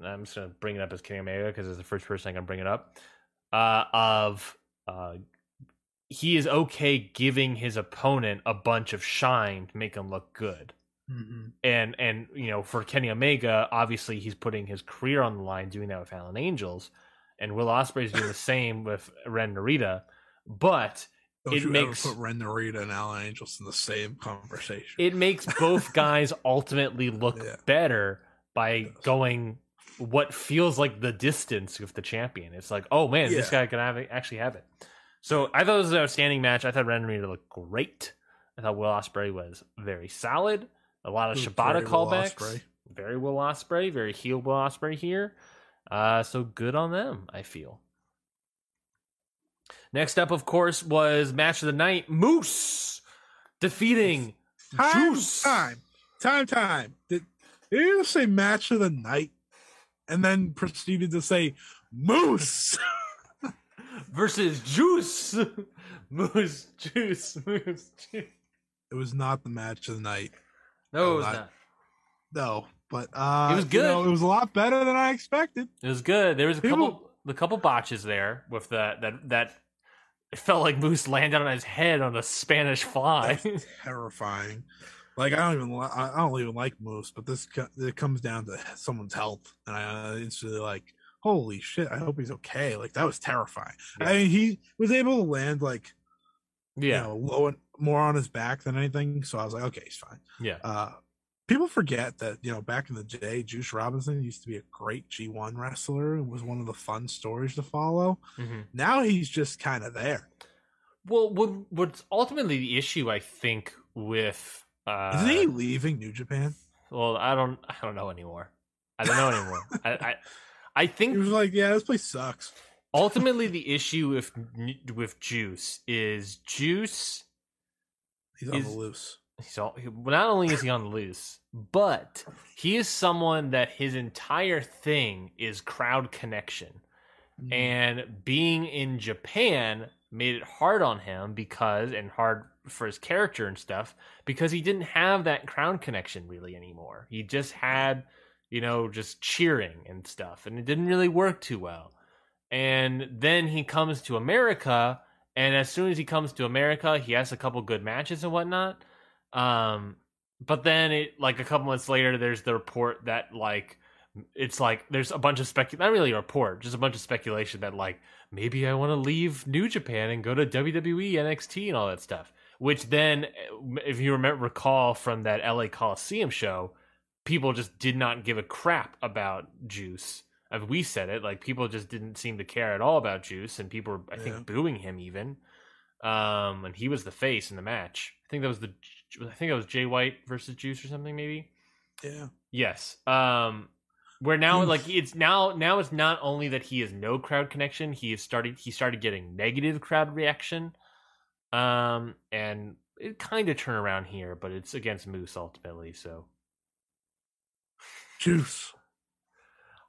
I'm just gonna bring it up as Kenny Omega because it's the first person I can bring it up. Uh, of uh, he is okay giving his opponent a bunch of shine to make him look good Mm-hmm. and and you know for Kenny Omega, obviously he's putting his career on the line doing that with Alan Angels, and Will Ospreay's doing the same with Ren Narita, but Don't It makes- put Ren Narita and Alan Angels in the same conversation? it makes both guys ultimately look Yeah. better by going what feels like the distance with the champion. It's like, oh man, this guy can have it, actually have it. So I thought it was an outstanding match. I thought Narita looked great. I thought Will Ospreay was very solid. A lot of was Shibata very Will callbacks. Ospreay. Very Will Ospreay, very heel Will Ospreay here. Uh, so good on them, I feel. Next up, of course, was match of the night: Moose defeating Time, Juice. time, time, time. Did, did you say match of the night and then proceeded to say moose? versus Juice. Moose, Juice, Moose, Juice. it was not the match of the night. No, it was I- not. No, but uh, It was you know, good. it was a lot better than I expected. It was good. There was a People- couple, the couple botches there with the that that. It felt like Moose landed on his head on a Spanish fly. Terrifying. Like I don't even li- I don't even like moose, but this co- it comes down to someone's health, and I uh, instantly like, holy shit! I hope he's okay. Like that was terrifying. Yeah. I mean, he was able to land like yeah, you know low and more on his back than anything, so I was like, okay, he's fine. yeah. Uh, people forget that you know back in the day, Juice Robinson used to be a great G1 wrestler. It was one of the fun stories to follow. Mhm. Now he's just kind of there. Well, what, what's ultimately the issue, I think, with uh, Isn't he leaving New Japan? well, I don't, I don't know anymore. I don't know anymore. I, I, I He think was like, yeah, this place sucks. ultimately the issue with with Juice is Juice. He's on the loose. He's all, not only is he on the loose, but he is someone that his entire thing is crowd connection. Mm-hmm. and being in Japan made it hard on him because and hard for his character and stuff because he didn't have that crown connection really anymore. He just had, you know, just cheering and stuff and it didn't really work too well. And then he comes to America and as soon as he comes to America, he has a couple good matches and whatnot. Um but then it like a couple months later there's the report that like it's like there's a bunch of spec not really a report just a bunch of speculation that like maybe i want to leave new japan and go to wwe nxt and all that stuff which then if you remember recall from that la coliseum show people just did not give a crap about juice I mean, we said it like people just didn't seem to care at all about juice and people were i think Yeah. booing him even um and he was the face in the match i think that was the i think that was jay white versus juice or something maybe Yeah. Yes. Um Where now, like it's now, now it's not only that he has no crowd connection. He is started. He started getting negative crowd reaction, um, and it kind of turn around here, but it's against Moose ultimately. So Juice.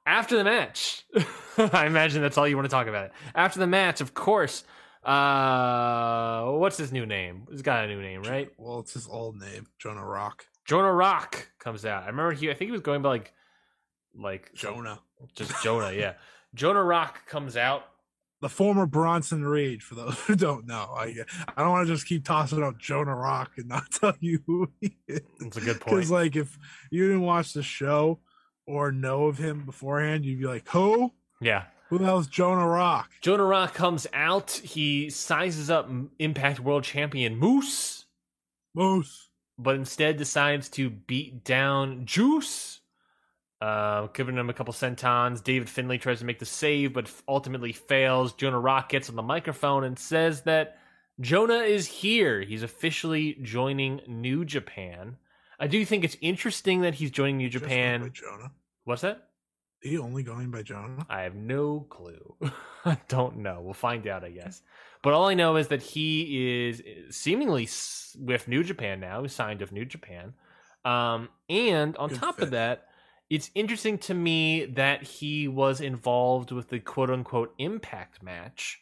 after the match, I imagine that's all you want to talk about. After the match, of course. Uh, what's his new name? He's got a new name, right? Well, it's his old name, Jonah Rock. Jonah Rock comes out. I remember he. I think he was going by like, like Jonah. just Jonah. Yeah, Jonah Rock comes out. The former Bronson Reed, for those who don't know. I I don't want to just keep tossing out Jonah Rock and not tell you who he is. It's a good point. Because, like, if you didn't watch the show or know of him beforehand, you'd be like, who? Yeah, Who the hell's Jonah Rock? Jonah Rock comes out. He sizes up Impact World Champion Moose, Moose. but instead decides to beat down Juice, uh, giving him a couple sentons. David Finlay tries to make the save, but ultimately fails. Jonah Rock gets on the microphone and says that Jonah is here. He's officially joining New Japan. I do think it's interesting that he's joining New Japan. Jonah. What's that? He only going by Jonah? I have no clue. I don't know. We'll find out, I guess. But all I know is that he is seemingly with New Japan now. He's signed with New Japan. Um, and on Good top fit. of that, it's interesting to me that he was involved with the quote unquote impact match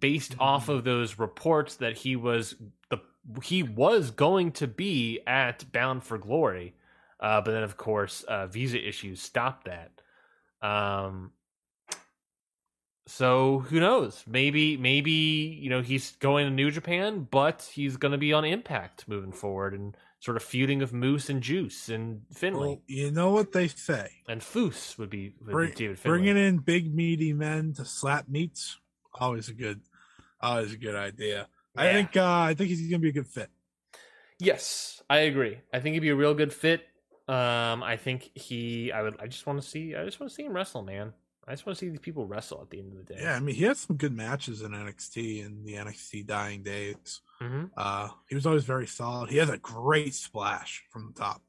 based off Mhm. of those reports that he was the he was going to be at Bound for Glory. Uh, but then of course uh, visa issues stopped that. Um, so who knows? Maybe maybe you know he's going to New Japan, but he's going to be on Impact moving forward and sort of feuding of Moose and Juice and Finlay Well, you know what they say. and Foose would be, would Bring, be bringing in big meaty men to slap meats, always a good, always a good idea. I think, uh, I think he's gonna be a good fit. Yes, I agree. I think he'd be a real good fit. Um, I think he. I would. I just want to see. I just want to see him wrestle, man. I just want to see these people wrestle at the end of the day. Yeah, I mean, he had some good matches in NXT in the NXT dying days. Hmm Uh, he was always very solid. He has a great splash from the top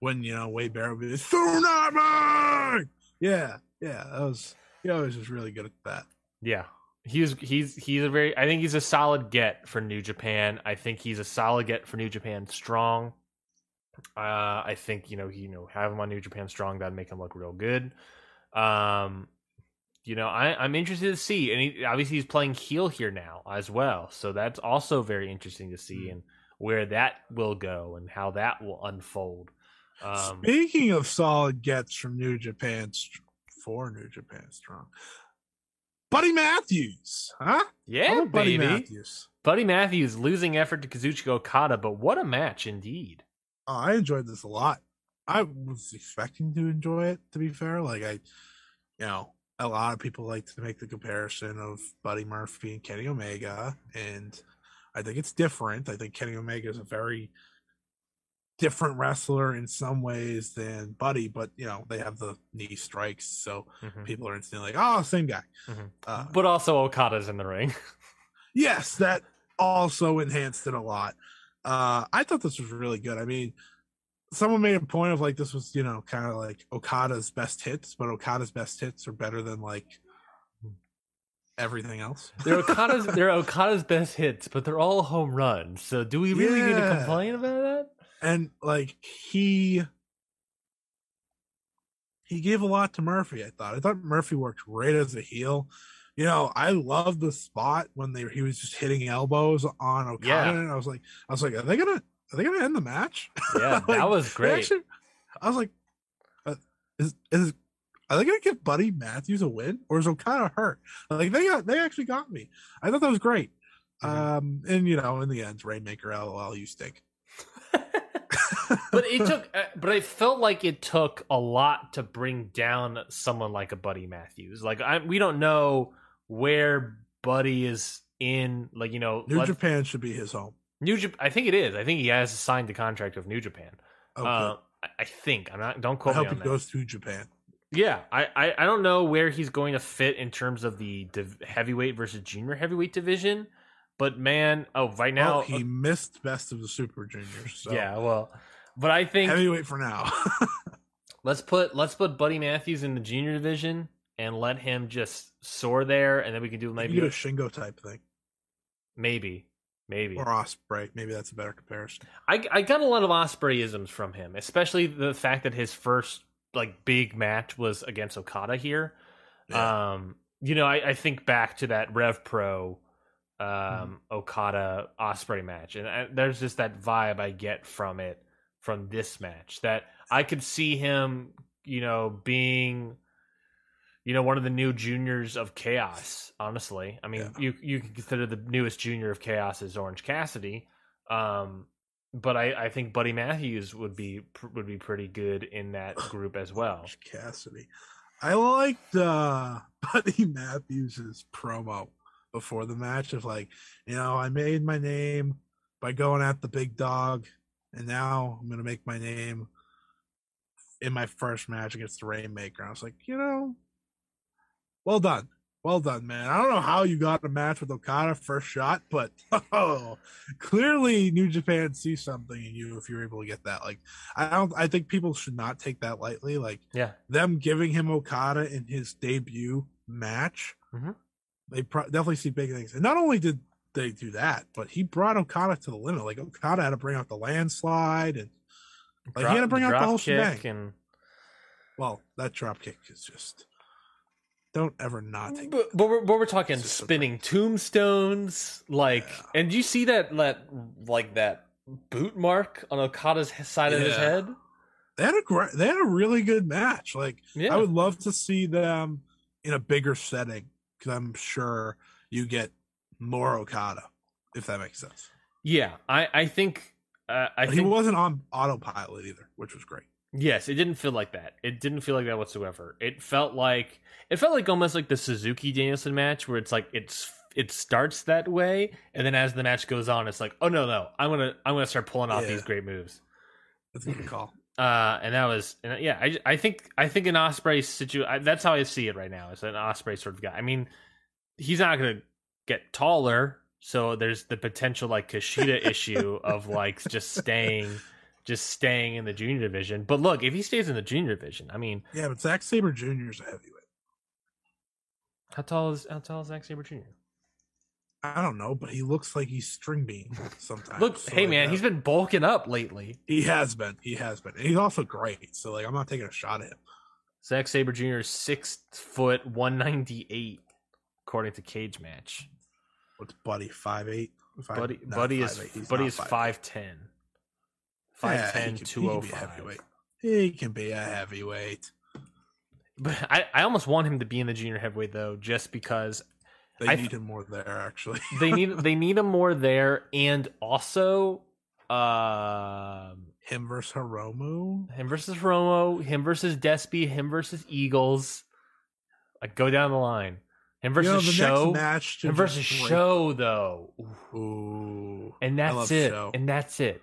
when you know Wade Barrett would be tsunami. Yeah, yeah, that was he always was really good at that. Yeah. He's he's he's a very I think he's a solid get for New Japan. I think he's a solid get for New Japan Strong. Uh I think, you know, he you know, have him on New Japan Strong, that'd make him look real good. Um you know, I, I'm interested to see, and he, obviously he's playing heel here now as well, so that's also very interesting to see, Mm. and where that will go and how that will unfold. Um, Speaking of solid gets from New Japan for New Japan Strong, Buddy Matthews, huh? Yeah, about Buddy. Matthews. Buddy Matthews losing effort to Kazuchika Okada, but what a match indeed. Oh, I enjoyed this a lot. I was expecting to enjoy it. To be fair, like I, you know, a lot of people like to make the comparison of Buddy Murphy and Kenny Omega, and I think it's different. I think Kenny Omega is a very different wrestler in some ways than Buddy, but you know they have the knee strikes, so Mhm. people are instantly like, "Oh, same guy." Mhm. Uh, But also Okada's in the ring. yes, that also enhanced it a lot. Uh, I thought this was really good. I mean, someone made a point of like this was, you know, kind of like Okada's best hits, but Okada's best hits are better than like everything else. They're Okada's they're Okada's best hits, but they're all home runs. So do we really need to complain about that? and like he he gave a lot to Murphy. I thought. I thought Murphy worked great as a heel. You know, I love the spot when they he was just hitting elbows on Okada, Yeah. and I was like, I was like, are they gonna are they gonna end the match? Yeah, Like, that was great. actually- I was like, uh, is is are they gonna give Buddy Matthews a win, or is Okada hurt? Like they got they actually got me. I thought that was great. Mhm. Um, and you know, in the end, Rainmaker, lol, you stink. but it took uh, but I felt like it took a lot to bring down someone like a Buddy Matthews. Like I we don't know where Buddy is in like you know New let- Japan should be his home. New Japan I think it is. I think he has signed the contract with New Japan. Okay. Uh, I- think I'm not. Don't quote me I hope on he that. goes to Japan. Yeah, I, I, I don't know where he's going to fit in terms of the div- heavyweight versus junior heavyweight division, but man, oh, right now, Well, he missed best of the Super Juniors. So yeah, well, but I think heavyweight for now. Let's put let's put Buddy Matthews in the junior division and let him just soar there, and then we can do maybe Maybe a Shingo type thing maybe maybe. or Ospreay. Maybe that's a better comparison. I I got a lot of Ospreyisms from him, especially the fact that his first like big match was against Okada here. Yeah. Um, you know, I, I think back to that Rev Pro um Mm-hmm. Okada Ospreay match, and I, there's just that vibe I get from it from this match that I could see him, you know, being. You know, one of the new juniors of Chaos. Honestly, I mean, Yeah. you you can consider the newest junior of Chaos is Orange Cassidy, um, but I, I think Buddy Matthews would be pr- would be pretty good in that group as well. Orange Cassidy. I liked uh, Buddy Matthews' promo before the match of like, you know, I made my name by going at the big dog, and now I'm gonna make my name in my first match against the Rainmaker. I was like, you know, well done. Well done, man. I don't know how you got a match with Okada first shot, but oh, clearly New Japan sees something in you if you're able to get that. Like, I don't. I think people should not take that lightly. Like, Yeah, them giving him Okada in his debut match, Mhm. they pro- definitely see big things. And not only did they do that, but he brought Okada to the limit. Like Okada had to bring out the landslide, and like he had to bring out the whole shebang. and Well, that drop kick is just don't ever not take. but, but, we're, but we're talking It's just spinning tombstones, like, Yeah. and you see that that like that boot mark on Okada's side of his head? They had a great, they had a really good match. Like Yeah, I would love to see them in a bigger setting because I'm sure you get more Okada if that makes sense. yeah. I I think uh, I But he think wasn't on autopilot either, which was great. Yes, it didn't feel like that. It didn't feel like that whatsoever. It felt like it felt like almost like the Suzuki Danielson match where it's like it's it starts that way and then as the match goes on it's like, "Oh no, no. I'm going to I'm going to start pulling off Yeah. these great moves." That's a good call. Uh and that was and yeah, I I think I think an Ospreay situ I, that's how I see it right now. It's an Ospreay sort of guy. I mean, he's not going to get taller, so there's the potential like Kushida issue of like just staying just staying in the junior division. But look, if he stays in the junior division, I mean, Yeah, but Zack Sabre Jr. is a heavyweight. How tall is how tall is Zack Sabre Jr.? I don't know, but he looks like he's string bean sometimes. Look, So, hey like, man, uh, he's been bulking up lately. he has been, he has been, and he's also great. So like, I'm not taking a shot at him. Zack Sabre Jr. is six foot one ninety eight, according to Cage Match. What's Buddy five eight? Buddy, Buddy is Buddy is five ten. Five ten, two oh five. He can be a heavyweight. But I, I almost want him to be in the junior heavyweight though, just because They I need th- him more there, actually. they need they need him more there, and also, um, him versus Hiromu. him versus Romo, him versus Despy, him versus Eagles. Like go down the line. Him versus you know, the Show. match. Him versus Show though. Ooh. And that's it. Show. And that's it.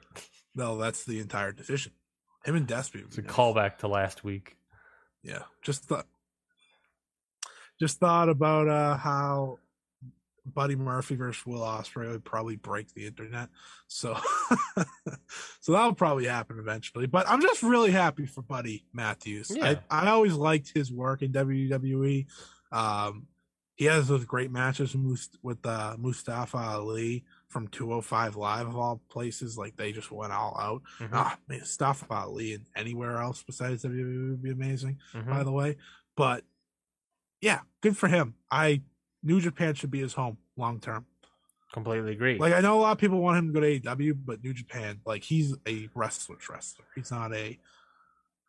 No, that's the entire division. Him and Despy. It's a nice. callback to last week. Yeah, just thought, just thought about uh how Buddy Murphy versus Will Ospreay would probably break the internet. So, so that'll probably happen eventually. But I'm just really happy for Buddy Matthews. Yeah. I, I always liked his work in WWE. Um, he has those great matches with with uh, Mustafa Ali from 205 Live of all places. Like they just went all out. Mhm. Ah, man, Mustafa Ali and anywhere else besides WWE would be amazing Mhm. by the way. But yeah, good for him. I New Japan should be his home long term. Completely agree. Like I know a lot of people want him to go to AEW, but New Japan, like he's a wrestler's wrestler. He's not a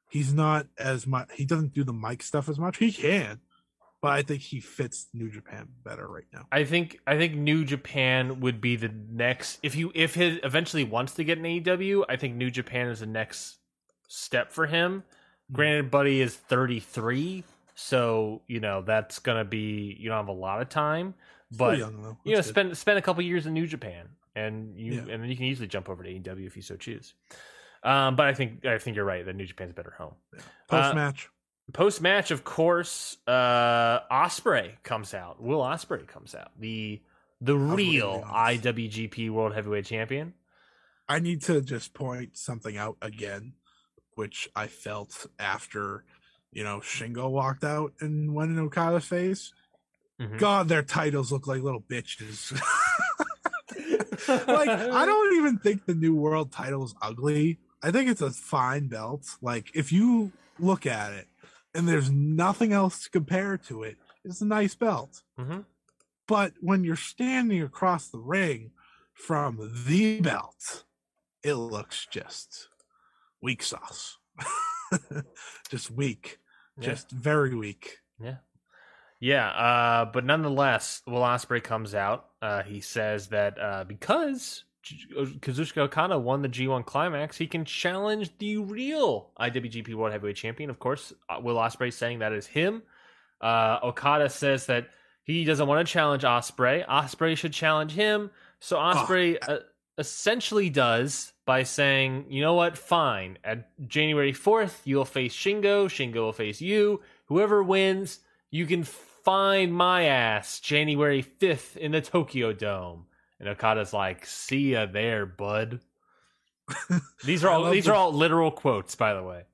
he's not as much he doesn't do the mic stuff as much. He can, but I think he fits New Japan better right now. I think I think New Japan would be the next if you if he eventually wants to get an AEW, I think New Japan is the next step for him. Granted, Buddy is 33, so you know that's gonna be you don't have a lot of time, but young you know good. spend spend a couple years in New Japan, and you Yeah. and then you can easily jump over to AEW if you so choose. Um, but I think I think you're right that New Japan's a better home. post match. Post match, of course, uh Ospreay comes out. Will Ospreay comes out. The the real. IWGP World Heavyweight Champion. I need to just point something out again. which I felt after you know Shingo walked out and went in Okada's face. Mhm. God, their titles look like little bitches. like I don't even think the new world title is ugly. I think it's a fine belt. Like if you look at it and there's nothing else to compare to it, it's a nice belt. Mhm. But when you're standing across the ring from the belt, it looks just weak sauce. just weak. Yeah. Just very weak. Yeah, Yeah, uh, but nonetheless, Will Ospreay comes out. Uh, he says that uh, because Kazuchika Okada won the G1 Climax, he can challenge the real IWGP World Heavyweight Champion. Of course, uh, Will Ospreay saying that is him. Uh, Okada says that he doesn't want to challenge Ospreay. Ospreay should challenge him. So Ospreay uh, essentially does by saying, "You know what? Fine. At January fourth, you'll face Shingo. Shingo will face you. Whoever wins." you can find my ass January 5th in the Tokyo Dome. And Okada's like, see ya there, bud. These are all these the- are all literal quotes, by the way.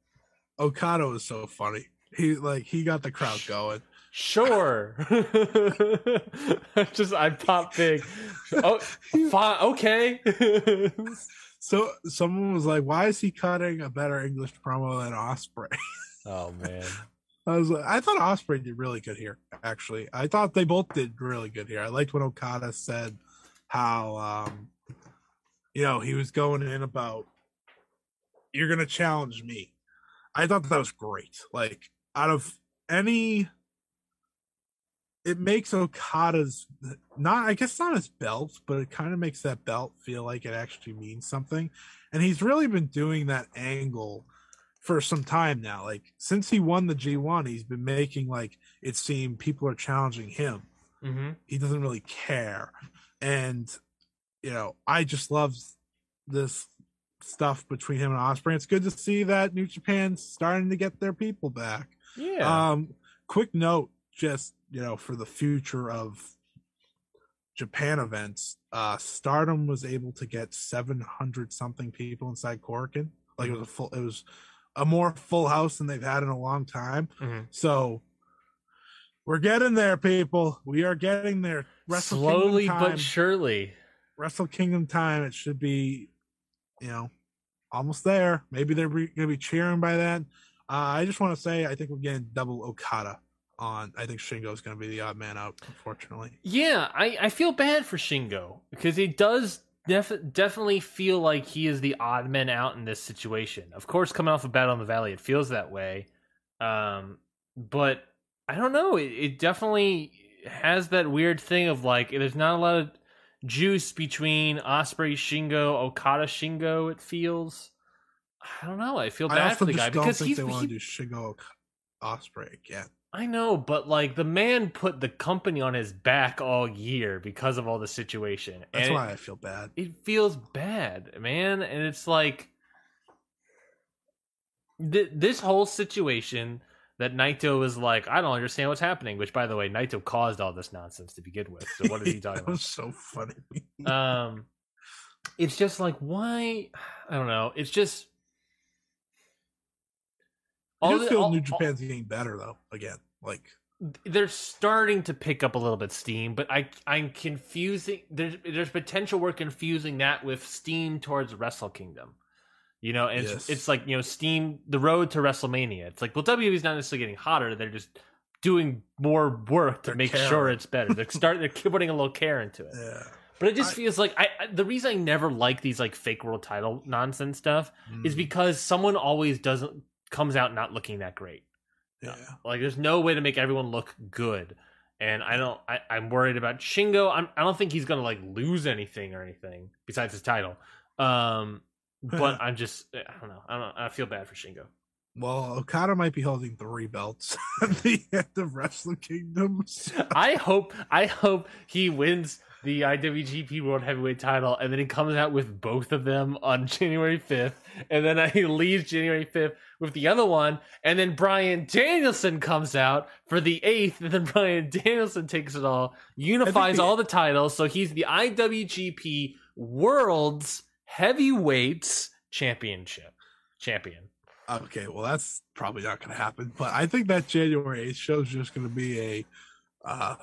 Okada was so funny. He like he got the crowd going. Sure. Just I pop big. Oh fine, okay. So someone was like, "Why is he cutting a better English promo than Ospreay?" oh man. I was like, I thought Ospreay did really good here. Actually, I thought they both did really good here. I liked what Okada said how, um, you know, he was going in about you're gonna challenge me. I thought that was great. Like out of any, it makes Okada's not, I guess, not his belt, but it kind of makes that belt feel like it actually means something. And he's really been doing that angle for some time now. Like since he won the G1, he's been making like it seem people are challenging him. hmm He doesn't really care. And you know, I just love this stuff between him and Ospreay. It's good to see that New Japan's starting to get their people back. Yeah. Um, quick note, just you know, for the future of Japan events, uh, Stardom was able to get seven hundred something people inside Korakuen. Like it was a full, it was a more full house than they've had in a long time. Mhm. So we're getting there, people. We are getting there. Wrestle Slowly Kingdom but time. surely. Wrestle Kingdom time. It should be, you know, almost there. Maybe they're going to be cheering by then. Uh, I just want to say, I think we're getting double Okada on. I think Shingo is going to be the odd man out, unfortunately. Yeah, I, I feel bad for Shingo because he does def- definitely feel like he is the odd man out in this situation. Of course, coming off a battle in the valley, it feels that way. Um, but I don't know. It, it definitely has that weird thing of like there's not a lot of juice between Ospreay Shingo, Okada Shingo. It feels. I don't know. I feel I bad also for the guy don't because he's. they want he- to do Shingo Ospreay again. I know, but like the man put the company on his back all year because of all the situation. That's and why I feel bad. it, it feels bad, man. And it's like th- this whole situation that Naito was like, I don't understand what's happening. Which, by the way, Naito caused all this nonsense to begin with. So what is he talking about? so funny. Um, it's just like why? I don't know. It's just. I all do the- feel all- New all- Japan's getting better though. Again, like they're starting to pick up a little bit steam, but I I'm confusing. There's there's potential we're confusing that with steam towards Wrestle Kingdom. You know, and it's, Yes. it's like you know, steam the road to WrestleMania. It's like well, WWE's not necessarily getting hotter; they're just doing more work to They're make caring. sure it's better. They're start they're putting a little care into it. yeah. But it just I- feels like I, I the reason I never like these like fake world title nonsense stuff is Mm, because someone always doesn't comes out not looking that great. yeah. Like, there's no way to make everyone look good. And I don't. I, I'm worried about Shingo. I'm, I don't think he's gonna like lose anything or anything besides his title. Um, but I'm just. Eh, I don't know. I don't. I feel bad for Shingo. Well, Okada might be holding three belts at the end of Wrestle Kingdom. so- I hope. I hope he wins the IWGP World Heavyweight Title, and then he comes out with both of them on January 5th, and then he leaves January 5th with the other one, and then Bryan Danielson comes out for the eighth, and then Bryan Danielson takes it all, unifies the- all the titles, so he's the IWGP World's Heavyweights Championship champion. Okay, well that's probably not going to happen. But I think that January 8th show is just going to be a uh,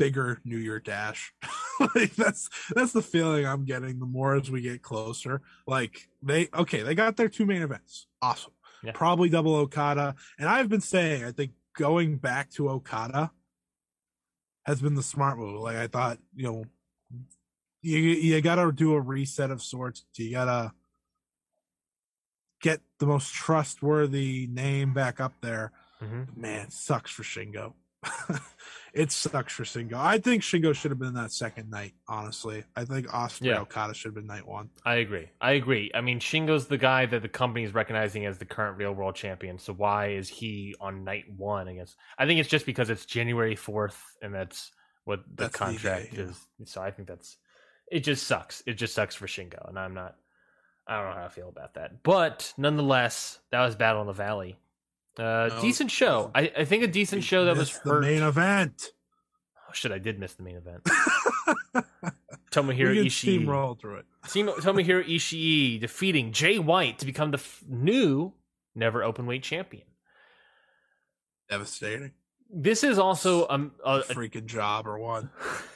bigger New Year dash. like that's that's the feeling I'm getting. The more as we get closer, like they okay, they got their two main events. Awesome. Yeah. Probably double Okada, and I've been saying I think going back to Okada has been the smart move. Like I thought, you know, you you got to do a reset of sorts. You got to get the most trustworthy name back up there. Mhm. Man, sucks for Shingo. it sucks for Shingo. I think Shingo should have been that second night. Honestly, I think Ospreay Yeah. Okada should have been night one. I agree. I agree. I mean, Shingo's the guy that the company is recognizing as the current real world champion. So why is he on night one? I guess I think it's just because it's January fourth, and that's what the That's the contract day, yeah. is. So I think that's it. Just sucks. It just sucks for Shingo, and I'm not. I don't know how I feel about that, but nonetheless, that was Battle in the Valley. Uh, No, decent show. I, I think a decent show that was Missed the main event. Oh, shit, I did miss the main event. we Tomohiro can Ishii. steamroll through it. Tomohiro Ishii defeating Jay White to become the f- new never open weight champion. Devastating. This is also um, a, a, freaking job or one.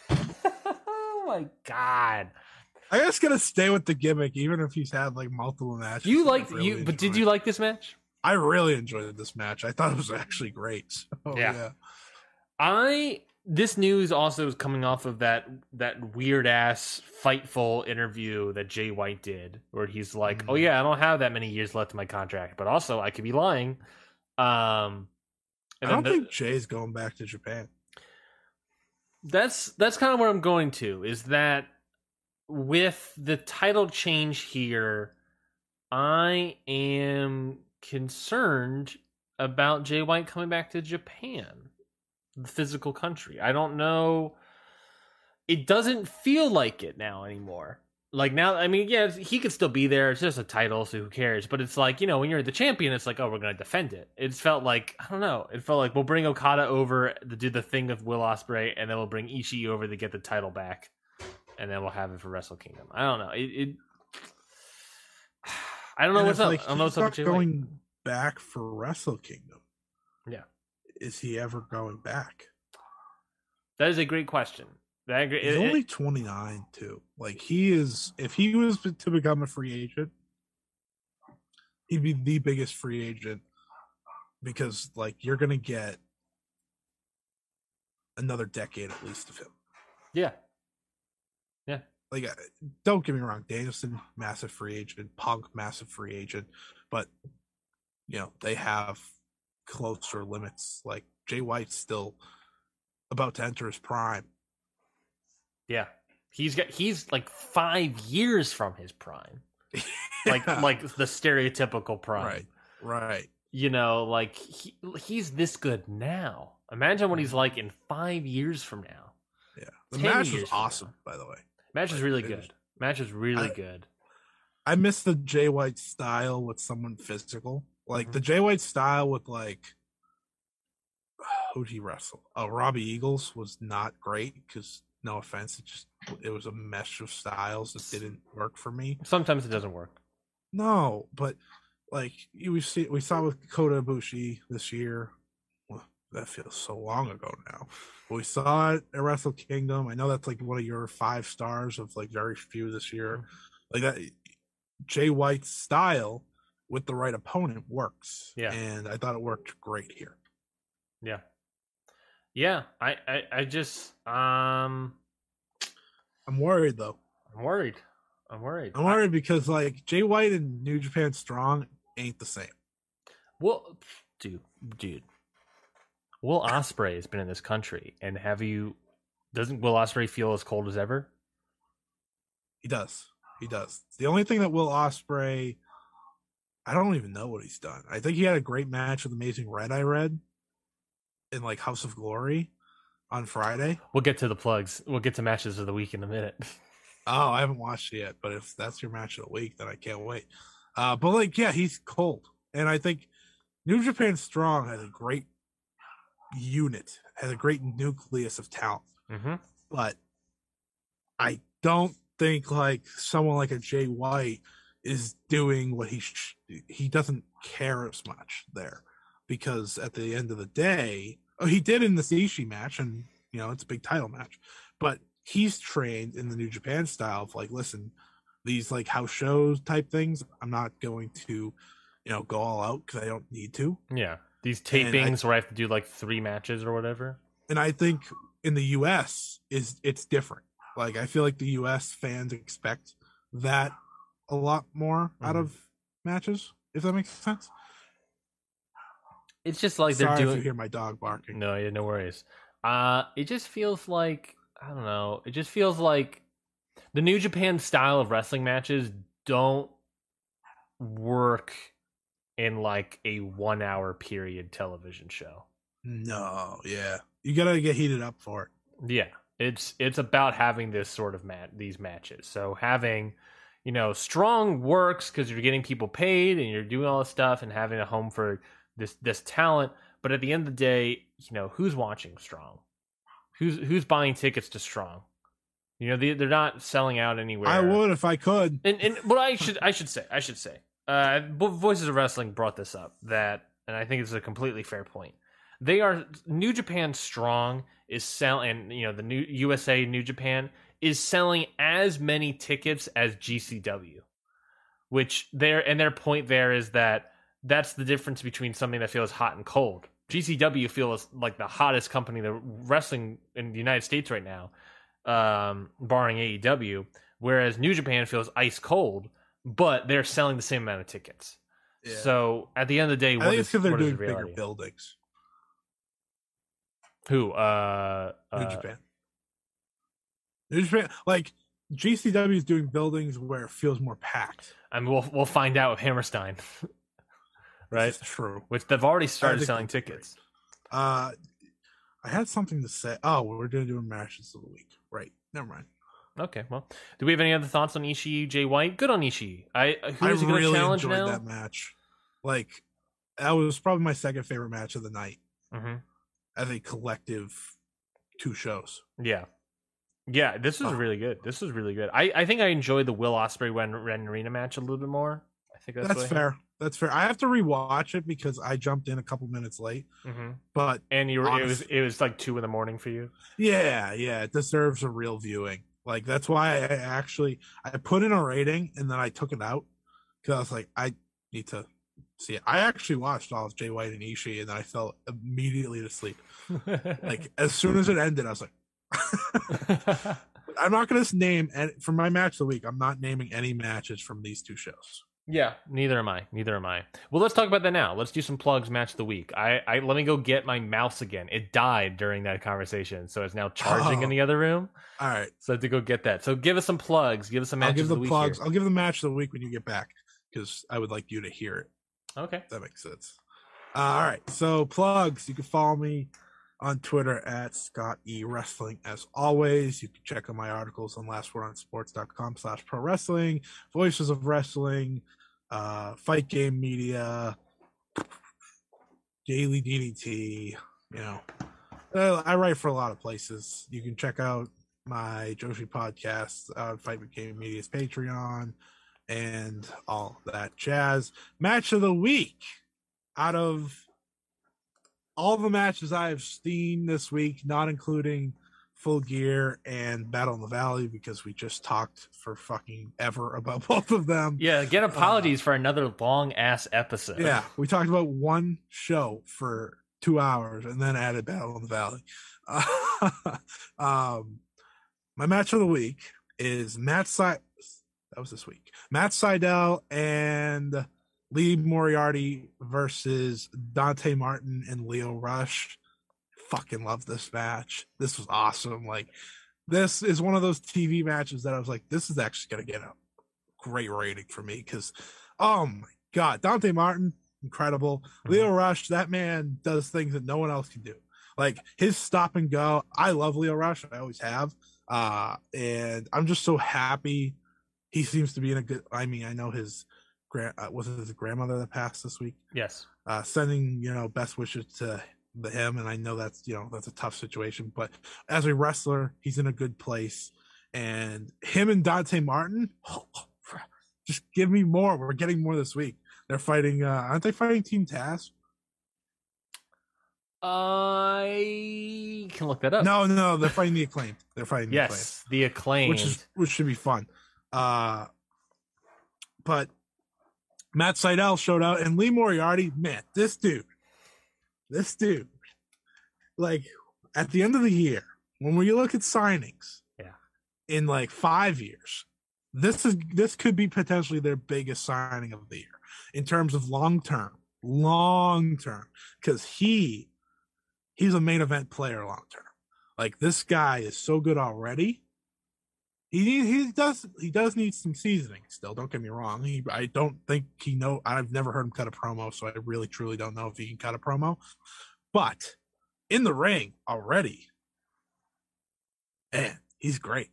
oh my god! I just gotta stay with the gimmick, even if he's had like multiple matches. You liked really you, but did you like this match? I really enjoyed this match. I thought it was actually great. So, Yeah. yeah. I this news also is coming off of that that weird ass fightful interview that Jay White did, where he's like, "Oh Mhm. yeah, I don't have that many years left in my contract, but also I could be lying." Um, I don't the- think Jay's going back to Japan. That's that's kind of where I'm going to is that with the title change here, I am concerned about Jay White coming back to Japan, the physical country. I don't know. It doesn't feel like it now anymore. Like now, I mean, yeah, he could still be there. It's just a title, so who cares? But it's like you know, when you're the champion, it's like, oh, we're gonna defend it. It's felt like I don't know. It felt like we'll bring Okada over to do the thing with Will Ospreay, and then we'll bring Ishii over to get the title back, and then we'll have it for Wrestle Kingdom. I don't know. It. it I don't know And what's up. like, I don't know what's up not with Jay White. going back for Wrestle Kingdom. Yeah. Is he ever going back? That is a great question. That agree- He's it- it- only 29 too. Like he is if he was to become a free agent, he'd be the biggest free agent because like you're going to get another decade at least of him. yeah, Yeah. Like uh, don't get me wrong, Danielson massive free agent, Punk massive free agent, but you know, they have closer limits. Like Jay White's still about to enter his prime. Yeah. He's got. He's like five years from his prime. Like like the stereotypical prime. right. Right. you know, like he, he's this good now. Imagine what he's like in five years from now. Yeah. The 10 match was awesome, by the way. Match is really good. Match is really I- good. I miss the Jay White style with someone physical. Like Mhm. the Jay White style with like who'd he wrestle? Oh, Robbie Eagles was not great because no offense, it just it was a mesh of styles that didn't work for me. Sometimes it doesn't work. No, but like you we see we saw with Kota Ibushi this year. Well, that feels so long ago now. But we saw it at Wrestle Kingdom. I know that's like one of your five stars of like very few this year. Mm-hmm. Like that Jay White's style with the right opponent works. Yeah. And I thought it worked great here. Yeah, yeah. I I, I just um I'm worried though. I'm worried. I'm worried. I'm worried because like Jay White and New Japan Strong ain't the same. Well, dude, dude. Will Ospreay has been in this country, and have you? Doesn't Will Ospreay feel as cold as ever? He does. He does. The only thing that Will Ospreay, I don't even know what he's done. I think he had a great match with Amazing Red. I read in like House of Glory on Friday. We'll get to the plugs. We'll get to matches of the week in a minute. Oh, I haven't watched it yet, but if that's your match of the week, then I can't wait. Uh, but like, yeah, he's cold, and I think New Japan Strong has a great unit, has a great nucleus of talent. hmm but I don't think like someone like a Jay White is doing what he sh- he doesn't care as much there because at the end of the day, oh, he did in the Ishii match, and you know it's a big title match, but he's trained in the New Japan style of like, listen, these like house shows type things, I'm not going to, you know, go all out because I don't need to. Yeah, these And I- tapings where I have to do like three matches or whatever. and I think in the U.S. is it's different. Like I feel like the U.S. fans expect that a lot more out Mhm. of matches. If that makes sense. It's just like they're Sorry if you hear my dog barking. No, yeah, no worries. Uh, it just feels like I don't know. It just feels like the New Japan style of wrestling matches don't work in like a one-hour period television show. No, yeah, you gotta get heated up for it. Yeah, it's it's about having this sort of mat these matches. So having you know strong works because you're getting people paid and you're doing all this stuff and having a home for this this talent. But at the end of the day, you know who's watching strong, who's who's buying tickets to strong. You know they they're not selling out anywhere. I would if I could. And and what I should I should say I should say uh Voices of Wrestling brought this up that and I think it's a completely fair point. They are New Japan Strong is selling and you know the new USA New Japan is selling as many tickets as GCW. Which their and their point there is that that's the difference between something that feels hot and cold. GCW feels like the hottest company in the wrestling in the United States right now, um, barring AEW whereas New Japan feels ice cold, but they're selling the same amount of tickets. Yeah. So at the end of the day, I think is, it's because they're what is doing the bigger buildings. Who? Uh, New uh, Japan. New Japan, like GCW is doing buildings where it feels more packed. I mean, we'll we'll find out with Hammerstein, right? True. Which they've already started selling tickets. Uh, I had something to say. Oh, we're doing doing matches of the week. Right. Never mind. Okay, well, do we have any other thoughts on Ishii, Jay White? Good on Ishii. I who I he really challenge enjoyed now? that match. Like, that was probably my second favorite match of the night hmm as a collective two shows. Yeah, yeah. This was Oh. really good. This was really good. I I think I enjoyed the Will Ospreay Ren, Ren Narita match a little bit more. I think that's, That's, fair. That's fair. I have to rewatch it because I jumped in a couple minutes late. hmm But And you were, it was it was like two in the morning for you. yeah, yeah, it deserves a real viewing. Like that's why I actually I put in a rating and then I took it out because I was like I need to see it. I actually watched all of Jay White and Ishii and then I fell immediately to sleep. Like as soon as it ended, I was like, I'm not going to name any, for my match of the week. I'm not naming any matches from these two shows. Yeah, neither am I. Neither am I. Well, let's talk about that now. Let's do some plugs. Match of the week. I, I let me go get my mouse again. It died during that conversation, so it's now charging in Oh. the other room. All right, So I have to go get that. So give us some plugs. Give us some I'll matches give of the the week. plugs. here. I'll give the match of the week when you get back because I would like you to hear it. Okay. That makes sense. Uh, all right. So plugs. You can follow me on Twitter at Scott E Wrestling. As always, you can check out my articles on lastwordonsports.com slash pro wrestling, voices of wrestling, uh, fight game media, daily DDT. You know, uh, I write for a lot of places. You can check out my Joshi podcast on Fight Game Media's Patreon and all that jazz. Match of the week out of all the matches I have seen this week, not including Full Gear and Battle in the Valley, because we just talked for fucking ever about both of them. Yeah. Get apologies for another long ass episode. Uh, Yeah, we talked about one show for two hours and then added Battle in the Valley. um, my match of the week is Matt Sydal. That was this week. Matt Sydal and Lee Moriarty versus Dante Martin and Lio Rush. Fucking love this match. This was awesome. Like, this is one of those TV matches that I was like, this is actually going to get a great rating for me because, oh my God, Dante Martin, incredible. Lio Rush, that man does things that no one else can do. Like his stop and go. I love Lio Rush. I always have. Uh, and I'm just so happy. He seems to be in a good. I mean, I know his grand uh, was it his grandmother that passed this week. Yes. Uh, sending you know best wishes to him, and I know that's you know that's a tough situation, but as a wrestler, he's in a good place. And him and Dante Martin, Just give me more. We're getting more this week. They're fighting. uh Aren't they fighting Team Taz? I can look that up. No, no, they're fighting the acclaimed. They're fighting the Yes, the acclaimed, which is which should be fun. Uh but Matt Sydal showed out, and Lee Moriarty. Man, this dude, this dude, like at the end of the year, when we look at signings, Yeah. in like five years, this is this could be potentially their biggest signing of the year in terms of long term, long term, because he he's a main event player long term. Like this guy is so good already. He he does he does need some seasoning still. Don't get me wrong. He I don't think he know. I've never heard him cut a promo, so I really truly don't know if he can cut a promo. But in the ring already, man, he's great.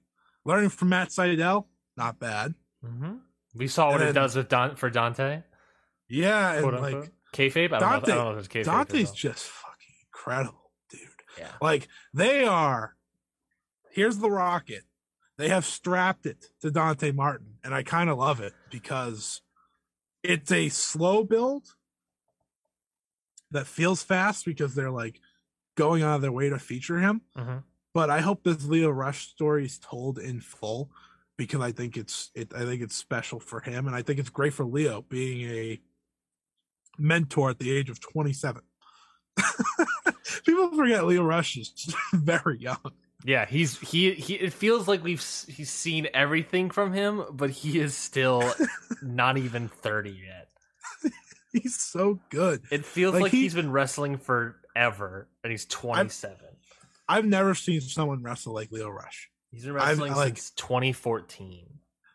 Learning from Matt Sydal, not bad. hmm We saw what And it then- does with Don for Dante. Yeah, and Quote like unquote. Kayfabe. I don't, know, Dante- if, I don't know kayfabe. Dante's just fucking incredible, dude. Yeah. Like they are. Here's the rocket. They have strapped it to Dante Martin, and I kind of love it because it's a slow build that feels fast because they're like going out of their way to feature him. Mhm. But I hope this Lio Rush story is told in full because I think it's it. I think it's special for him, and I think it's great for Lio being a mentor at the age of 27. People forget Lio Rush is very young. Yeah, he's he he. It feels like we've he's seen everything from him, but he is still not even thirty yet. He's so good. It feels Like, like, he- he's been wrestling forever, and he's twenty seven. I've never seen someone wrestle like Lio Rush. He's been I've- wrestling like- since twenty fourteen.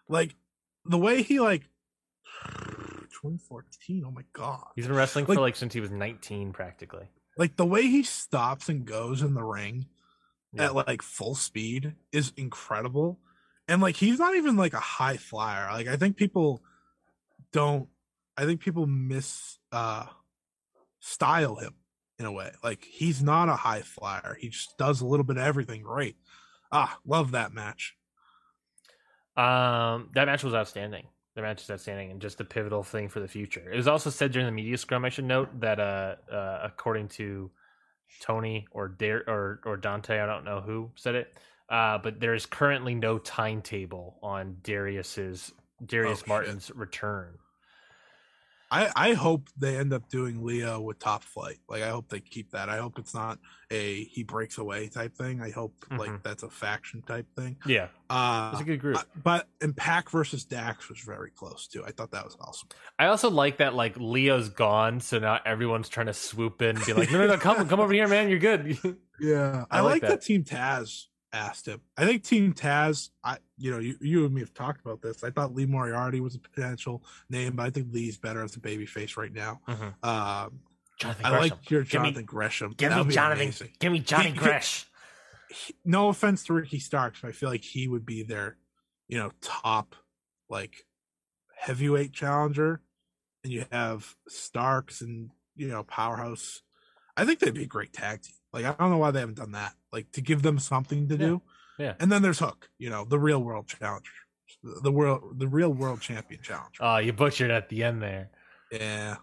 Like the way he like 2014. Oh my god. He's been wrestling Like- for like since he was nineteen, practically. Like the way he stops and goes in the ring Yeah. at like full speed is incredible. And like he's not even like a high flyer. Like I think people don't I think people miss uh style him in a way. Like he's not a high flyer. He just does a little bit of everything great. Ah, love that match. Um, that match was outstanding. The match is outstanding and just a pivotal thing for the future. It was also said during the media scrum. I should note that, uh, uh according to Tony or Dare or or Dante, I don't know who said it, uh, but there is currently no timetable on Darius's Darius Oh, shit. Martin's return. I, I hope they end up doing Lio with top flight. Like I hope they keep that. I hope it's not a he breaks away type thing. I hope like Mhm. that's a faction type thing. Yeah, Uh it's a good group. But Impact versus Dax was very close too. I thought that was awesome. I also like that like Lio's gone, so now everyone's trying to swoop in and be like, no, no, no, come, come over here, man, you're good. Yeah, I, I like like that. that. Team Taz asked him. I think Team Taz. I you know you you and me have talked about this. I thought Lee Moriarty was a potential name, but I think Lee's better as a babyface right now. Mhm. Um, Jonathan I Gresham. like your Give me- Jonathan Gresham. Give That would me Jonathan. amazing. Give me Johnny He- he- Gresh. he- no offense to Ricky Starks, but I feel like he would be their, you know, top like heavyweight challenger. And you have Starks and you know Powerhouse. I think they'd be a great tag team. Like I don't know why they haven't done that. Like to give them something to Yeah. do. Yeah. And then there's Hook. You know, the real world challenge, the world, the real world champion challenger. Oh, you butchered at the end there. yeah.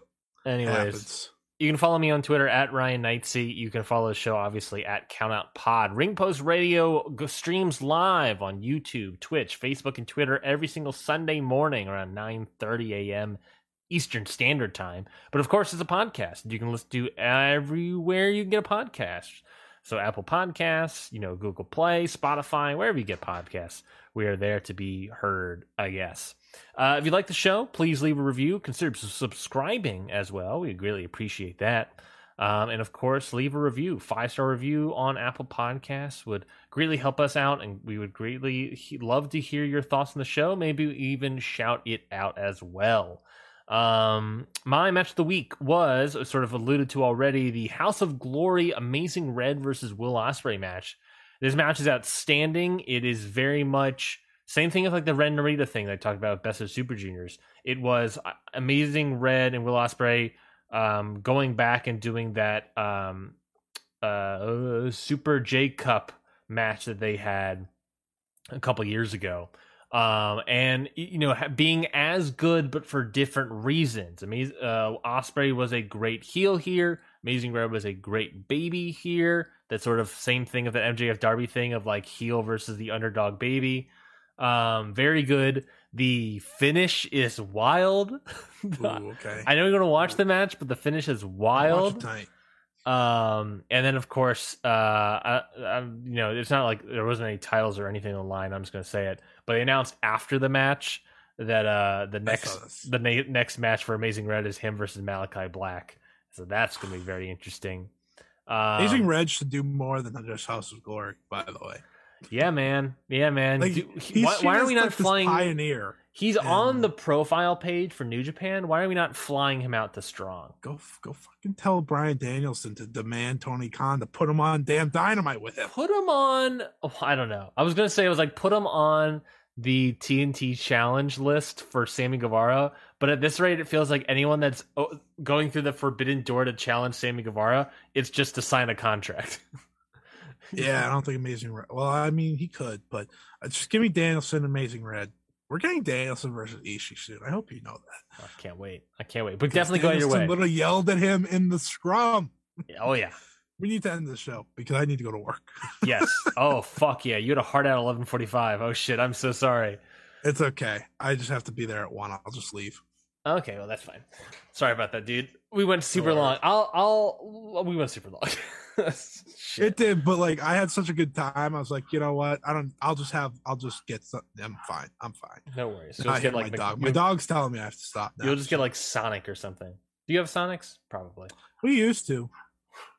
Anyways, you can follow me on Twitter at Ryan Knightsey. You can follow the show obviously at Countout Pod. Ring Post Radio streams live on YouTube, Twitch, Facebook, and Twitter every single Sunday morning around 9:30 a.m. Eastern Standard Time. But of course, it's a podcast. You can listen to everywhere you can get a podcast. So Apple Podcasts, you know, Google Play, Spotify, wherever you get podcasts, we are there to be heard. I guess. Uh, if you like the show, please leave a review. Consider subscribing as well. We greatly appreciate that. Um, and of course, leave a review. Five star review on Apple Podcasts would greatly help us out, and we would greatly love to hear your thoughts on the show. Maybe even shout it out as well. Um, my match of the week was uh, sort of alluded to already the House of Glory Amazing Red versus Will Ospreay match. This match is outstanding. It is very much same thing as like the Ren Narita thing that I talked about with Best of Super Juniors. It was uh, Amazing Red and Will Ospreay um, going back and doing that um, uh, Super J Cup match that they had a couple years ago. Um, and you know, being as good but for different reasons. Amazing. Uh, Ospreay was a great heel here. Amazing Red was a great baby here. That sort of same thing of the MJF Darby thing of like heel versus the underdog baby. Um, very good. The finish is wild. Ooh, okay. I know you're gonna watch the match, but the finish is wild. Um, and then of course, uh, I, I, you know, it's not like there wasn't any titles or anything on the line. I'm just gonna say it, but they announced after the match that uh the next the na- next match for Amazing Red is him versus Malachi Black. So that's gonna be very interesting. Um, Amazing Red should do more than just House of Glory, by the way. Yeah, man. Yeah, man. Like, Do, why, why, are we not like flying? Pioneer. He's and... on the profile page for New Japan. Why are we not flying him out to Strong? Go, go, fucking tell Bryan Danielson to demand Tony Khan to put him on damn Dynamite with him. Put him on. Oh, I don't know. I was gonna say it was like put him on the TNT challenge list for Sammy Guevara, but at this rate, it feels like anyone that's oh, going through the forbidden door to challenge Sammy Guevara, it's just to sign a contract. yeah, I don't think Amazing Red. Well, I mean, he could, but uh, just give me Danielson, Amazing Red. We're getting Danielson versus Ishii soon. I hope you know that. I can't wait. I can't wait. But definitely go your way. Literally yelled at him in the scrum. Oh yeah. We need to end the show because I need to go to work. yes. Oh fuck yeah! You had a hard out eleven forty five. Oh shit! I'm so sorry. It's okay. I just have to be there at one. I'll just leave. Okay, well that's fine. Sorry about that, dude. We went super long. I'll I'll we went super long. It did, but like I had such a good time. I was like, you know what? I don't. I'll just have. I'll just get. Some, I'm fine. I'm fine. No worries. You'll just get like my dog. My dog's telling me I have to stop. Now. You'll just get like Sonic or something. Do you have Sonics? Probably. We used to.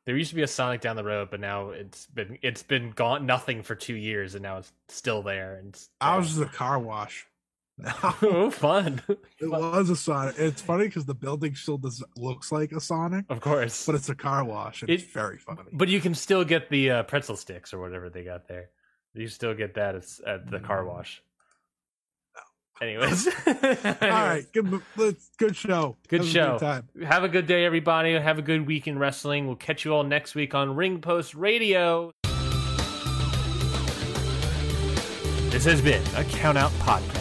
There used to be a Sonic down the road, but now it's been it's been gone nothing for two years, and now it's still there. And I was just a car wash. oh, fun! It was a Sonic. It's funny because the building still does looks like a Sonic, of course, but it's a car wash. it's very funny. But you can still get the uh, pretzel sticks or whatever they got there. You still get that at, at the car mm. wash. Anyways, Anyways. all right, good, good show. Good show. Good Have a good day, everybody. Have a good week in wrestling. We'll catch you all next week on Ring Post Radio. This has been a Count Out Podcast.